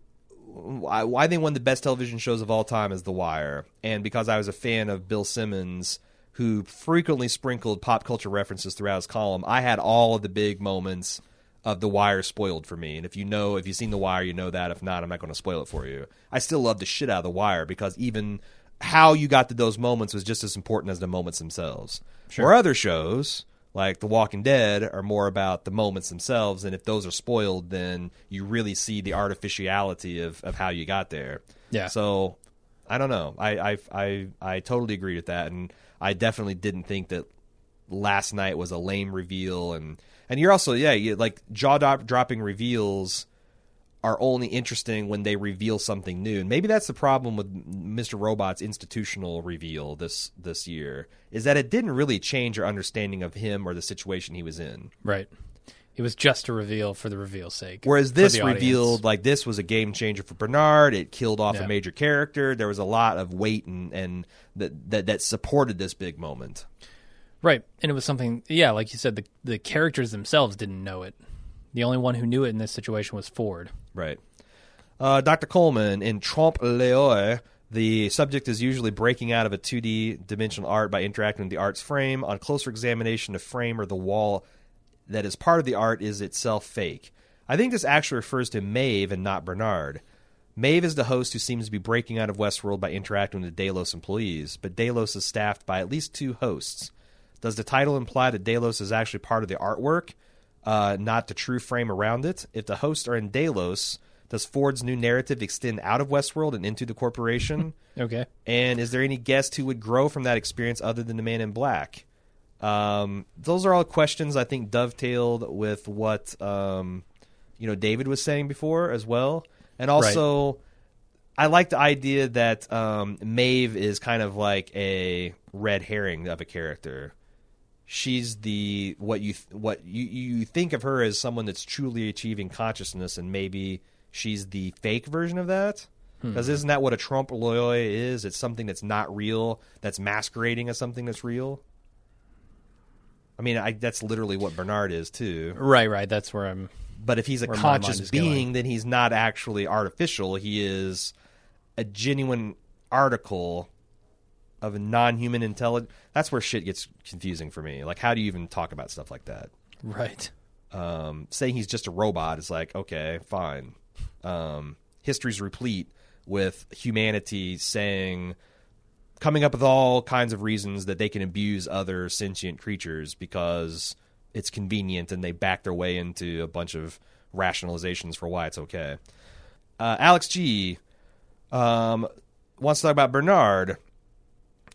think one of the best television shows of all time is The Wire, and because I was a fan of Bill Simmons, who frequently sprinkled pop culture references throughout his column, I had all of the big moments of The Wire spoiled for me. And if you know, if you've seen The Wire, you know that. If not, I'm not going to spoil it for you. I still love the shit out of The Wire because even how you got to those moments was just as important as the moments themselves.
Sure.
Or other shows like The Walking Dead are more about the moments themselves, and if those are spoiled, then you really see the artificiality of, of how you got there.
Yeah.
So I don't know. I I I I totally agree with that, and I definitely didn't think that last night was a lame reveal, and and you're also yeah, you, like jaw dropping reveals are only interesting when they reveal something new. And maybe that's the problem with Mr. Robot's institutional reveal this this year is that it didn't really change our understanding of him or the situation he was in.
right. It was just a reveal for the reveal's sake.
Whereas this
the audience.
revealed like this was a game changer for Bernard. It killed off
Yeah.
a major character. There was a lot of weight and and that that, that supported this big moment.
Right. And it was something, yeah, like you said, the, the characters themselves didn't know it. The only one who knew it in this situation was Ford.
Right. Uh, Dr. Coleman in Trompe l'oeil, the subject is usually breaking out of a 2D dimensional art by interacting with the art's frame. On closer examination, the frame or the wall that is part of the art is itself fake. I think this actually refers to Maeve and not Bernard. Maeve is the host who seems to be breaking out of Westworld by interacting with the Delos employees, but Delos is staffed by at least two hosts. Does the title imply that Delos is actually part of the artwork, uh, not the true frame around it? If the hosts are in Delos, does Ford's new narrative extend out of Westworld and into the corporation? [LAUGHS]
Okay.
and is there any guest who would grow from that experience other than the Man in Black? Um, those are all questions I think dovetailed with what um, you know David was saying before as well, and also. I like the idea that um, Maeve is kind of like a red herring of a character. She's the what you what you you think of her as someone that's truly achieving consciousness, and maybe she's the fake version of that. Hmm. Because isn't that what a trompe l'oeil is? It's something that's not real, that's masquerading as something that's real. I mean, I, that's literally what Bernard is too.
Right, right. That's where I'm.
But if he's a
Where my mind
conscious being,
going.
then he's not actually artificial. He is a genuine article of a non-human intelligence. That's where shit gets confusing for me. Like, how do you even talk about stuff like that?
Right.
Um, saying he's just a robot is like, okay, fine. Um, history's replete with humanity saying, coming up with all kinds of reasons that they can abuse other sentient creatures because it's convenient and they back their way into a bunch of rationalizations for why it's okay. Uh, Alex G um, wants to talk about Bernard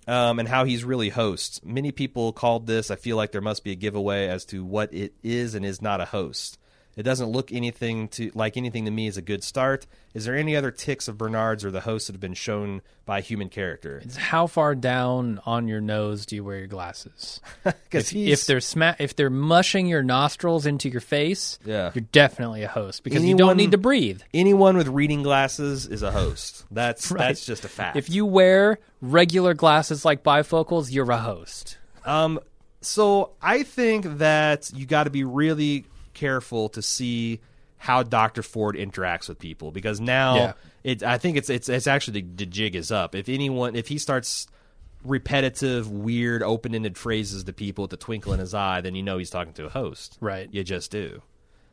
um, and how he's really host. Many people called this. I feel like there must be a giveaway as to what it is and is not a host. It doesn't look anything to like anything to me as a good start. Is there any other ticks of Bernard's or the host that have been shown by a human character?
It's how far down on your nose do you wear your glasses? [LAUGHS]
Because
If, if they're sma- if they're mushing your nostrils into your face,
Yeah.
you're definitely a host because you don't need to breathe.
anyone with reading glasses is a host. That's [LAUGHS]
Right.
that's just a fact.
If you wear regular glasses like bifocals, you're a host.
Um, so I think that you got to be really careful to see how Doctor Ford interacts with people because now
Yeah.
it. I think it's it's it's actually the, the jig is up. If anyone, if he starts repetitive, weird, open-ended phrases to people with a twinkle in his eye, then you know he's talking to a host.
Right.
You just do.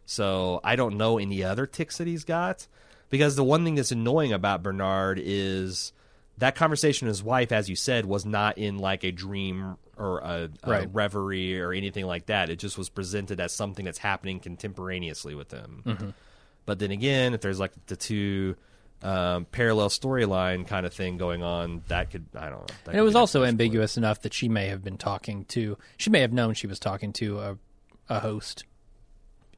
So I don't know any other ticks that he's got because the one thing that's annoying about Bernard is that conversation with his wife, as you said, was not in like a dream or a, a
Right.
reverie or anything like that. It just was presented as something that's happening contemporaneously with them.
Mm-hmm.
But then again, if there's like the two um, parallel storyline kind of thing going on, that could I don't know.
And it was also ambiguous enough that she may have been talking to. She may have known she was talking to a, a host.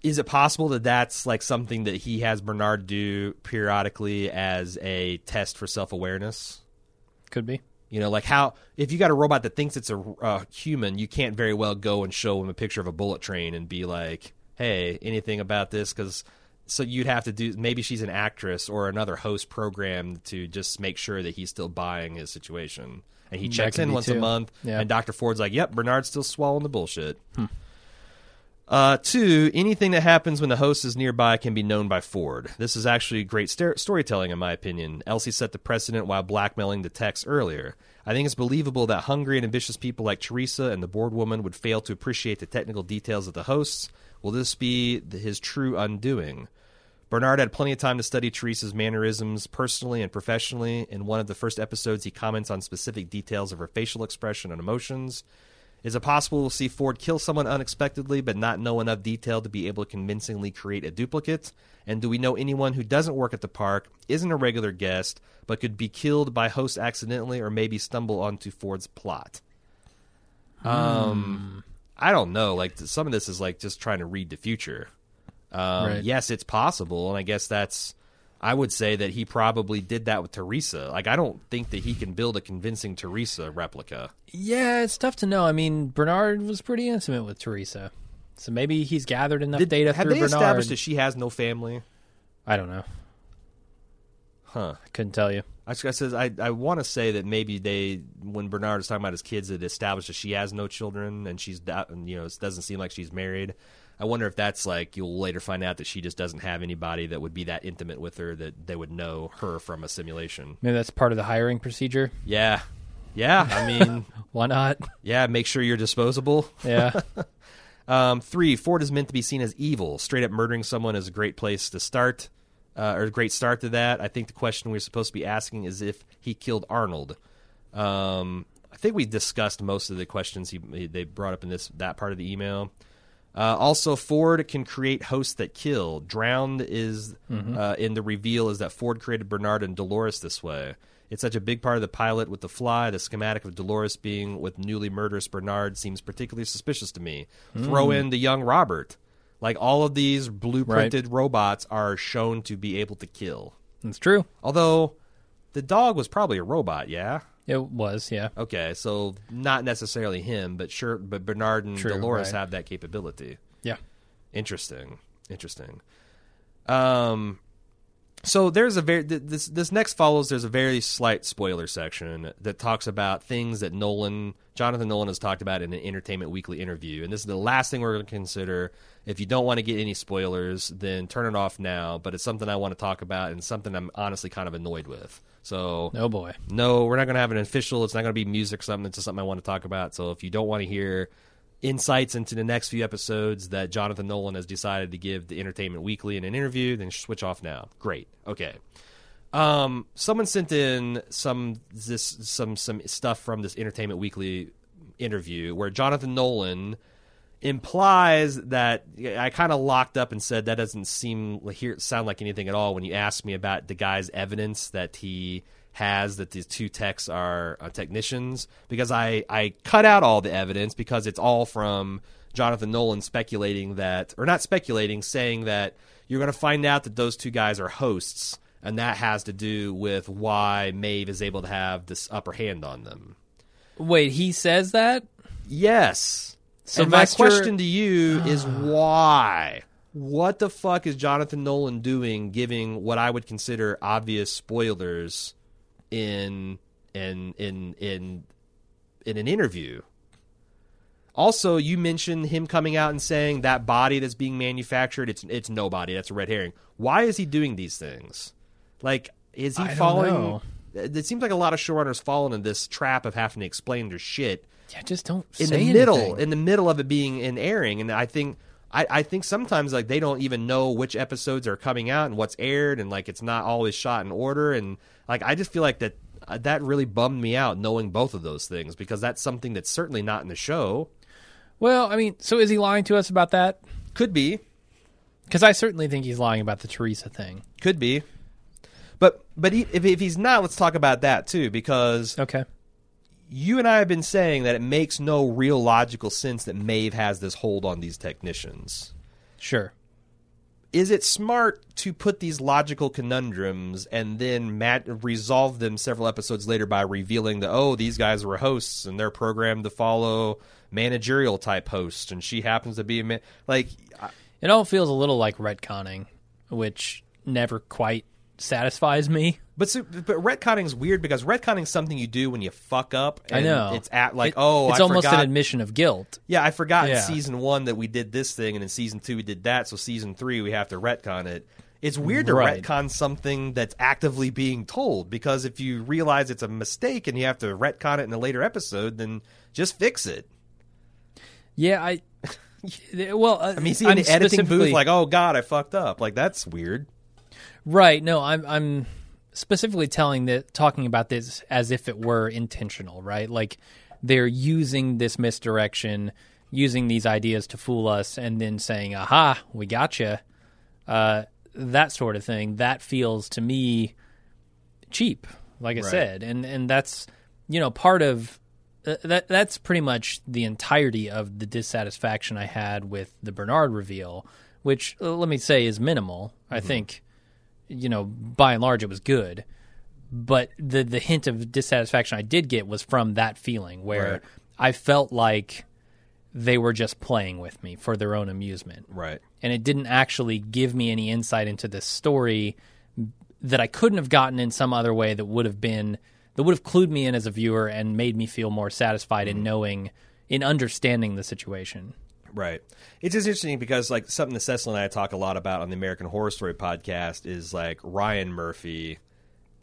is it possible that that's like something that he has Bernard do periodically as a test for self awareness?
Could be.
You know, like how if you got a robot that thinks it's a, a human, you can't very well go and show him a picture of a bullet train and be like, "Hey, anything about this?" Because so you'd have to do maybe she's an actress or another host program to just make sure that he's still buying his situation. And he checks in once a month,
Yeah.
and Dr. Ford's like, yep, Bernard's still swallowing the bullshit.
Hmm.
Uh, two, anything that happens when the host is nearby can be known by Ford. This is actually great st- storytelling, in my opinion. Elsie set the precedent while blackmailing the techs earlier. I think it's believable that hungry and ambitious people like Theresa and the board woman would fail to appreciate the technical details of the hosts. Will this be th- his true undoing? Bernard had plenty of time to study Theresa's mannerisms personally and professionally. In one of the first episodes, he comments on specific details of her facial expression and emotions. Is it possible we'll see Ford kill someone unexpectedly but not know enough detail to be able to convincingly create a duplicate? And do we know anyone who doesn't work at the park, isn't a regular guest, but could be killed by host accidentally or maybe stumble onto Ford's plot? Um, I don't know. Like some of this is like just trying to read the future. Um,
Right.
Yes, it's possible, and I guess that's. I would say that he probably did that with Theresa. Like I don't think that he can build a convincing Theresa replica.
Yeah, it's tough to know. I mean, Bernard was pretty intimate with Theresa, so maybe he's gathered enough
Did,
data
have
through
they
Bernard.
established that she has no family?
I don't know.
Huh.
I couldn't tell you.
I I says I I want to say that maybe they when Bernard was talking about his kids, it established that she has no children and she's you know it doesn't seem like she's married. I wonder if that's like you'll later find out that she just doesn't have anybody that would be that intimate with her that they would know her from a simulation.
Maybe that's part of the hiring procedure.
Yeah, yeah. I mean, [LAUGHS]
Why not?
yeah. Make sure you're disposable.
Yeah. [LAUGHS]
Um, three, Ford is meant to be seen as evil. Straight up murdering someone is a great place to start, uh, or a great start to that. I think the question we're supposed to be asking is if he killed Arnold. Um, I think we discussed most of the questions he, he they brought up in this that part of the email. Uh, also, Ford can create hosts that kill. Drowned is uh, in the reveal is that Ford created Bernard and Dolores this way. It's such a big part of the pilot with the fly. The schematic of Dolores being with newly murderous Bernard seems particularly suspicious to me. Throw in the young Robert. Like all of these blueprinted robots are shown to be able to kill.
That's true.
Although the dog was probably a robot, yeah.
It was, yeah.
Okay, so not necessarily him, but sure, but Bernard and
True,
Dolores
right.
have that capability.
Yeah.
Interesting. Interesting. Um so there's a very th- this this next follows there's a very slight spoiler section that talks about things that Nolan Jonathan Nolan has talked about in an Entertainment Weekly interview and this is the last thing we're going to consider if you don't want to get any spoilers then turn it off now but it's something I want to talk about and something I'm honestly kind of annoyed with. So
Oh boy.
no, we're not going to have an official. It's not going to be music or something. It's just something I want to talk about. So if you don't want to hear insights into the next few episodes that Jonathan Nolan has decided to give the Entertainment Weekly in an interview, then switch off now. Great. Okay. Um, someone sent in some this some some stuff from this Entertainment Weekly interview where Jonathan Nolan implies that I kind of locked up and said that doesn't seem here sound like anything at all when you asked me about the guy's evidence that he has that these two techs are uh, technicians because I I cut out all the evidence because it's all from Jonathan Nolan speculating that or not speculating saying that you're going to find out that those two guys are hosts and that has to do with why Maeve is able to have this upper hand on them.
Wait, he says that?
Yes. So my
Sylvester-
question to you is [SIGHS] why? What the fuck is Jonathan Nolan doing giving what I would consider obvious spoilers in in in in in an interview? Also, you mentioned him coming out and saying that body that's being manufactured, it's it's nobody, that's a red herring. Why is he doing these things? Like, is he
I know.
It seems like a lot of showrunners fall into this trap of having to explain their shit
Yeah, just don't
in the middle,
anything.
in the middle of it being in airing, and I think. I, I think sometimes like they don't even know which episodes are coming out and what's aired and like it's not always shot in order and like I just feel like that uh, that really bummed me out knowing both of those things because that's something that's certainly not in the show
Well, I mean, so is he lying to us about that?
could be
Because I certainly think he's lying about the Theresa thing.
could be but but he, if, if he's not let's talk about that too because
Okay.
You and I have been saying that it makes no real logical sense that Maeve has this hold on these technicians.
Sure.
Is it smart to put these logical conundrums and then mat- resolve them several episodes later by revealing that oh these guys were hosts and they're programmed to follow managerial type hosts and she happens to be a man- like I-
It all feels a little like retconning, which never quite satisfies me.
But so, but retconning is weird because retconning is something you do when you fuck up.
I know.
It's at like
It-
oh
it's
I
almost
forgot.
an admission of guilt.
yeah, I forgot
Yeah.
in season one that we did this thing, and in season two we did that. So season three we have to retcon it. It's weird to
Right.
retcon something that's actively being told because if you realize it's a mistake and you have to retcon it in a later episode, then just fix it.
Yeah, I. [LAUGHS] Well, uh,
I mean, see in the editing booth, like, oh god, I fucked up. Like that's weird.
Right. No, I'm I'm specifically telling that talking about this as if it were intentional, right? Like they're using this misdirection, using these ideas to fool us, and then saying, "Aha, we gotcha." Uh, that sort of thing. That feels to me cheap, like I
Right.
said, and and that's you know part of uh, that. That's pretty much the entirety of the dissatisfaction I had with the Bernard reveal, which uh, let me say is minimal. I think you know, by and large, it was good. But the the hint of dissatisfaction I did get was from that feeling where
Right.
I felt like they were just playing with me for their own amusement,
Right.
and it didn't actually give me any insight into this story that I couldn't have gotten in some other way that would have been that would have clued me in as a viewer and made me feel more satisfied in mm-hmm. knowing in understanding the situation.
Right. It's just interesting because like something that Cecil and I talk a lot about on the American Horror Story podcast is like Ryan Murphy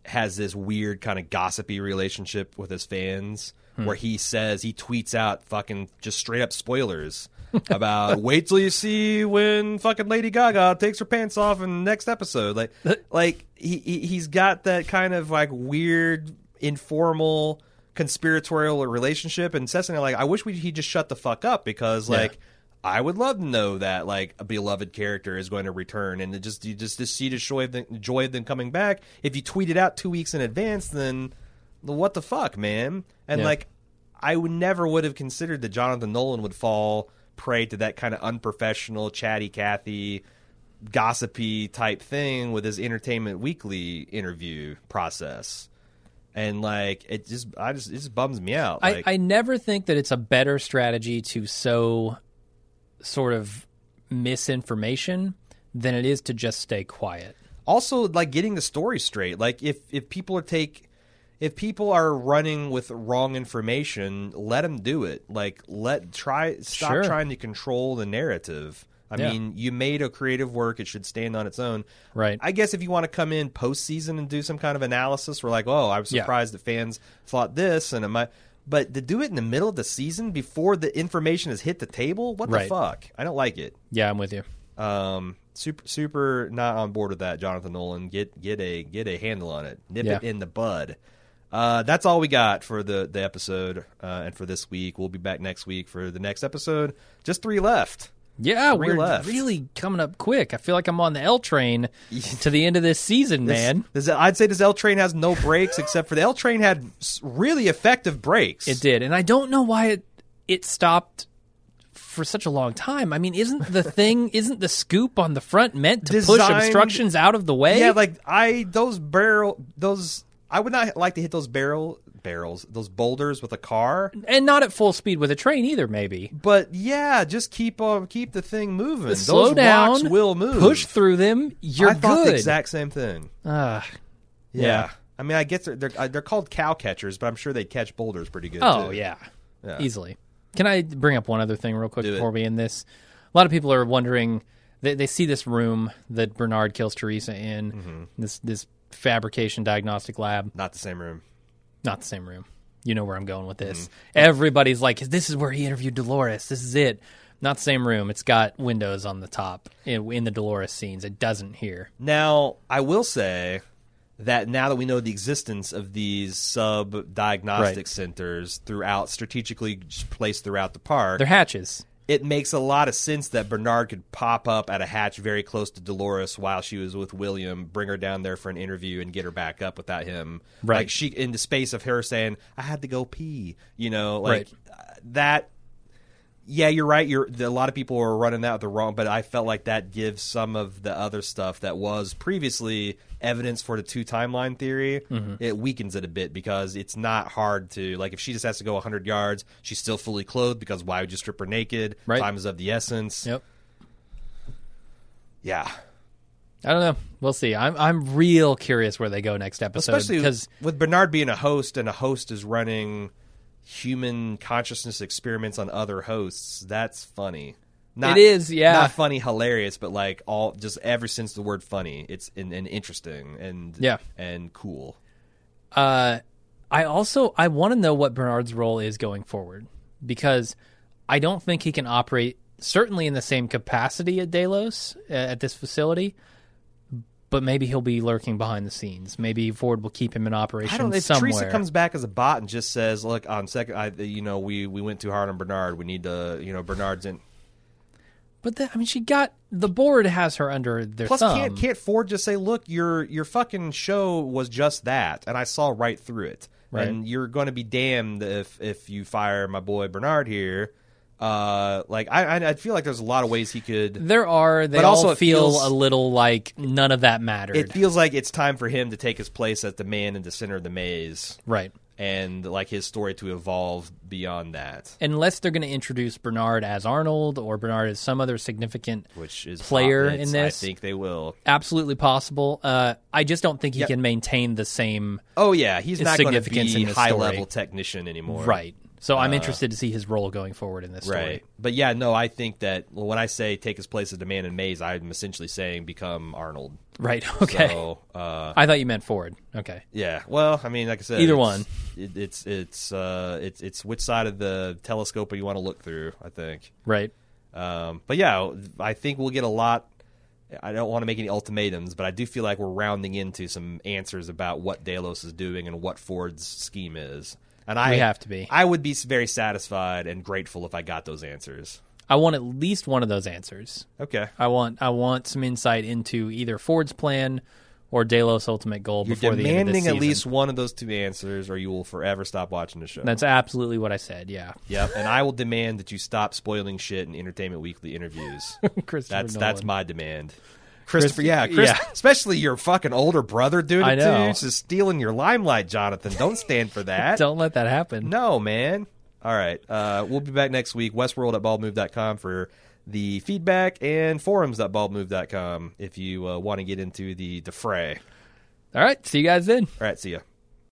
has this weird kind of gossipy relationship with his fans hmm. where he says he tweets out fucking just straight up spoilers [LAUGHS] about wait till you see when fucking Lady Gaga takes her pants off in the next episode like like he, he he's got that kind of like weird informal conspiratorial relationship and I like I wish we he just shut the fuck up because
Yeah.
I would love to know that like a beloved character is going to return, and just you just to see the joy of them, joy of them coming back. If you tweet it out two weeks in advance, then what the fuck, man? And
Yeah.
like, I would never would have considered that Jonathan Nolan would fall prey to that kind of unprofessional, chatty Cathy, gossipy type thing with his Entertainment Weekly interview process. And like it just, I just, it just bums me out. Like,
I, I never think that it's a better strategy to sow sort of misinformation than it is to just stay quiet.
also like getting the story straight like if if people are take if people are running with wrong information let them do it like let try stop
Sure.
trying to control the narrative i
Yeah.
mean you made a creative work it should stand on its own
Right.
i guess if you want to come in postseason and do some kind of analysis we're like oh i was
Yeah.
surprised that fans thought this and am i but to do it in the middle of the season before the information has hit the table what the fuck i don't like it
Yeah, I'm with you.
um, super, super not on board with that, Jonathan Nolan. Get get a get a handle on it. Nip
Yeah.
it in the bud. Uh, that's all we got for the the episode uh, and for this week. We'll be back next week for the next episode. Just three left.
Yeah,
Three
we're
left.
really coming up quick. I feel like I'm on the L train to the end of this season,
This-
man.
this- I'd say this L train has no brakes except for the L train had really effective brakes.
It did, and I don't know why it it stopped for such a long time. I mean, isn't the [LAUGHS] thing isn't the scoop on the front meant to push obstructions out of the way?
Yeah, like I those barrel those. I would not like to hit those barrel barrels those boulders with a car.
and not at full speed with a train either. Maybe
But yeah, just keep uh, keep the thing moving.
slow
Those
down,
rocks will move.
push through them. You're
I thought
good.
the exact same thing.
Ah,
Yeah.
Yeah.
I mean, I guess they're they're, uh, they're called cow catchers, but I'm sure they catch boulders pretty good.
oh
too.
yeah.
Yeah.
easily. Can I bring up one other thing real quick
Do it.
before we end this? A lot of people are wondering. They, they see this room that Bernard kills Theresa in.
Mm-hmm.
This this fabrication diagnostic lab.
not the same room.
Not the same room. You know where I'm going with this.
Mm-hmm.
Everybody's like, "This is where he interviewed Dolores. This is it." Not the same room. It's got windows on the top in, in the Dolores scenes. It doesn't here.
Now, I will say that now that we know the existence of these sub diagnostic
Right.
centers throughout strategically placed throughout the park,
They're hatches.
It makes a lot of sense that Bernard could pop up at a hatch very close to Dolores while she was with William, bring her down there for an interview, and get her back up without him.
Right.
Like she in the space of her saying, "I had to go pee," you know, like
Right.
uh, that. Yeah, you're right. You're a lot of people are running that with the wrong, but I felt like that gives some of the other stuff that was previously evidence for the two timeline theory.
Mm-hmm.
It weakens it a bit because it's not hard to like if she just has to go 100 yards, she's still fully clothed because why would you strip her naked?
Right.
Time is of the essence.
Yep.
Yeah.
I don't know. We'll see. I'm I'm real curious where they go next episode
Especially
because
with Bernard being a host and a host is running human consciousness experiments on other hosts. That's funny. Not,
It is, yeah.
Not funny, hilarious, but like all just ever since the word funny, it's and, and interesting and
Yeah.
and cool.
Uh, I also I want to know what Bernard's role is going forward because I don't think he can operate certainly in the same capacity at Delos at this facility. But maybe he'll be lurking behind the scenes. Maybe Ford will keep him in operation
I don't if
somewhere.
Theresa comes back as a bot and just says, "Look, on second, I, you know, we we went too hard on Bernard. We need to, you know, Bernard's in."
but the, I mean, she got the board has her under their
Plus,
thumb.
can't can't Ford just say, "Look, your your fucking show was just that, and I saw right through it,
Right.
and you're going to be damned if if you fire my boy Bernard here." Uh, like I I I feel like there's a lot of ways he could.
There are. They
But also
all feel
feels-
a little like none of that mattered.
It feels like it's time for him to take his place as the man in the center of the maze,
right.
and like his story to evolve beyond that,
Unless they're going to introduce Bernard as Arnold or Bernard as some other significant
which is
Player in this?
I think they will.
absolutely possible. Uh, I just don't think he
Yep.
can maintain the same
Oh yeah, he's not going to be high
story.
level technician anymore,
right. So I'm interested to see his role going forward in this story.
Right. But yeah, no, I think that well, when I say take his place as the man in Maze, I'm essentially saying become Arnold.
Right. [LAUGHS] Okay.
So, uh,
I thought you meant Ford. Okay.
yeah. Well, I mean, like I said,
Either
it's-
one.
It, it's it's uh, it's it's which side of the telescope you want to look through. I think.
Right.
Um, but yeah, I think we'll get a lot. I don't want to make any ultimatums, but I do feel like we're rounding into some answers about what Delos is doing and what Ford's scheme is. And I
We have to be.
I would be very satisfied and grateful if I got those answers.
I want at least one of those answers.
Okay.
I want I want some insight into either Ford's plan or Delos' ultimate goal
You're
before the end of this
demanding at least one of those two answers, or you will forever stop watching the show.
That's absolutely what I said. Yeah.
yep, and I [LAUGHS] will demand that you stop spoiling shit in Entertainment Weekly interviews. [LAUGHS] That's that's my demand. Christopher, yeah, Chris,
yeah.
especially your fucking older brother doing
I
it
know.
too. Just stealing your limelight, Jonathan. Don't stand for that. [LAUGHS]
Don't let that happen.
No, man. All right. Uh, we'll be back next week. Westworld at baldmove.com for the feedback and forums at forums.baldmove.com if you uh, want to get into the, the fray.
All right. See you guys then.
All right. See ya.